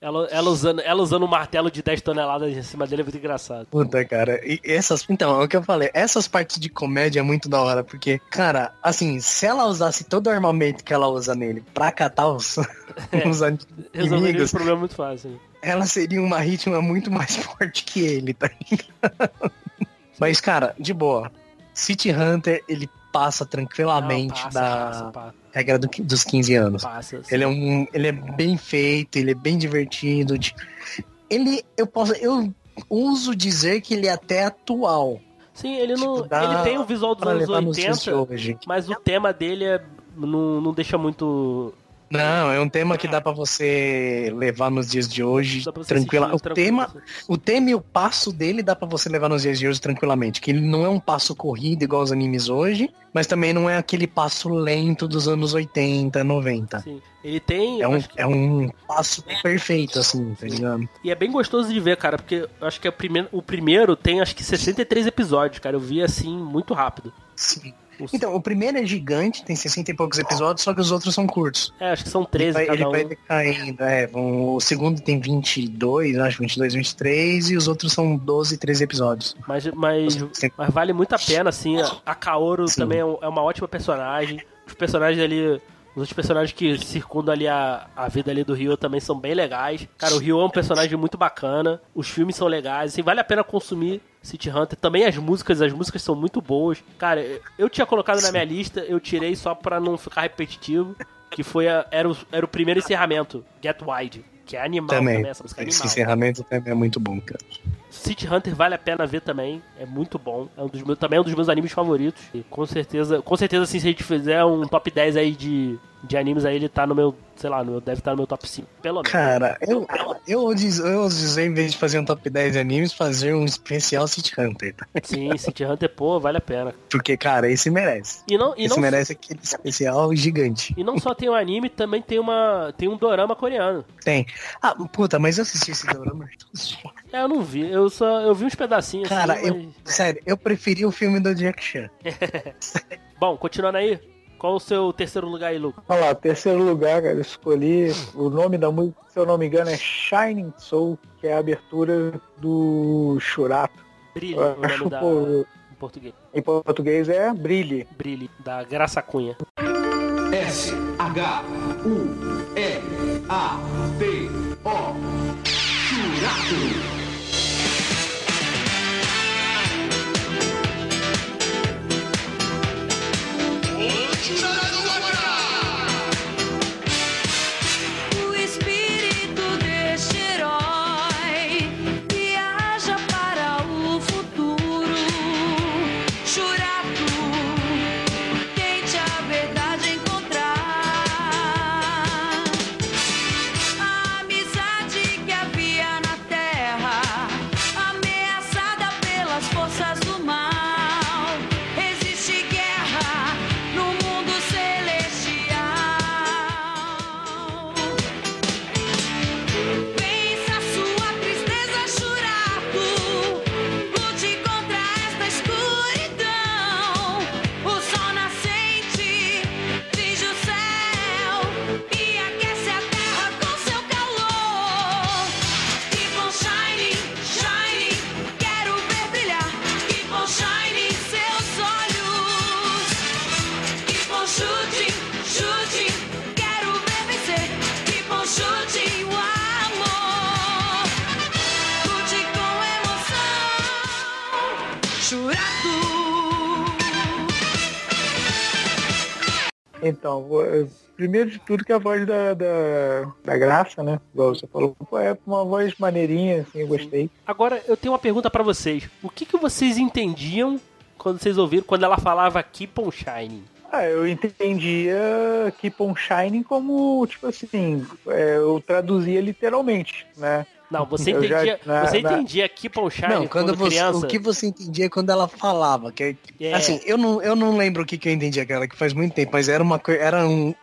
Speaker 2: Ela, ela, usando, ela usando um martelo de 10 toneladas em cima dele é muito engraçado.
Speaker 4: Puta, cara. E essas. Então, é o que eu falei. Essas partes de comédia é muito da hora, porque, cara, assim, se ela usasse todo o armamento que ela usa nele pra catar os, os
Speaker 2: Resolveria
Speaker 4: inimigos,
Speaker 2: esse problema muito fácil. né?
Speaker 4: ela seria uma ritma muito mais forte que ele, tá ligado? Mas, cara, de boa. City Hunter, ele passa tranquilamente
Speaker 2: Não, passa,
Speaker 4: da
Speaker 2: passa, passa,
Speaker 4: regra do- dos 15 anos.
Speaker 2: passa.
Speaker 4: Ele é um, ele é bem feito, ele é bem divertido. Ele, eu posso, eu uso dizer que ele é até atual.
Speaker 2: Sim, ele não.
Speaker 4: Tipo, dá
Speaker 2: ele tem o visual dos anos
Speaker 4: levar nos dias de
Speaker 2: 80,
Speaker 4: hoje.
Speaker 2: mas o tema dele é, não, não deixa muito.
Speaker 4: Não, é um tema que dá pra você levar nos dias de hoje tranquila. O tema, o tema e o passo dele dá pra você levar nos dias de hoje tranquilamente, que ele não é um passo corrido igual os animes hoje, mas também não é aquele passo lento dos anos 80, 90.
Speaker 2: Sim. Ele tem.
Speaker 4: É um,
Speaker 2: que-
Speaker 4: é um passo perfeito, assim, tá ligado?
Speaker 2: E é bem gostoso de ver, cara, porque eu acho que é o primeiro, o primeiro tem acho que 63 episódios, cara. Eu vi assim muito rápido.
Speaker 4: Sim.
Speaker 2: O-
Speaker 4: Então, o primeiro é gigante, tem 60 e poucos episódios, só que os outros são curtos.
Speaker 2: É, acho que são
Speaker 4: Ele
Speaker 2: 13
Speaker 4: vai, ele
Speaker 2: cada um.
Speaker 4: vai decaindo, é. o segundo tem 22, acho 22, 23, e os outros são 12, 13 episódios.
Speaker 2: Mas, mas, mas vale muito a pena, assim. A- A Kaoru
Speaker 4: Sim.
Speaker 2: também é é uma ótima personagem. Os personagens ali. Os outros personagens que circundam ali a, a vida ali do Ryo também são bem legais. Cara, o Ryo é um personagem muito bacana. Os filmes são legais. Assim, vale a pena consumir City Hunter. Também as músicas, as músicas são muito boas. Cara, eu- tinha colocado na minha lista, eu tirei só pra não ficar repetitivo. Que foi a, era, o, era o primeiro encerramento, Get Wide. Que é animal também,
Speaker 4: Também.
Speaker 2: essa música é
Speaker 4: Esse
Speaker 2: animal.
Speaker 4: encerramento também é muito bom, cara.
Speaker 2: City Hunter vale a pena ver também, é muito bom. É um dos meus, também é um dos meus animes favoritos. E com certeza, com certeza assim, se a gente fizer um top 10 aí de, de animes aí, ele tá no meu, sei lá, no meu, deve estar no meu top 5, pelo menos.
Speaker 4: Cara, eu, eu, ouso dizer- eu ouso dizer, em vez de fazer um top 10 de animes, fazer um especial City Hunter, tá?
Speaker 2: Sim, City Hunter, pô, vale a pena.
Speaker 4: Porque, cara, esse merece.
Speaker 2: E não, e
Speaker 4: esse
Speaker 2: não,
Speaker 4: merece aquele especial gigante.
Speaker 2: e não só tem o anime, também tem uma tem um dorama coreano.
Speaker 4: Tem. Ah, puta, mas eu assisti esse drama.
Speaker 2: É, eu não vi, eu só eu vi uns pedacinhos
Speaker 4: Cara,
Speaker 2: assim,
Speaker 4: eu,
Speaker 2: mas-
Speaker 4: sério, eu preferi o filme do Jack Chan.
Speaker 2: Bom, continuando aí, qual o seu terceiro lugar aí, Lucas?
Speaker 3: Olha lá, terceiro lugar, cara, eu escolhi o nome da música, se eu não me engano, é Shining Soul, que é a abertura do Churato.
Speaker 2: Brilhe,
Speaker 3: Eu
Speaker 2: o nome
Speaker 3: acho,
Speaker 2: da
Speaker 3: pô,
Speaker 2: em português.
Speaker 3: em português é Brilhe.
Speaker 2: Brilhe, da Graça Cunha.
Speaker 8: S H U L A T O Churato.
Speaker 5: O
Speaker 3: Então, vou- primeiro de tudo que a voz da, da, da Graça, né? Igual você falou, é uma voz maneirinha, assim, eu gostei.
Speaker 2: Agora, eu tenho uma pergunta pra vocês. O que, que vocês entendiam quando vocês ouviram, quando ela falava Keep on Shining?
Speaker 3: Ah, eu entendia Keep on Shining como, tipo assim, é, eu traduzia literalmente, né?
Speaker 2: Não, você
Speaker 3: Eu já-
Speaker 2: entendia,
Speaker 3: na-
Speaker 2: você
Speaker 3: na-
Speaker 2: entendia Keep on Shining
Speaker 4: Não, quando você,
Speaker 2: criança?
Speaker 4: o que você entendia quando ela falava, que é-
Speaker 2: É.
Speaker 4: assim, eu não, eu não lembro o que, que eu entendi aquela que faz muito tempo, mas era uma eram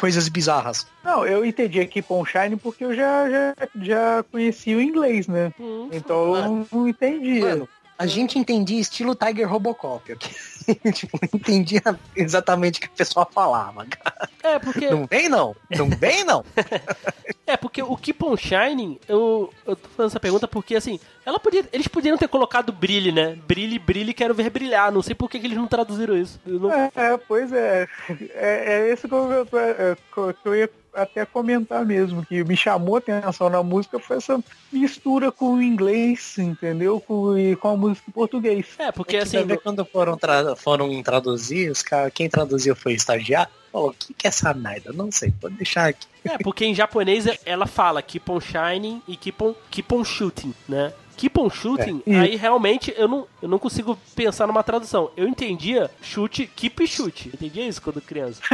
Speaker 4: coisas bizarras.
Speaker 3: Não, eu entendia Keep on Shining porque eu já, já, já conhecia o inglês, né?
Speaker 2: Hum,
Speaker 3: Então eu não, não entendia.
Speaker 4: Mano, a gente entendia estilo Tiger Robocop, ok? tipo, não entendia exatamente o que a pessoa falava. cara.
Speaker 2: É, porque,
Speaker 4: Não vem não, não vem não.
Speaker 2: é porque o Keep on Shining, eu, eu tô fazendo essa pergunta porque, assim, ela podia, eles poderiam ter colocado brilhe, né? Brilhe, brilhe, quero ver brilhar. Não sei por que, que eles não traduziram isso. Não-
Speaker 3: É, é, pois é. É, é isso que eu, é, que eu ia até comentar mesmo, que me chamou a atenção na música foi essa mistura com o inglês, entendeu? Com, e com a música em português.
Speaker 2: É, porque, assim,
Speaker 4: quando foram, tra- foram traduzir, os cara, quem traduziu foi o estagiário. Falou, o que, que é essa merda? Não sei, pode deixar aqui.
Speaker 2: É, porque em japonês ela fala keep on shining e keep on, keep on shooting, né? Keep on shooting,
Speaker 3: É,
Speaker 2: aí realmente eu não, eu não consigo pensar numa tradução. Eu entendia chute, keep shoot. Entendia isso quando criança.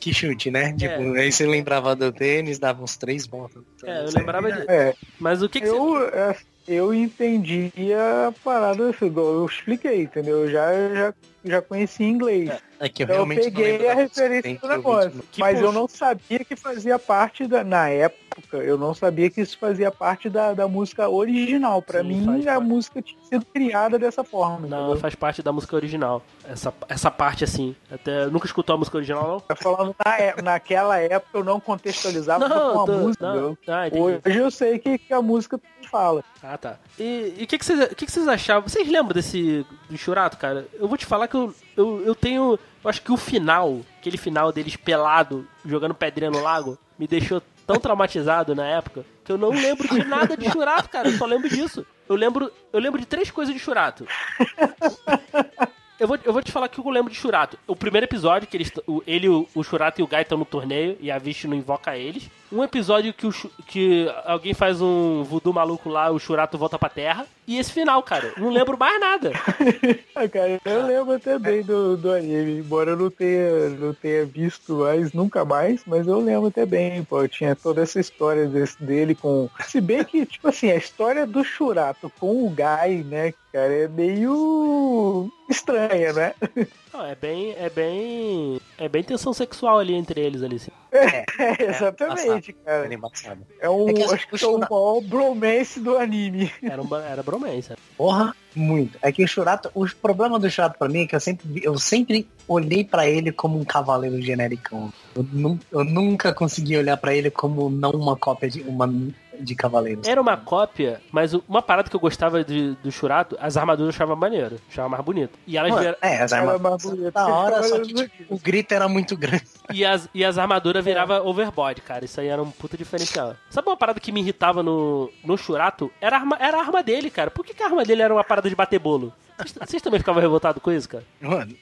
Speaker 4: Que chute, né? Tipo, aí você lembrava do tênis, dava uns três pontos.
Speaker 2: É, eu lembrava de...
Speaker 3: É,
Speaker 2: Mas o que, que você...
Speaker 3: eu, é, eu entendia a parada, eu expliquei, entendeu? Eu já, já, já conhecia inglês.
Speaker 4: É que eu
Speaker 3: Então eu
Speaker 4: realmente não
Speaker 3: peguei a referência do negócio. Mas eu não sabia que fazia parte da. Na época, eu não sabia que isso fazia parte da, da música original. Pra
Speaker 2: Sim,
Speaker 3: mim, a
Speaker 2: parte.
Speaker 3: música tinha sido criada dessa forma.
Speaker 2: Não,
Speaker 3: entendeu?
Speaker 2: faz parte da música original. Essa, essa parte assim. Até nunca escutou a música original, não?
Speaker 3: Tá falando na é- naquela época eu não contextualizava com a
Speaker 2: tô-
Speaker 3: música.
Speaker 2: não. Ah.
Speaker 3: Hoje eu sei que, que a música fala.
Speaker 2: Ah, tá. E o que, que, vocês, o que, que vocês achavam? Vocês lembram desse do Churato, cara? Eu vou te falar que eu, eu, eu tenho. Eu acho que o final, aquele final deles pelado, jogando pedrinha no lago, me deixou tão traumatizado na época que eu não lembro de nada de Churato, cara. Eu só lembro disso. Eu lembro, eu lembro de três coisas de Churato. Eu vou, eu vou te falar que eu lembro de Churato. O primeiro episódio, que eles, ele, o, o Churato e o Guy estão no torneio e a Vish não invoca eles. Um episódio que, o, que alguém faz um voodoo maluco lá, o Churato volta pra terra. E esse final, cara. Não lembro mais nada.
Speaker 3: Ah, cara, eu lembro bem do, do anime, embora eu não tenha, não tenha visto mais, nunca mais, mas eu lembro até bem, pô, tinha toda essa história desse, dele com... Se bem que, tipo assim, a história do Churato com o Guy, né, cara, é meio estranha, né?
Speaker 2: Não, é bem. É bem. É bem tensão sexual ali entre eles ali. Assim.
Speaker 3: É, exatamente, cara.
Speaker 4: Era embaçado.
Speaker 3: É um,
Speaker 4: É que
Speaker 3: acho que
Speaker 4: o
Speaker 3: é o maior bromance do anime.
Speaker 2: Era, um, era bromance.
Speaker 4: Porra, muito. É que o Churato, o problema do Churato pra mim é que eu sempre, eu sempre olhei pra ele como um cavaleiro genericão. Eu, nu- eu nunca consegui olhar pra ele como não uma cópia de uma de cavaleiros.
Speaker 2: Era uma cópia, mas uma parada que eu gostava de, do Churato, as armaduras eu achava maneiro, achava mais bonito. E elas
Speaker 4: Mano,
Speaker 2: vieram-
Speaker 4: é, as
Speaker 3: Era
Speaker 4: armaduras da hora, só que tipo, o grito era muito grande.
Speaker 2: E as, e as armaduras virava overbody, cara. Isso aí era um puta diferencial. Sabe uma parada que me irritava no, no Churato? Era a, arma, era a arma dele, cara. Por que, que a arma dele era uma parada de bater bolo? Vocês- também ficavam revoltados com isso, cara?
Speaker 4: Mano,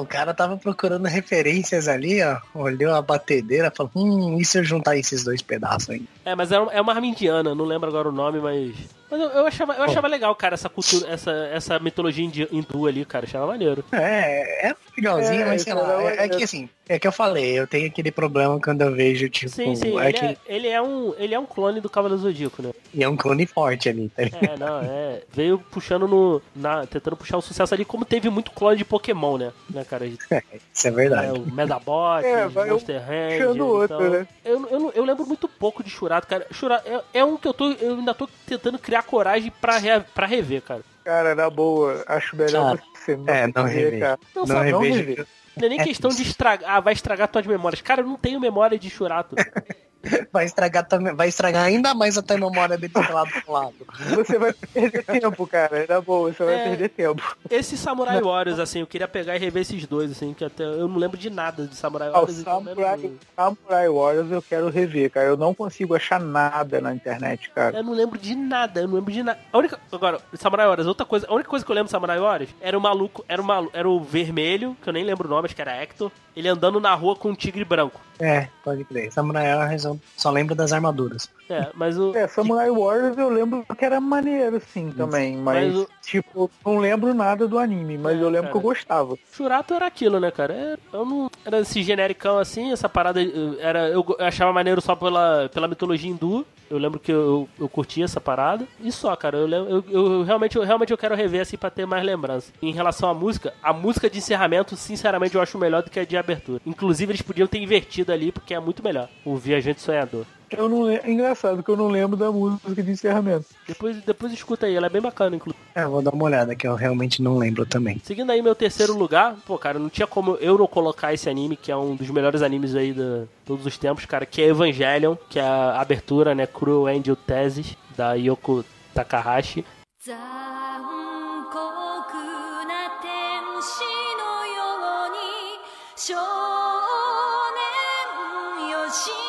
Speaker 4: o cara tava procurando referências ali, ó. Olhou a batedeira e falou, hum, e se eu juntar esses dois pedaços aí?
Speaker 2: É, mas é uma, é uma arma indiana, não lembro agora o nome, mas. Mas eu, eu achava, eu achava legal, cara, essa cultura, essa, essa mitologia hindu ali, cara. Achava maneiro.
Speaker 4: É, é legalzinho,
Speaker 3: É,
Speaker 4: mas sei
Speaker 3: isso
Speaker 4: lá. É, é
Speaker 3: maneiro.
Speaker 4: que assim, é que eu falei, eu tenho aquele problema quando eu vejo, tipo,
Speaker 2: Sim, sim.
Speaker 4: é
Speaker 2: ele,
Speaker 4: que
Speaker 2: é, ele, é um, ele é um clone do Cavaleiro Zodíaco, né?
Speaker 4: e é um clone forte ali, tá ligado?
Speaker 2: É, não, é. Veio puxando no. Na, tentando puxar o sucesso ali, como teve muito clone de Pokémon, né? né cara?
Speaker 4: Isso é
Speaker 2: É,
Speaker 4: verdade.
Speaker 2: o Medabot,
Speaker 3: É,
Speaker 2: o Monster Hand.
Speaker 3: puxando o outro,
Speaker 2: então,
Speaker 3: né?
Speaker 2: eu, eu, eu lembro muito pouco de Churato, cara. Churato é, é um que eu tô. Eu ainda tô tentando criar coragem pra, re, pra rever, cara.
Speaker 3: Cara, na boa, acho melhor
Speaker 4: Cara,
Speaker 3: você não,
Speaker 4: é, não
Speaker 3: rever,
Speaker 4: rever.
Speaker 3: cara.
Speaker 2: Não,
Speaker 4: Não
Speaker 2: sabe,
Speaker 3: não rever.
Speaker 2: Não é nem
Speaker 4: É
Speaker 2: questão de estragar. Ah, vai estragar tuas memórias. Cara, eu não tenho memória de Churato.
Speaker 4: Vai estragar também, vai estragar ainda mais até a memória dele de lado pro lado.
Speaker 3: Você vai perder tempo, cara. Na boa, você vai
Speaker 2: É.
Speaker 3: perder tempo.
Speaker 2: Esse Samurai Warriors, assim, eu queria pegar e rever esses dois, assim, que até eu não lembro de nada de Samurai
Speaker 3: o
Speaker 2: Warriors. então
Speaker 3: Samurai,
Speaker 2: eu,
Speaker 3: Samurai Warriors eu quero rever, cara. Eu não consigo achar nada na internet, cara.
Speaker 2: eu não lembro de nada, eu não lembro de nada. A única. Agora, Samurai Warriors, outra coisa. A única coisa que eu lembro de Samurai Warriors era o maluco, era o maluco, era o vermelho, que eu nem lembro o nome, acho que era Hector. Ele andando na rua com um tigre branco.
Speaker 4: É, pode crer. Samurai Warriors eu só lembro das armaduras.
Speaker 2: É, mas o.
Speaker 3: É, Samurai Warriors eu lembro que era maneiro, sim, também. Mas,
Speaker 2: Mas o-
Speaker 3: tipo, não lembro nada do anime, mas
Speaker 2: É,
Speaker 3: eu lembro
Speaker 2: cara.
Speaker 3: que eu gostava.
Speaker 2: Churato era aquilo, né, cara? É, Eu não. Era esse genericão assim, essa parada. eh, Era, eu achava maneiro só pela, pela mitologia hindu. Eu lembro que eu, eu curtia essa parada. E só, cara. Eu, eu, eu realmente, eu realmente eu quero rever assim pra ter mais lembrança. Em relação à música, a música de encerramento, sinceramente, eu acho melhor do que a de abertura. Inclusive, eles podiam ter invertido ali, porque é muito melhor. O Viajante Sonhador.
Speaker 3: Eu não le- é engraçado que eu não lembro da música de encerramento.
Speaker 2: Depois, depois escuta aí, ela é bem bacana, inclusive.
Speaker 4: É, vou dar uma olhada que eu realmente não lembro também.
Speaker 2: Seguindo aí meu terceiro lugar, pô, cara, não tinha como eu não colocar esse anime, que é um dos melhores animes aí de todos os tempos, cara, que é Evangelion, que é a abertura, né, Cruel Angel Thesis, da Yoko Takahashi.
Speaker 13: 残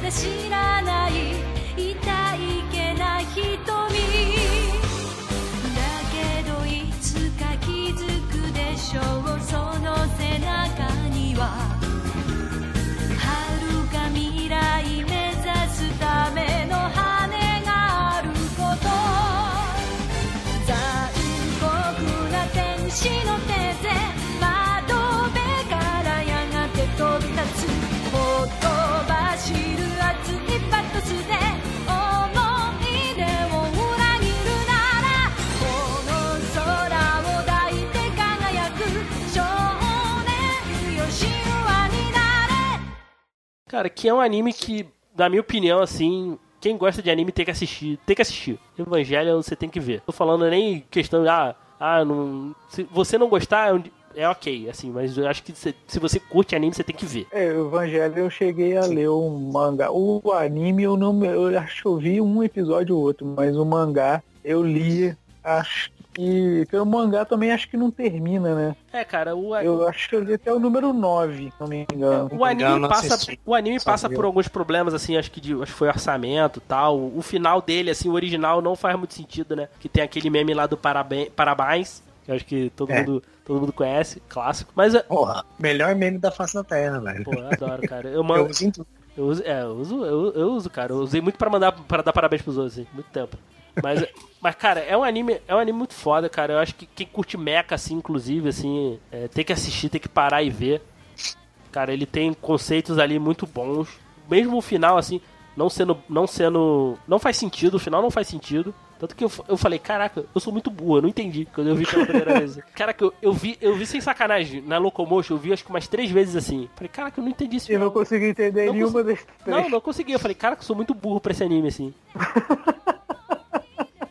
Speaker 13: まだ知らない
Speaker 2: Cara, que é um anime que, na minha opinião, assim, quem gosta de anime tem que assistir, tem que assistir. Evangelion você tem que ver. Tô falando nem questão de, ah, ah, não... Se você não gostar, é é ok, assim, mas eu acho que se, se você curte anime, você tem que ver.
Speaker 3: É, o Evangelho eu cheguei a ler um mangá. O anime eu não. Eu acho que eu vi um episódio ou outro, mas o mangá eu li, acho que. que o mangá também acho que não termina, né?
Speaker 2: É, cara, o,
Speaker 3: Eu acho que eu li até o número 9, se não me engano.
Speaker 2: o anime
Speaker 4: engano,
Speaker 2: passa, o anime passa por alguns problemas, assim, acho que, de, acho que foi orçamento e tal. O final dele, assim, o original não faz muito sentido, né? Que tem aquele meme lá do parabéns, parabéns que eu acho que todo,
Speaker 4: É.
Speaker 2: mundo, todo mundo conhece, clássico. Mas, é-
Speaker 4: Porra, melhor meme da face da Terra, velho.
Speaker 2: pô, eu adoro, cara. Eu,
Speaker 4: Eu
Speaker 2: mando,
Speaker 4: uso em tudo.
Speaker 2: Eu uso, é, eu uso, eu, eu uso, cara. Eu usei muito pra mandar para dar parabéns pros outros, assim, muito tempo. Mas, mas, cara, é um anime, é um anime muito foda, cara. Eu acho que quem curte mecha, assim, inclusive, assim, é, tem que assistir, tem que parar e ver. Cara, ele tem conceitos ali muito bons. Mesmo o final, assim, não sendo, não sendo, não faz sentido. O final não faz sentido. Tanto que eu, eu falei, caraca, eu sou muito burro, eu não entendi quando eu vi pela primeira vez. Caraca, eu, eu vi, eu vi sem sacanagem na Locomotion, eu vi acho que umas três vezes assim. Falei, caraca, eu não entendi esse
Speaker 3: Eu não consegui entender
Speaker 2: Não
Speaker 3: nenhuma das três.
Speaker 2: Não, não consegui. Eu falei, cara, que eu sou muito burro pra esse anime, assim.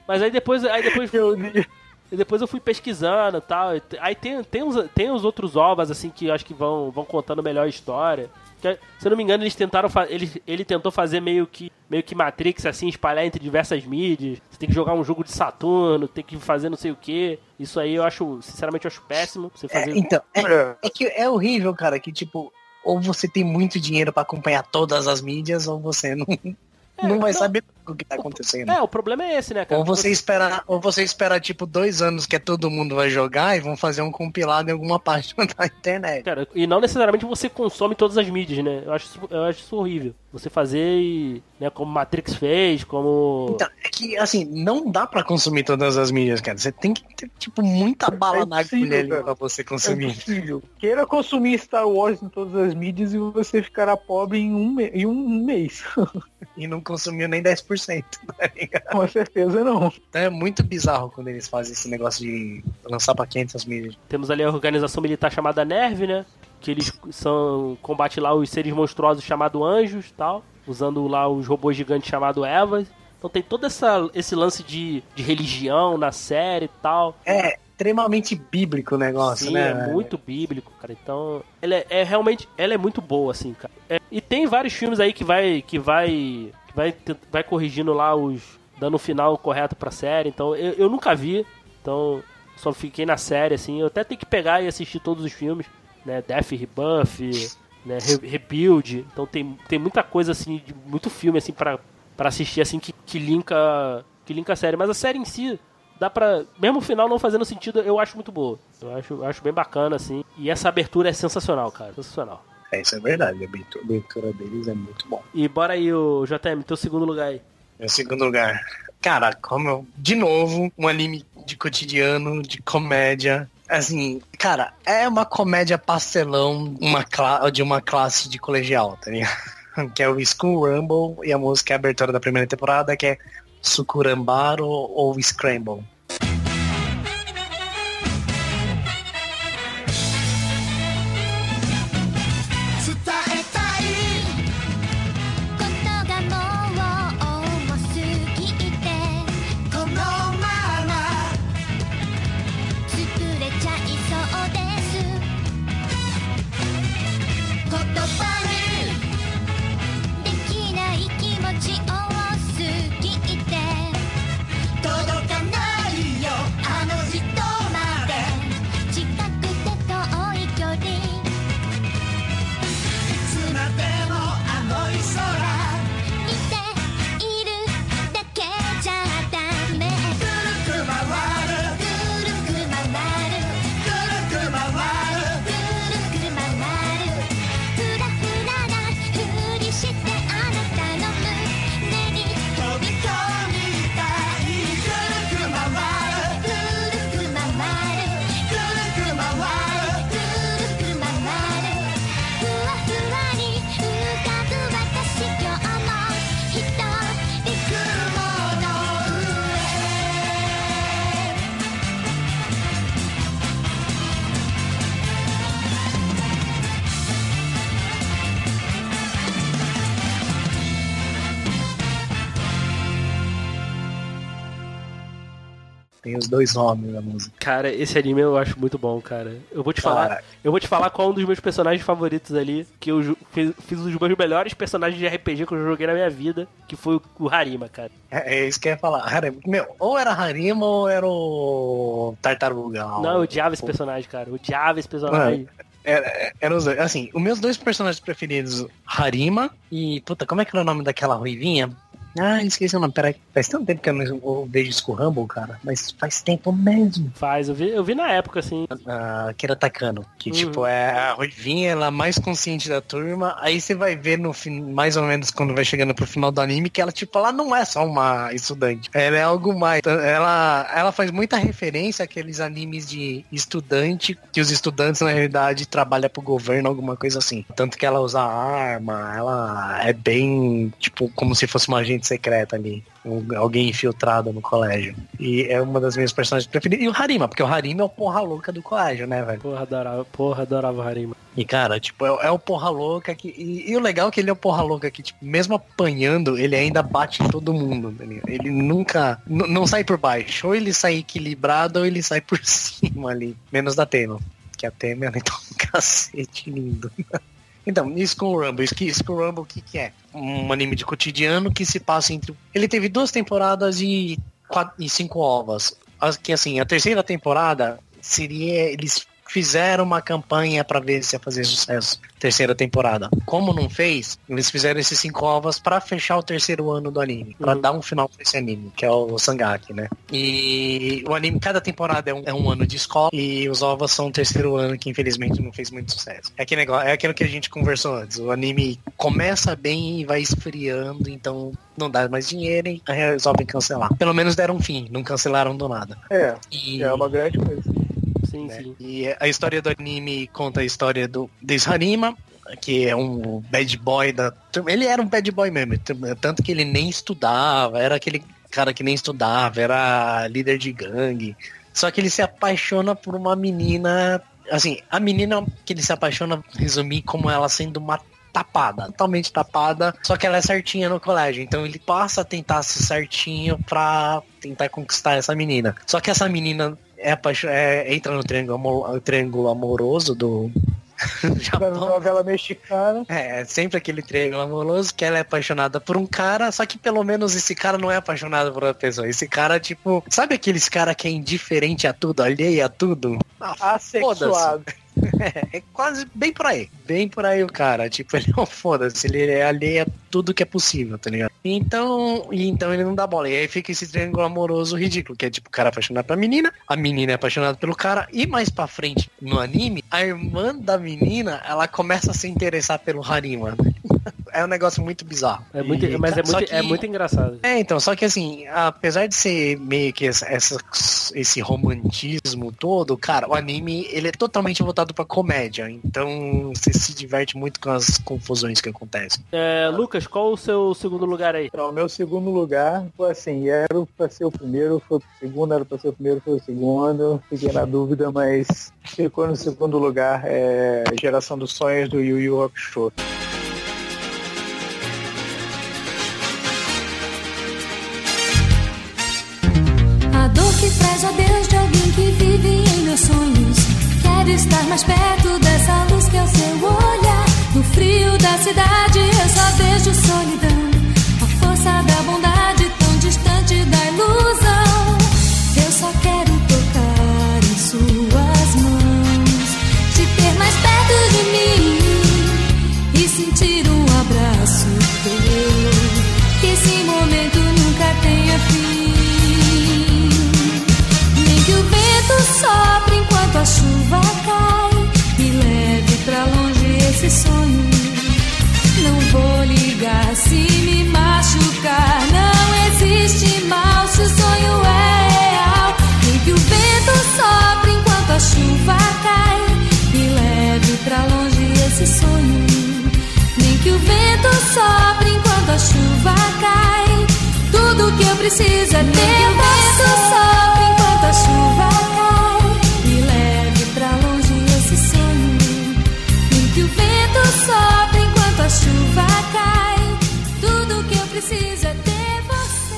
Speaker 2: Mas aí depois, aí depois,
Speaker 3: Eu li.
Speaker 2: e depois eu fui pesquisando e tal. Aí tem, tem, os, tem os outros ovas, assim, que eu acho que vão, vão contando melhor a história. Que, se eu não me engano, eles tentaram fa- ele, ele tentou fazer meio que meio que Matrix, assim, espalhar entre diversas mídias. Você tem que jogar um jogo de Saturno, tem que fazer não sei o que. Isso aí eu acho, sinceramente, eu acho péssimo. Você
Speaker 4: É,
Speaker 2: fazer.
Speaker 4: então, é,
Speaker 3: É.
Speaker 4: é que é horrível, cara, que tipo, ou você tem muito dinheiro pra acompanhar todas as mídias, ou você não, não vai
Speaker 2: não.
Speaker 4: saber o que tá acontecendo.
Speaker 2: É, o problema é esse, né, cara?
Speaker 4: Ou você espera, ou você espera tipo dois anos que é todo mundo vai jogar e vão fazer um compilado em alguma página da internet.
Speaker 2: Cara, e não necessariamente você consome todas as mídias, né? Eu acho eu acho isso horrível. Você fazer, e, né, como Matrix fez, como...
Speaker 4: Então, é que, assim, não dá pra consumir todas as mídias, cara. Você tem que ter, tipo, muita bala
Speaker 3: É
Speaker 4: na agulha ali pra você
Speaker 3: É
Speaker 4: consumir.
Speaker 3: impossível. Queira consumir Star Wars em todas as mídias e você ficará pobre em um, me- em um mês.
Speaker 4: E não consumiu nem 10%, tá ligado?
Speaker 3: Com certeza não.
Speaker 4: Então é muito bizarro quando eles fazem esse negócio de lançar pra 500 mídias.
Speaker 2: Temos ali a organização militar chamada NERV, né? Que eles são combate lá os seres monstruosos chamados anjos e tal, usando lá os robôs gigantes chamados Evas. Então tem todo essa, esse lance de, de religião na série e tal.
Speaker 4: É extremamente bíblico o negócio,
Speaker 2: Sim,
Speaker 4: né?
Speaker 2: é
Speaker 4: velho?
Speaker 2: muito bíblico, cara. Então, ela é, é realmente, ela é muito boa, assim, cara. É, e tem vários filmes aí que vai, que vai, que vai, vai corrigindo lá os, dando o final correto pra série. Então, eu, eu nunca vi, então só fiquei na série, assim. Eu até tenho que pegar e assistir todos os filmes, né? Death Rebuff, né? Re- Rebuild. Então tem, tem muita coisa assim, de, muito filme assim pra, pra assistir assim que, que linka, que linka a série. Mas a série em si dá pra. Mesmo o final não fazendo sentido, eu acho muito boa. Eu acho, acho bem bacana, assim. E essa abertura é sensacional, cara. Sensacional.
Speaker 4: É, isso é verdade. A abertura, a abertura deles é muito bom.
Speaker 2: E bora aí, o JM, teu segundo lugar aí.
Speaker 4: Em segundo lugar, cara, como eu, de novo, um anime de cotidiano, de comédia. Assim, cara, é uma comédia pastelão uma de uma classe de colegial, tá ligado? Que é o School Rumble e a música é a abertura da primeira temporada, que é Sukurambaro ou Scramble. Os dois homens na música.
Speaker 2: Cara, esse anime eu acho muito bom, cara. Eu vou te falar,
Speaker 4: Cara.
Speaker 2: eu vou te falar qual é um dos meus personagens favoritos ali, que eu fiz, fiz um dos meus melhores personagens de RPG que eu joguei na minha vida, que foi o- Harima, cara.
Speaker 4: É, é isso que eu ia falar. Meu, ou era Harima ou era o Tartaruga.
Speaker 2: Não, eu odiava esse personagem, cara. Eu odiava esse personagem.
Speaker 4: Era, era os dois. Assim, os meus dois personagens preferidos, Harima e. Puta, como é que era o nome daquela ruivinha? Ah, esqueci o nome. Peraí. Faz tanto tempo que eu não vejo Rumble, cara. Mas faz tempo mesmo.
Speaker 2: Faz, eu vi, eu vi na época, assim.
Speaker 4: A Kira Takano. Que,
Speaker 2: Uhum.
Speaker 4: tipo, é a ruivinha, ela é mais consciente da turma. Aí você vai ver no fim, mais ou menos quando vai chegando pro final do anime, que ela, tipo, ela não é só uma estudante. Ela é algo mais. Ela, ela faz muita referência àqueles animes de estudante, que os estudantes, na realidade, trabalham pro governo, alguma coisa assim. Tanto que ela usa arma, ela é bem, tipo, como se fosse uma agente secreta ali. Um- alguém infiltrado no colégio. E é uma das minhas personagens preferidas. E o Harima, porque o Harima é o porra louca do colégio, né, velho?
Speaker 2: Porra, adorava, porra, adorava o Harima.
Speaker 4: E, cara, tipo, é, é o porra louca que. E, e o legal é que ele é o porra louca que, tipo, mesmo apanhando, ele ainda bate em todo mundo. ligado? Ele nunca. não sai por baixo. Ou ele sai equilibrado ou ele sai por cima ali. Menos da Tema. Que a Tema ela então um cacete lindo. Então, Skull Rumble, Sk- Skull Rumble o que, que é? Um anime de cotidiano que se passa entre. Ele teve duas temporadas e, quatro, e cinco ovas. As- Que assim, a terceira temporada seria eles fizeram uma campanha pra ver se ia fazer sucesso. Terceira temporada. Como não fez, eles fizeram esses cinco ovas pra fechar o terceiro ano do anime. Pra
Speaker 2: Uhum.
Speaker 4: dar um final pra esse anime, que é o Sangaki, né? E o anime, cada temporada é um, é um ano de escola e os ovas são o terceiro ano que infelizmente não fez muito sucesso. É aquele negócio, é aquilo que a gente conversou antes. O anime começa bem e vai esfriando, então não dá mais dinheiro e resolvem cancelar. Pelo menos deram um fim, não cancelaram do nada.
Speaker 3: É,
Speaker 4: E,
Speaker 3: é uma grande coisa.
Speaker 2: Sim,
Speaker 4: né?
Speaker 2: sim.
Speaker 4: E a história do anime conta a história do desse Harima, que é um bad boy da. Ele era um bad boy mesmo, tanto que ele nem estudava, era aquele cara que nem estudava, era líder de gangue. Só que ele se apaixona por uma menina. Assim, a menina que ele se apaixona, resumir como ela sendo uma tapada, totalmente tapada, só que ela é certinha no colégio, então ele passa a tentar ser certinho pra tentar conquistar essa menina. Só que essa menina é, apaixo- é- entra no triângulo, amo- triângulo amoroso do
Speaker 3: Da novela mexicana.
Speaker 4: É, sempre aquele triângulo amoroso que ela é apaixonada por um cara, só que pelo menos esse cara não é apaixonado por outra pessoa. Esse cara, tipo, sabe aqueles cara que é indiferente a tudo, alheio a tudo? Ah,
Speaker 3: Assexuado.
Speaker 4: É, é quase bem por aí. Bem por aí o cara. Tipo, ele é um foda-se, ele é alheio a tudo que é possível, tá ligado? Então, e então ele não dá bola. E aí fica esse triângulo amoroso ridículo, que é tipo o cara apaixonado pela menina, a menina é apaixonada pelo cara, e mais pra frente, no anime, a irmã da menina, ela começa a se interessar pelo Harima. É um negócio muito bizarro.
Speaker 2: É muito,
Speaker 4: E-
Speaker 2: mas é muito,
Speaker 4: que-
Speaker 2: é muito engraçado.
Speaker 4: é, então, só que assim, apesar de ser meio que essa- esse romantismo todo, cara, o anime, ele é totalmente voltado pra comédia. Então, você se diverte muito com as confusões que acontecem.
Speaker 2: É, Lucas, qual o seu segundo lugar aí?
Speaker 3: Então, o meu segundo lugar foi assim, era pra ser o primeiro, foi pro segundo, era pra ser o primeiro, foi o segundo. Fiquei na dúvida, mas ficou no segundo lugar, é Geração dos Sonhos do Yu Yu Hakusho.
Speaker 13: A dor que traz a Deus de alguém que vive em meus sonhos. Quero estar mais perto dessa luz que é o seu olhar. No frio da cidade eu só vejo solidão. Vento sopre enquanto a chuva cai. Tudo que eu preciso é ter o vento sopre enquanto a chuva cai e leve pra longe esse sonho. Nem que o vento sopre enquanto a chuva cai. Tudo que eu preciso é ter você.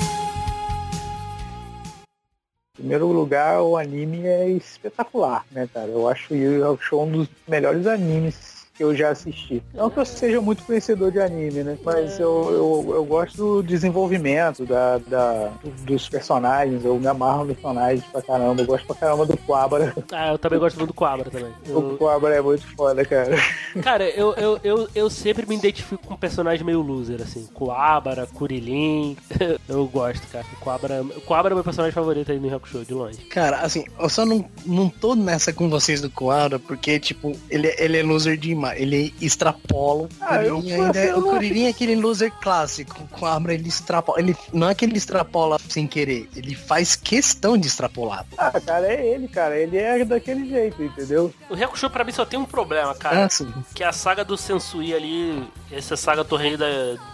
Speaker 3: Em primeiro lugar, o anime é espetacular, né, cara? Eu acho o Yu Yu Hakusho um dos melhores animes que eu já assisti. Não que eu seja muito conhecedor de anime, né? Mas eu, eu, eu gosto do desenvolvimento da, da- dos personagens. Eu me amarro nos personagens pra caramba. Eu gosto pra caramba do Quabra.
Speaker 2: Ah, eu também gosto muito do Coabra também.
Speaker 3: O
Speaker 2: Eu-
Speaker 3: Quabra é muito foda, cara.
Speaker 2: cara, eu, eu, eu, eu sempre me identifico com um personagem meio loser, assim. Coabra, Kuririn. eu gosto, cara. O Coabra, o Coabra é meu personagem favorito aí no Hakusho, de longe.
Speaker 4: Cara, assim, eu só não, não tô nessa com vocês do Koara, porque, tipo, ele, ele é loser demais. Ele extrapola. O
Speaker 3: Ah,
Speaker 4: Kuririn ainda é, o Kuririn é aquele loser clássico. O Koabra, ele extrapola. Ele, não é que ele extrapola sem querer, ele faz questão de extrapolar.
Speaker 3: Ah, cara, é ele, cara. Ele é daquele jeito, entendeu?
Speaker 2: O Hakusho pra mim só tem um problema, cara.
Speaker 4: Ah, sim.
Speaker 2: Que é a saga do Sensui ali, essa saga Torneio da,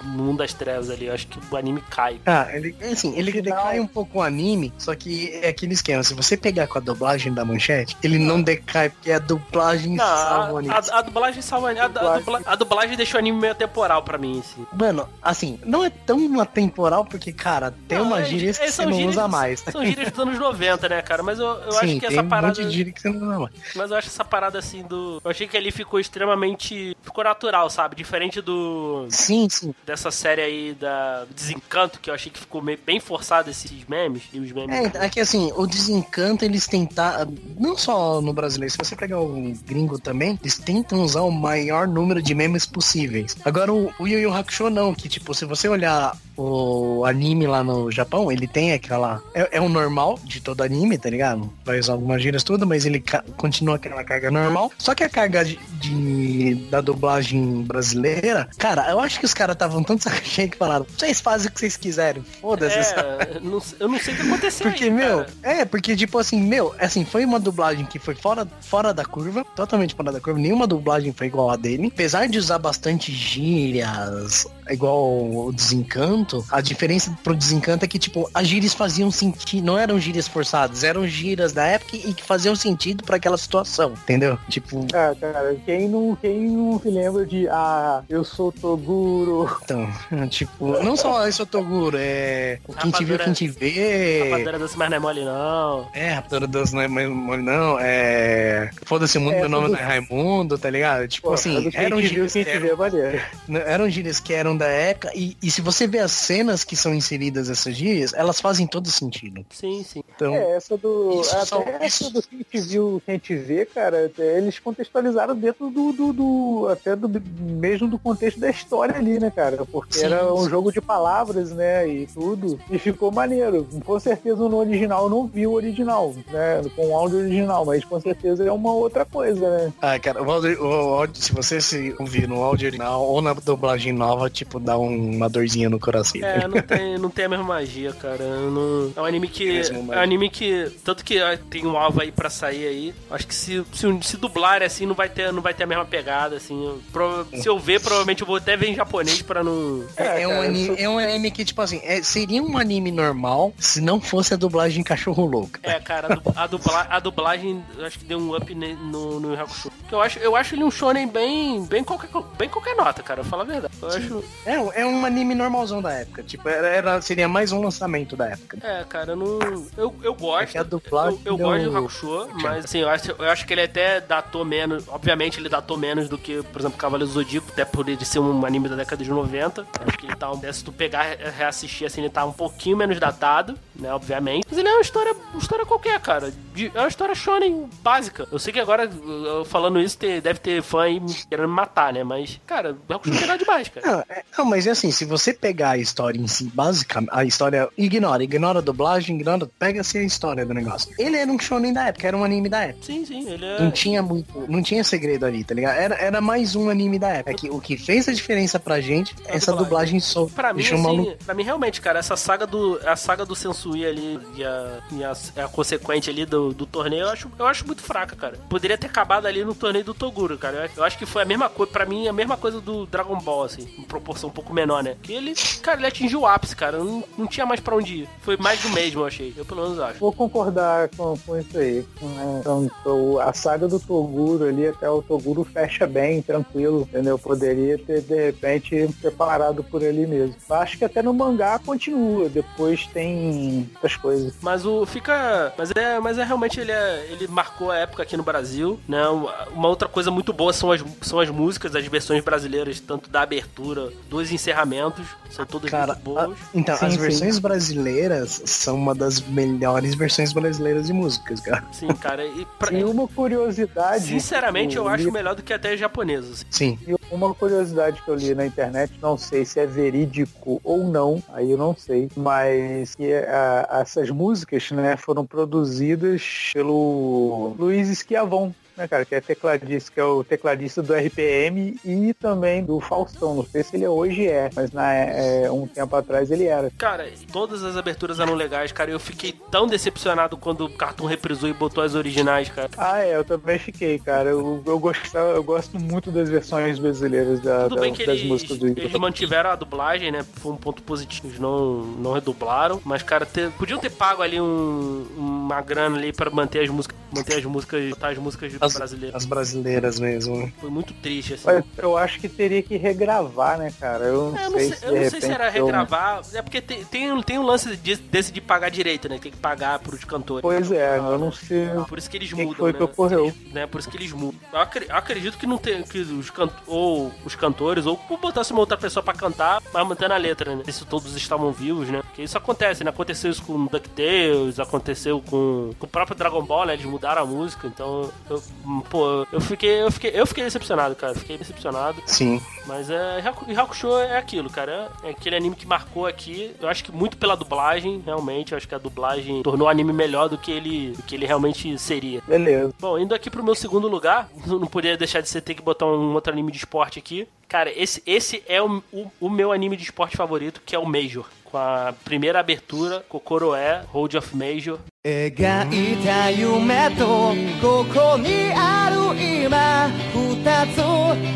Speaker 2: do Mundo das Trevas ali. Eu acho que o anime cai.
Speaker 4: Ah, ele, assim, ele
Speaker 3: No final-
Speaker 4: decai um pouco o anime, só que é aquele esquema. Se você pegar com a dublagem da manchete, ele não decai, porque a dublagem
Speaker 2: Não,
Speaker 4: salva o
Speaker 2: a,
Speaker 4: anime.
Speaker 2: a, a dublagem dublagem salva a, a, dubla- a dublagem deixou o anime meio temporal pra mim, assim.
Speaker 4: Mano, assim, não é tão atemporal porque, cara, tem
Speaker 2: Não,
Speaker 4: umas
Speaker 2: é-
Speaker 4: gírias
Speaker 2: é,
Speaker 4: que você não
Speaker 2: gírias-
Speaker 4: usa mais.
Speaker 2: São gírias dos anos 90, né, cara? Mas eu, eu
Speaker 4: Sim,
Speaker 2: acho que essa
Speaker 4: um
Speaker 2: parada.
Speaker 4: de gíria que você não usa mais.
Speaker 2: Mas eu acho essa parada assim do. Eu achei que ali ficou extremamente. Ficou natural, sabe? Diferente do.
Speaker 4: Sim, sim.
Speaker 2: Dessa série aí da Desencanto, que eu achei que ficou meio, bem forçado esses memes. E os memes.
Speaker 4: É, é que assim, o desencanto eles tentaram, não só no brasileiro, se você pegar o gringo também, eles tentam usar o maior número de memes possíveis. Agora o, o Yu Yu Hakusho não, que tipo, se você olhar o anime lá no Japão, ele tem aquela. É, é o normal de todo anime, tá ligado? Vai usar algumas gírias tudo, mas ele continua aquela carga normal. Só que a carga de, de- da dublagem brasileira, cara, eu acho que os caras estavam tanto saco cheio que falaram: vocês fazem o que vocês quiserem, foda-se.
Speaker 2: É, não- eu não sei o que aconteceu
Speaker 4: Porque,
Speaker 2: aí,
Speaker 4: meu,
Speaker 2: cara.
Speaker 4: é, porque, tipo assim, meu, assim, foi uma dublagem que foi fora, fora da curva, totalmente fora da curva, nenhuma dublagem foi igual a dele. Apesar de usar bastante gírias, igual o desencanto, a diferença pro desencanto é que, tipo, as gírias faziam sentido, não eram gírias forçadas, eram gírias da época e que faziam sentido pra aquela situação, entendeu? Tipo,
Speaker 3: Ah, cara, quem não, quem não se lembra de Ah, eu sou Toguro.
Speaker 4: então, tipo, não só esse Toguro, é. o Quem te viu,
Speaker 2: Rapadura-
Speaker 4: quem te vê.
Speaker 2: Rapadeira desse mais não é mole, não.
Speaker 4: É, Raptora das não é mais mole, não. É. Foda-se o mundo,
Speaker 3: É,
Speaker 4: meu nome não é Raimundo, tá ligado? Tipo
Speaker 3: Pô,
Speaker 4: assim,
Speaker 3: quem
Speaker 4: eram gírias que eram,
Speaker 3: vê é maneiro.
Speaker 4: eram gírias que eram da época. E, e se você vê as cenas que são inseridas essas gírias, elas fazem todo sentido.
Speaker 2: Sim, sim.
Speaker 4: Então.
Speaker 3: É, essa do.
Speaker 4: Isso
Speaker 3: até
Speaker 4: só-
Speaker 3: essa
Speaker 4: isso-
Speaker 3: do quem te viu, quem te vê, cara, eles contextualizaram dentro do, do, do- até do mesmo do contexto da história ali, né, cara? Porque
Speaker 4: Sim,
Speaker 3: era um
Speaker 4: sim.
Speaker 3: jogo de palavras, né, e tudo. E ficou maneiro. Com certeza no original eu não vi o original, né? Com o áudio original, mas com certeza é uma outra coisa, né?
Speaker 4: Ah, cara, o áudio, o áudio- se você se ouvir no áudio original ou na dublagem nova, tipo, dá um- uma dorzinha no coração.
Speaker 2: É, não tem, não tem a mesma magia, cara. Não- É um anime que. É um anime que. Tanto que ah, tem um alvo aí pra sair aí. Acho que se, se, se dublar assim, não vai, ter, não vai ter a mesma pegada, assim. Prova- se eu ver, provavelmente eu vou até ver em japonês pra não.
Speaker 4: É, é um anime, é um anime que, tipo assim, é- seria um anime normal se não fosse a dublagem cachorro louco.
Speaker 2: É, cara, a, du- a, dubla- a dublagem eu acho que deu um up ne- no, no Hakusho. Eu acho, eu acho ele um shonen bem, bem, qualquer, bem qualquer nota, cara. Vou falar a verdade. Eu acho.
Speaker 4: É, um- é um anime normalzão da época. Tipo, era, era- seria mais um lançamento da época.
Speaker 2: É, cara, eu não. Eu, eu gosto.
Speaker 4: É
Speaker 2: eu, eu gosto do Hakusho, mas assim, eu acho, eu acho que ele até datou menos. Obviamente, ele datou menos do que, por exemplo, Cavaleiro Zodíaco, até por ele ser um anime da década de 90. Acho que ele tá. Se tu pegar e reassistir, assim, ele tá um pouquinho menos datado, né? Obviamente. Mas ele é uma história, uma história qualquer, cara. De- é uma história shonen básica. Eu sei que agora, eu falando isso, deve ter fã aí me querendo me matar, né? Mas, cara, o Hakusho tem nada demais, cara.
Speaker 4: Não, é- não, mas é assim, se você pegar a história em si, basicamente, a história, ignora, ignora a dublagem, ignora, pega-se a história do negócio. Ele era um shonen da época, era um anime da época.
Speaker 2: Sim, sim, ele é.
Speaker 4: Não tinha muito, não tinha segredo ali, tá ligado? Era, era mais um anime da época. É que o que fez a diferença pra gente,
Speaker 2: A
Speaker 4: essa
Speaker 2: dublagem.
Speaker 4: dublagem só
Speaker 2: Pra mim,
Speaker 4: o maluco.
Speaker 2: assim, pra mim realmente, cara, essa saga do. A saga do Sensui ali e a, e a, a consequente ali do, do torneio, eu acho, eu acho muito fraca, cara. Poderia ter acabado ali no torneio do Toguro, cara. Eu, eu acho que foi a mesma coisa, pra mim, a mesma coisa do Dragon Ball, assim, em proporção um pouco menor, né? Que ele, cara, ele atingiu o ápice, cara. Não, não tinha mais pra onde ir. Foi mais do mesmo, eu achei. Eu pelo menos acho.
Speaker 3: Vou concordar com, com isso aí. né? Então, a saga do Toguro ali, até o Toguro fecha bem, tranquilo, entendeu? Poderia ter, de repente, preparado por ali mesmo. Acho que até no mangá continua, depois tem outras coisas.
Speaker 2: Mas o fica, mas é, mas é realmente ele é, ele marcou a época aqui no Brasil, né? Uma uma outra coisa muito boa são as são as músicas, as versões brasileiras, tanto da abertura, dos encerramentos, são todas
Speaker 4: Cara,
Speaker 2: muito boas.
Speaker 4: a- então,
Speaker 3: Sim,
Speaker 4: as
Speaker 3: sim.
Speaker 4: versões brasileiras são uma das melhores versões brasileiras de músicas, cara.
Speaker 2: Sim, cara, e pra-
Speaker 3: E uma curiosidade.
Speaker 2: sinceramente eu
Speaker 3: eu
Speaker 2: acho
Speaker 3: li-
Speaker 2: melhor do que até japonesas.
Speaker 4: Sim.
Speaker 3: E uma curiosidade que eu li na internet, não sei se é verídico ou não, aí eu não sei, mas que ah, essas músicas, né, foram produzidas pelo Luiz Esquiavon, né, cara, que é tecladista, que é o tecladista do RPM e também do Faustão. Não sei se ele hoje é, mas na, é, um tempo atrás ele era.
Speaker 2: Cara, todas as aberturas eram legais, cara. Eu fiquei tão decepcionado quando o Cartoon reprisou e botou as originais, cara.
Speaker 3: Ah, é, eu também fiquei, cara. Eu, eu, gostava, eu gosto muito das versões brasileiras da,
Speaker 2: Tudo
Speaker 3: da-
Speaker 2: bem que
Speaker 3: das
Speaker 2: eles,
Speaker 3: músicas do
Speaker 2: eles mantiveram a dublagem, né? Foi um ponto positivo. Eles não, não redublaram. Mas, cara, ter- podiam ter pago ali um- uma grana ali pra manter as músicas, manter as músicas, botar as músicas
Speaker 4: As,
Speaker 2: brasileiras.
Speaker 4: as brasileiras mesmo.
Speaker 2: Foi muito triste, assim.
Speaker 3: Mas eu acho que teria que regravar, né, cara? Eu não,
Speaker 2: É, eu não
Speaker 3: sei,
Speaker 2: sei,
Speaker 3: se
Speaker 2: eu não sei se era
Speaker 3: eu-
Speaker 2: regravar. É porque tem, tem, tem um lance de- desse de pagar direito, né? Tem que pagar pros cantores.
Speaker 3: Pois é, eu não sei.
Speaker 2: Por isso que eles
Speaker 3: que
Speaker 2: mudam,
Speaker 3: foi
Speaker 2: né?
Speaker 3: que ocorreu?
Speaker 2: né? Por isso que eles mudam. Eu, acre- eu acredito que não tem que os can ou os cantores ou botasse uma outra pessoa pra cantar, mas mantendo a letra, né? Sei Se todos estavam vivos, né? Porque isso acontece, né? Aconteceu isso com DuckTales, aconteceu com, com o próprio Dragon Ball, né? Eles mudaram a música, então eu, pô, eu fiquei eu fiquei eu fiquei decepcionado, cara. Fiquei decepcionado.
Speaker 4: Sim.
Speaker 2: Mas é, Haku- e Hakusho é aquilo, cara. É aquele anime que marcou aqui. Eu acho que muito pela dublagem, realmente. Eu acho que a dublagem tornou o anime melhor do que ele, do que ele realmente seria.
Speaker 3: Beleza.
Speaker 2: Bom, indo aqui pro meu segundo lugar, não poderia deixar de ser ter que botar um outro anime de esporte aqui. Cara, esse, esse é o, o, o meu anime de esporte favorito, que é o Major. Com a primeira abertura, Kokoro é, Hold of Major.
Speaker 10: 描いた夢とここにある今二つ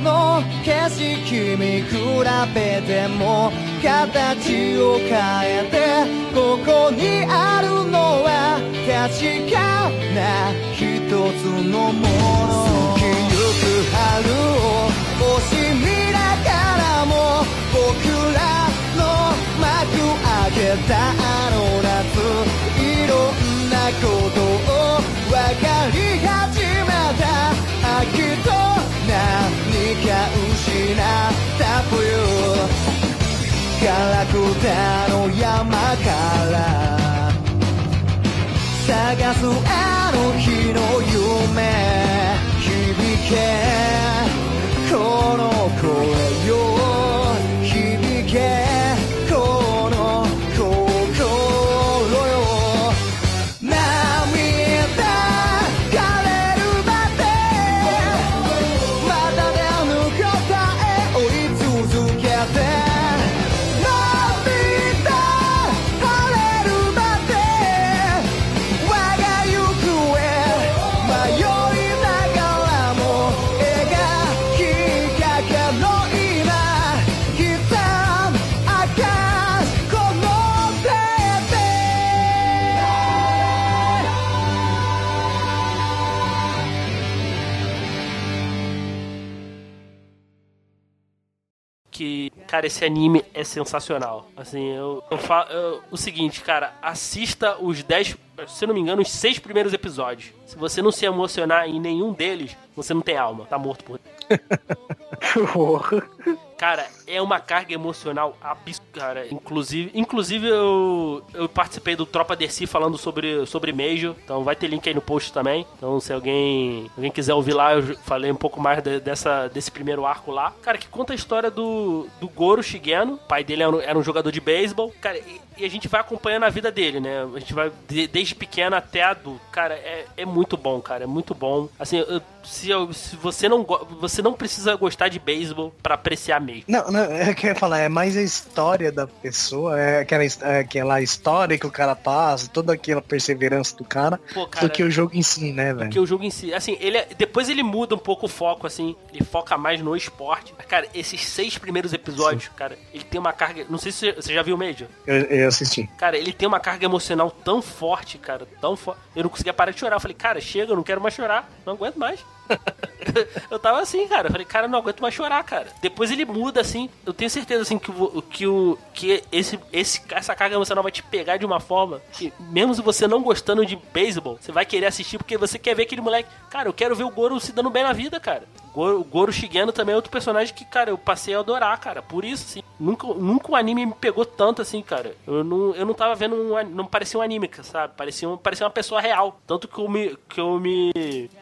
Speaker 10: の景色見比べても形を変えてここにあるのは確かな一つのもの過ぎゆく春 けたあの夏いろんなことを分かり始めた秋と何か失った冬ガラクタの山から探すあの日の夢響け
Speaker 2: cara, esse anime é sensacional. Assim, eu, eu falo eu- o seguinte, cara, assista os 10, se eu não me engano, os seis primeiros episódios. Se você não se emocionar em nenhum deles, você não tem alma, tá morto por.
Speaker 3: Porra.
Speaker 2: Cara, é uma carga emocional absurda, cara. Inclusive, inclusive eu, eu participei do Tropa DC falando sobre, sobre Major. Então vai ter link aí no post também. Então se alguém, alguém quiser ouvir lá, eu falei um pouco mais de- dessa, desse primeiro arco lá. Cara, que conta a história do, do Goro Shigeno. O pai dele era um, era um jogador de beisebol. Cara, e, e a gente vai acompanhando a vida dele, né? A gente vai de- desde pequeno até adulto. Cara, é, é muito bom, cara. É muito bom. Assim, eu- se, se você não você não precisa gostar de beisebol pra apreciar mesmo.
Speaker 4: Não, não, é eu ia falar, é mais a história da pessoa, é aquela, é aquela história que o cara passa, toda aquela perseverança do cara,
Speaker 2: Pô, cara,
Speaker 4: do que o jogo em si, né, velho?
Speaker 2: que o jogo em si. Assim, ele é- depois ele muda um pouco o foco, assim. Ele foca mais no esporte. Cara, esses seis primeiros episódios, cara, ele tem uma carga. Não sei se você- você já viu o Major.
Speaker 4: Eu, eu assisti.
Speaker 2: Cara, ele tem uma carga emocional tão forte, cara, tão forte. Eu não conseguia parar de chorar. Eu falei, cara, chega, eu não quero mais chorar. Não aguento mais. eu tava assim, cara. Eu falei, cara, não aguento mais chorar, cara. Depois ele muda, assim. Eu tenho certeza, assim, que, o, que, o, que esse, esse, essa carga emocional vai te pegar de uma forma que, mesmo você não gostando de beisebol, você vai querer assistir porque você quer ver aquele moleque. Cara, eu quero ver o Goro se dando bem na vida, cara. Goro, o Goro Shigeno também é outro personagem que, cara, eu passei a adorar, cara. Por isso, assim. Nunca, nunca um anime me pegou tanto assim, cara. Eu não, eu não tava vendo um. Não parecia um anime, sabe? Parecia, um, parecia uma pessoa real. Tanto que eu me. Que eu me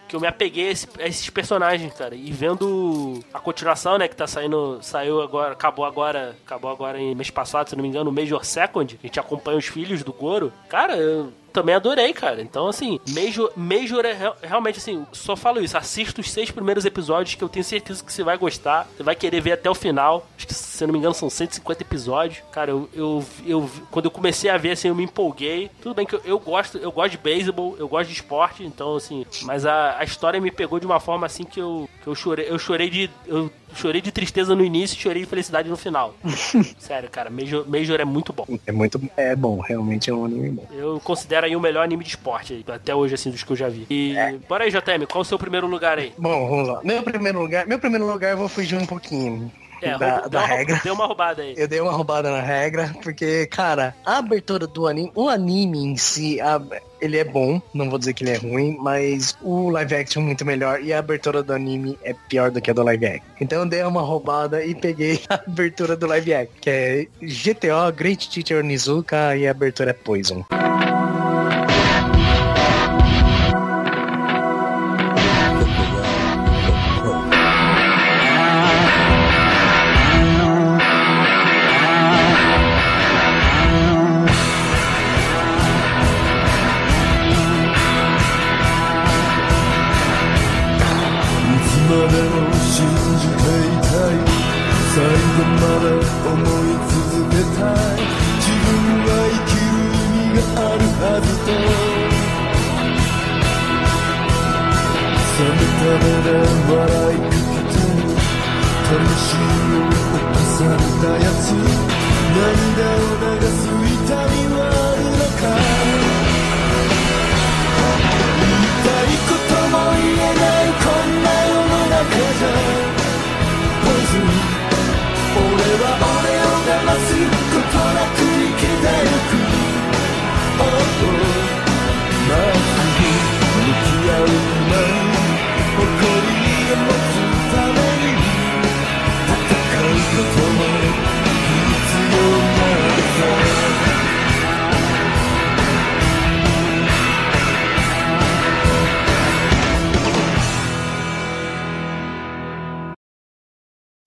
Speaker 2: que eu me apeguei a, esse- a esses personagens, cara. E vendo a continuação, né, que tá saindo, saiu agora, acabou agora, acabou agora em mês passado, se não me engano, Major Second, a gente acompanha os filhos do Goro. Cara, eu também adorei, cara. Então, assim, Major, Major é real- realmente, assim, só falo isso, assista os seis primeiros episódios que eu tenho certeza que você vai gostar, você vai querer ver até o final. Acho que se não me engano, são 150 episódios. Cara, eu, eu, eu quando eu comecei a ver, assim, eu me empolguei. Tudo bem que eu, eu gosto, eu gosto de beisebol, eu gosto de esporte, então, assim, mas a, a história me pegou de uma forma assim que eu, que eu chorei, eu chorei de. Eu chorei de tristeza no início e chorei de felicidade no final. Sério, cara, Major, Major é muito bom.
Speaker 4: É muito é bom, realmente é um anime bom.
Speaker 2: Eu considero aí o melhor anime de esporte até hoje, assim, dos que eu já vi. E bora aí, JM, qual o seu primeiro lugar aí?
Speaker 4: Bom, vamos lá. Meu primeiro lugar, meu primeiro lugar eu vou fugir um pouquinho
Speaker 2: É,
Speaker 4: da,
Speaker 2: roubou-
Speaker 4: da
Speaker 2: deu, uma,
Speaker 4: regra.
Speaker 2: deu uma roubada aí.
Speaker 4: Eu dei uma roubada na regra, porque, cara, a abertura do anime, o anime em si, a- ele é bom, não vou dizer que ele é ruim, mas o live action é muito melhor e a abertura do anime é pior do que a do live action. Então eu dei uma roubada e peguei a abertura do live action, que é GTO, Great Teacher Onizuka e a abertura é Poison.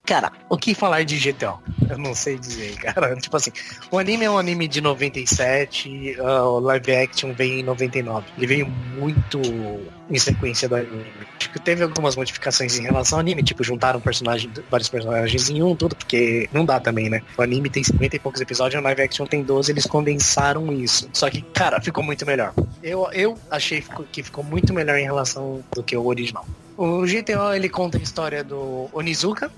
Speaker 4: Cara, o que falar de GTO? Eu não sei dizer, cara. Tipo assim, o anime é um anime de 97, ah, o live action veio em 99. Ele veio muito em sequência do anime. Que teve algumas modificações em relação ao anime, tipo, juntaram personagem, vários personagens em um, tudo, porque não dá também, né? O anime tem 50 e poucos episódios, o live action tem 12, eles condensaram isso. Só que, cara, ficou muito melhor. Eu, eu achei que ficou muito melhor em relação do que o original. O GTO, ele conta a história do Onizuka,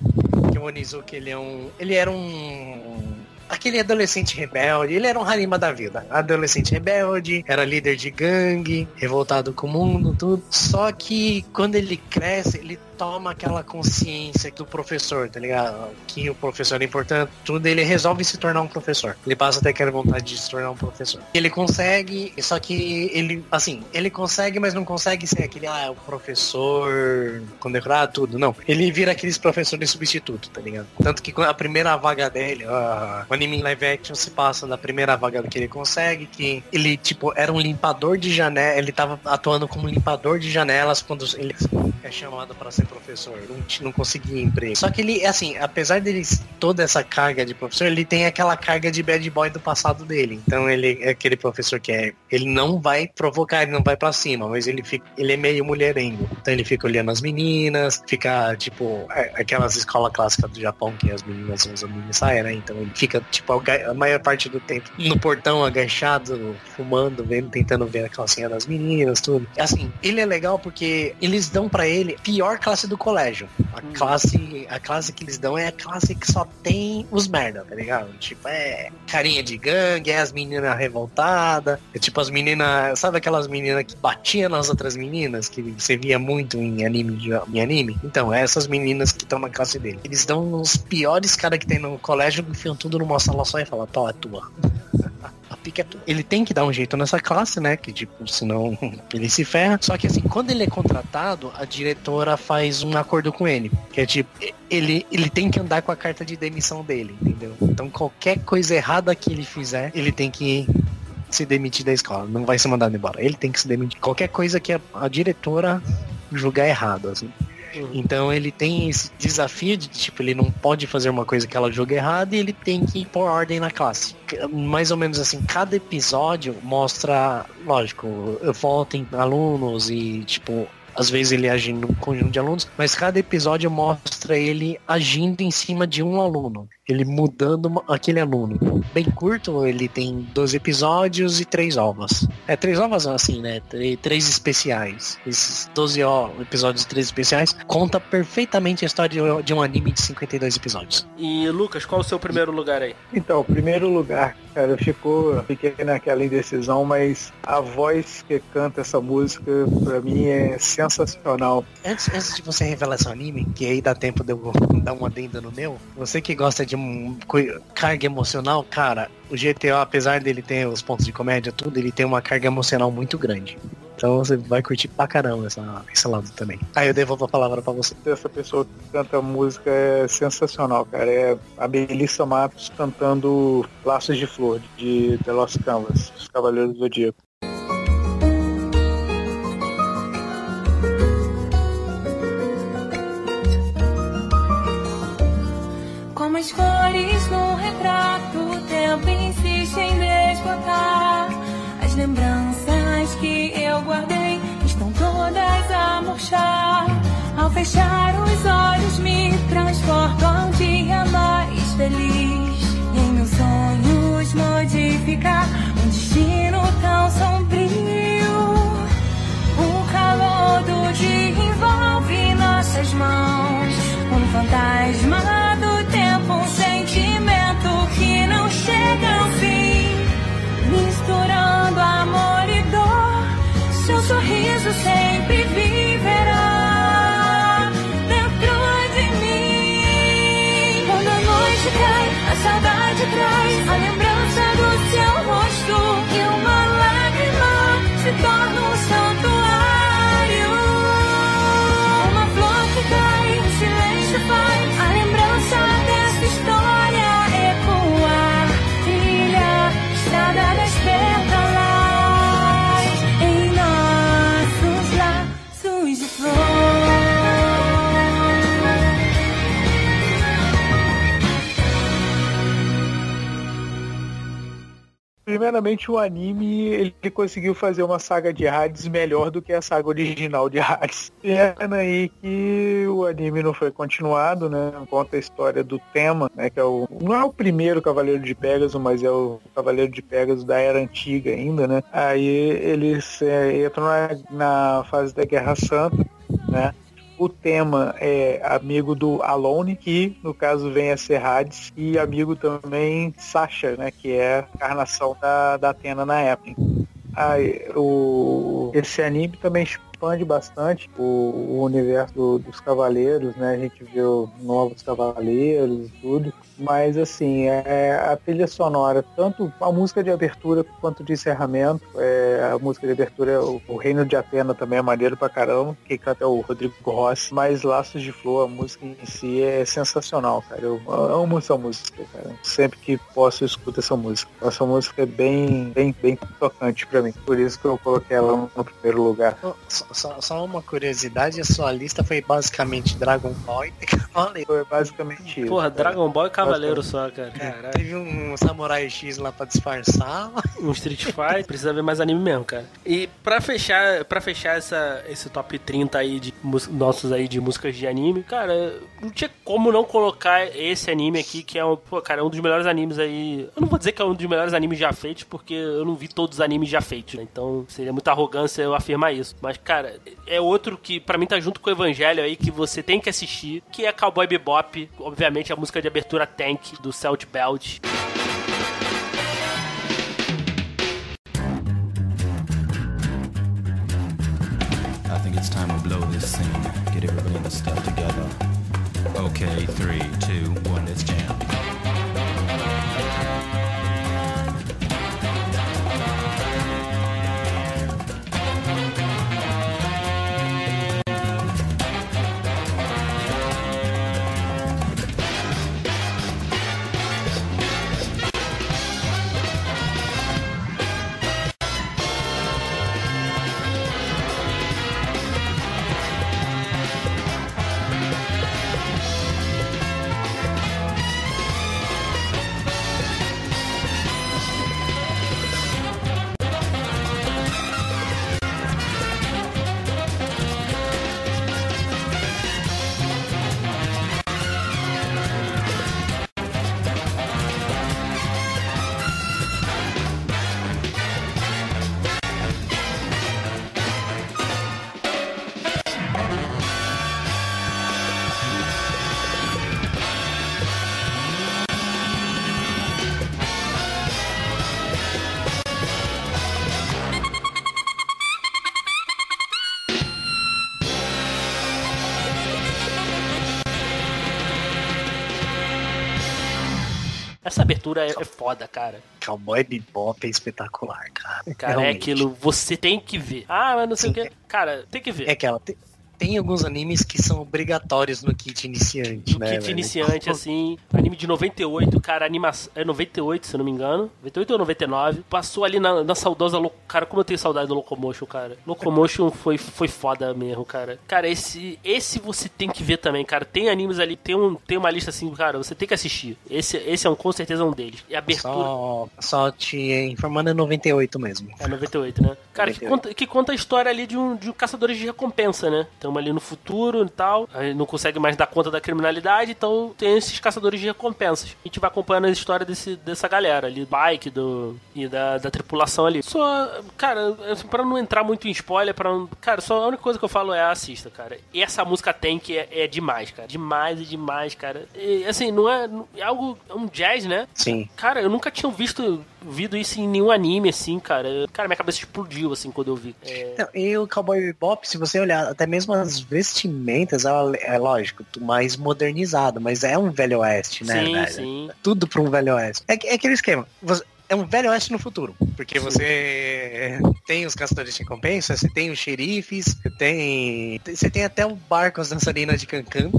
Speaker 4: que o Onizuka ele é um. Ele era um. Aquele adolescente rebelde, ele era um Harima da vida. Adolescente rebelde, era líder de gangue, revoltado com o mundo, tudo. Só que quando ele cresce, ele toma aquela consciência do professor, tá ligado? Que o professor é importante, tudo, ele resolve se tornar um professor. Ele passa até aquela vontade de se tornar um professor. Ele consegue, só que ele, assim, ele consegue, mas não consegue ser aquele, ah, é o professor condecorado, tudo. Não. Ele vira aqueles professores substituto, tá ligado? Tanto que a primeira vaga dele, o anime live action se passa da primeira vaga que ele consegue, que ele, tipo, era um limpador de janela, ele tava atuando como limpador de janelas quando ele é chamado para ser professor, não, não conseguia emprego. Só que ele, assim, apesar dele toda essa carga de professor, ele tem aquela carga de bad boy do passado dele. Então ele é aquele professor que é, ele não vai provocar, ele não vai pra cima, mas ele fica, ele é meio mulherengo. Então ele fica olhando as meninas, fica tipo é, aquelas escolas clássicas do Japão que as meninas usam mini saia, né? Então ele fica tipo a, maior parte do tempo no portão agachado, fumando, vendo, tentando ver a calcinha das meninas, tudo. Assim, ele é legal porque eles dão pra ele pior classe do colégio. A classe, a classe que eles dão é a classe que só tem os merda, tá ligado? Tipo, é carinha de gangue, é as meninas revoltadas, é tipo as meninas, sabe aquelas meninas que batiam nas outras meninas, que você via muito em anime, de- em anime? Então, é essas meninas que estão na classe dele. Eles dão os piores caras que tem no colégio, enfiam tudo numa sala só e falam, tó, é tua. A é. Ele tem que dar um jeito nessa classe, né? Que tipo, senão ele se ferra. Só que assim, quando ele é contratado, a diretora faz um acordo com ele. Que é tipo, ele, ele tem que andar com a carta de demissão dele, entendeu? Então qualquer coisa errada que ele fizer, ele tem que se demitir da escola. Não vai ser mandado embora. Ele tem que se demitir. Qualquer coisa que a, a diretora julgar errado, assim. Então ele tem esse desafio de tipo, ele não pode fazer uma coisa que ela julga errada e ele tem que pôr ordem na classe. Mais ou menos assim, cada episódio mostra, lógico, voltem alunos e tipo, às vezes ele age num conjunto de alunos, mas cada episódio mostra ele agindo em cima de um aluno. Ele mudando uma- aquele aluno. Bem curto, ele tem 12 episódios e três ovas. É, três ovas assim, né? Três especiais. Esses 12 ó- episódios e três especiais conta perfeitamente a história de- de um anime de 52 episódios.
Speaker 2: E Lucas, qual o seu primeiro lugar aí?
Speaker 3: Então, primeiro lugar, cara, ficou, fiquei naquela indecisão, mas a voz que canta essa música, pra mim, é sensacional.
Speaker 4: Antes, antes de você revelar seu anime, que aí dá tempo de eu dar uma adenda no meu, você que gosta de um carga emocional, cara, o GTA, apesar dele ter os pontos de comédia, tudo, ele tem uma carga emocional muito grande. Então você vai curtir pra caramba essa, esse lado também. Aí eu devolvo a palavra pra você.
Speaker 3: Essa pessoa que canta música é sensacional, cara. É a Melissa Matos cantando Laços de Flor, de The Lost Canvas, Os Cavaleiros do Zodíaco.
Speaker 13: As cores no retrato, o tempo insiste em desbotar. As lembranças que eu guardei estão todas a murchar. Ao fechar os olhos, me transporto a um dia mais feliz. E em meus sonhos, modificar um destino tão sombrio. O calor do dia envolve nossas mãos. Um fantasma chega ao fim. Misturando amor e dor, seu sorriso
Speaker 3: Primeiramente, o anime ele conseguiu fazer uma saga de Hades melhor do que a saga original de Hades. Pena aí que o anime não foi continuado, né? Conta a história do tema, né? Que é o não é o primeiro Cavaleiro de Pégaso, mas é o Cavaleiro de Pégaso da era antiga ainda, né? Aí eles é, entram na, na fase da Guerra Santa, né? O tema é amigo do Alone, que no caso vem a ser Hades, e amigo também Sasha, né, que é a encarnação da, da Atena na época. Aí, o, esse anime também expande bastante o, o universo do- dos cavaleiros, né? A gente vê novos cavaleiros e tudo. Mas assim, é, a trilha sonora, tanto a música de abertura quanto de encerramento, é, a música de abertura, é o, o Reino de Atena também é maneiro pra caramba, que canta é o Rodrigo Rossi, mas Laços de Flor, a música em si é sensacional, cara. Eu amo essa música, cara. Sempre que posso eu escuto essa música. Essa música é bem, bem, bem tocante pra mim. Por isso que eu coloquei ela no primeiro lugar.
Speaker 4: Só, só- só uma curiosidade, a sua lista foi basicamente Dragon Ball e Cavaleiro.
Speaker 3: Foi basicamente isso.
Speaker 2: Porra,
Speaker 3: cara.
Speaker 2: Dragon Ball e Cavaleiro só, cara. Caralho.
Speaker 4: Teve um Samurai X lá pra disfarçar.
Speaker 2: Um Street Fighter, precisa ver mais anime mesmo, cara. E pra fechar, para fechar essa, esse top 30 aí de nossos aí de músicas de anime, cara, não tinha como não colocar esse anime aqui, que é um, pô, cara, é um dos melhores animes aí. Eu não vou dizer que é um dos melhores animes já feitos, porque eu não vi todos os animes já feitos, né? Então seria muita arrogância eu afirmar isso. Mas, cara, é outro que pra mim tá junto com o Evangelho aí, que você tem que assistir, que é Cowboy Bebop, obviamente a música de abertura Tank, do Celt Belt.
Speaker 6: I think it's time we blow this scene. Get everybody in the stuff together. Okay, three, two, one, let's jam.
Speaker 2: Abertura é, é foda, cara.
Speaker 4: Cowboy Bebop é espetacular, cara.
Speaker 2: Cara, é
Speaker 4: Realmente.
Speaker 2: aquilo, você tem que ver. Ah, mas não sei
Speaker 4: Sim,
Speaker 2: o que. Cara, tem que ver.
Speaker 4: É aquela. Tem, tem alguns animes que são obrigatórios no kit iniciante,
Speaker 2: No
Speaker 4: né?
Speaker 2: kit
Speaker 4: velho?
Speaker 2: iniciante, assim, anime de 98, cara, animação. É 98, se eu não me engano. 98 ou 99. Passou ali na, na saudosa. Lo- Cara, como eu tenho saudade do Locomotion, cara. Locomotion foi, foi foda mesmo, cara. Cara, esse, esse você tem que ver também, cara. Tem animes ali, tem, um, tem uma lista assim, cara, você tem que assistir. Esse, esse é um, com certeza um deles. E abertura.
Speaker 4: Só, só te informando é 98 mesmo.
Speaker 2: É 98, né? Cara, que
Speaker 4: 98.
Speaker 2: conta, que conta a história ali de um, de um caçadores de recompensa, né? Estamos ali no futuro e tal, aí não consegue mais dar conta da criminalidade, então tem esses caçadores de recompensas. A gente vai acompanhando a história desse, dessa galera ali, bike do, e da, da tripulação ali. Só, cara, assim, pra não entrar muito em spoiler, pra não, cara, só a única coisa que eu falo é assista, cara. E essa música tem que é, é demais, cara. Demais e demais, cara. E, assim, não é, é algo, é um jazz, né?
Speaker 4: Sim.
Speaker 2: Cara, eu nunca tinha visto, visto isso em nenhum anime, assim, cara. Cara, minha cabeça explodiu, assim, quando eu vi. É,
Speaker 4: Não, e o Cowboy Bebop, se você olhar, até mesmo as vestimentas, ela- é lógico, mais modernizado, mas é um velho oeste, né,
Speaker 2: sim,
Speaker 4: velho?
Speaker 2: sim.
Speaker 4: Tudo pra um velho oeste. É, é aquele esquema. Você- é um velho oeste no futuro. Porque você tem os caçadores de recompensa, você tem os xerifes, você tem. Você tem até um bar com as dançarinas de cancan.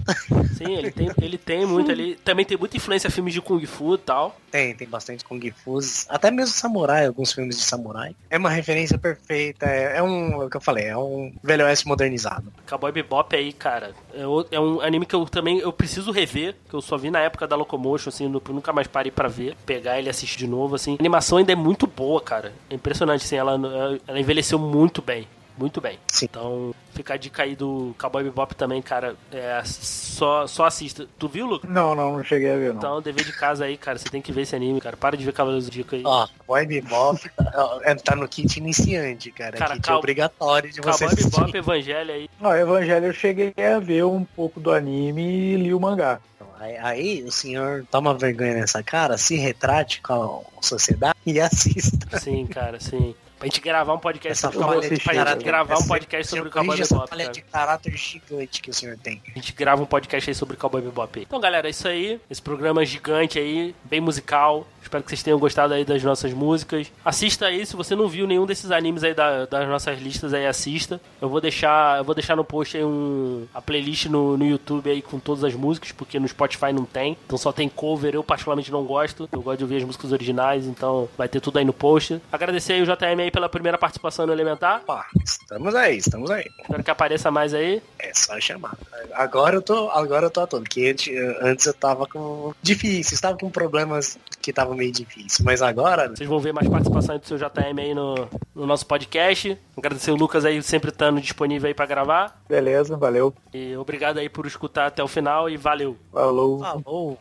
Speaker 2: Sim, ele tem, ele tem muito ali. Também tem muita influência filmes de Kung Fu e tal.
Speaker 4: Tem, tem bastante Kung Fu. Até mesmo samurai, alguns filmes de samurai. É uma referência perfeita. É, é um. É o que eu falei, é um velho oeste modernizado.
Speaker 2: Cowboy Bebop aí, cara, é, o- é um anime que eu também eu preciso rever, que eu só vi na época da Locomotion, assim, nu- nunca mais parei pra ver, pegar ele e assistir de novo, assim. A animação ainda é muito boa, cara. É impressionante, assim, ela, ela envelheceu muito bem. Muito bem.
Speaker 4: Sim.
Speaker 2: Então, fica a dica aí do Cowboy Bebop também, cara. É, só, só assista. Tu viu, Lucas?
Speaker 3: Não, não, não cheguei a ver, não.
Speaker 2: Então, dever de casa aí, cara. Você tem que ver esse anime, cara. Para de ver Cavaleiros do Dica aí.
Speaker 4: Ó, Cowboy Bebop tá, é, tá no kit iniciante, cara.
Speaker 2: Cara,
Speaker 4: kit
Speaker 2: Cow-
Speaker 4: obrigatório de você
Speaker 2: Cowboy. Bebop, Evangelho aí.
Speaker 3: Não, Evangelho eu cheguei a ver um pouco do anime e li o mangá.
Speaker 4: Aí, aí o senhor toma vergonha nessa cara, se retrate com a sociedade e assista.
Speaker 2: Sim, cara, sim. Pra gente gravar um podcast
Speaker 4: Essa
Speaker 2: sobre o Cowboy
Speaker 3: de
Speaker 2: Pra gente
Speaker 3: caráter.
Speaker 2: gravar um
Speaker 4: Essa-
Speaker 2: podcast sobre o Cowboy
Speaker 4: corrija essa
Speaker 2: Bebop,
Speaker 4: falha de caráter gigante que o senhor tem.
Speaker 2: A gente grava um podcast aí sobre o Cowboy Bebop. Então, galera, é isso aí. Esse programa gigante aí, bem musical. Espero que vocês tenham gostado aí das nossas músicas. Assista aí, se você não viu nenhum desses animes aí da- das nossas listas aí, assista. Eu vou deixar, eu vou deixar no post aí um, a playlist no, no YouTube aí com todas as músicas, porque no Spotify não tem. Então só tem cover, eu particularmente não gosto. Eu gosto de ouvir as músicas originais, então vai ter tudo aí no post. Agradecer aí o JM aí pela primeira participação no Elementar.
Speaker 4: Pá, estamos aí, estamos aí.
Speaker 2: Espero que apareça mais aí.
Speaker 4: É só chamar. Agora eu tô, agora eu tô a todo. Que antes, antes eu tava com difícil, estava com problemas que tava meio difícil, mas agora. Né?
Speaker 2: Vocês vão ver mais participação do seu JM aí no, no nosso podcast. Agradecer o Lucas aí sempre estando disponível aí pra gravar.
Speaker 3: Beleza, valeu.
Speaker 2: E obrigado aí por escutar até o final e valeu.
Speaker 3: Falou.
Speaker 4: Falou.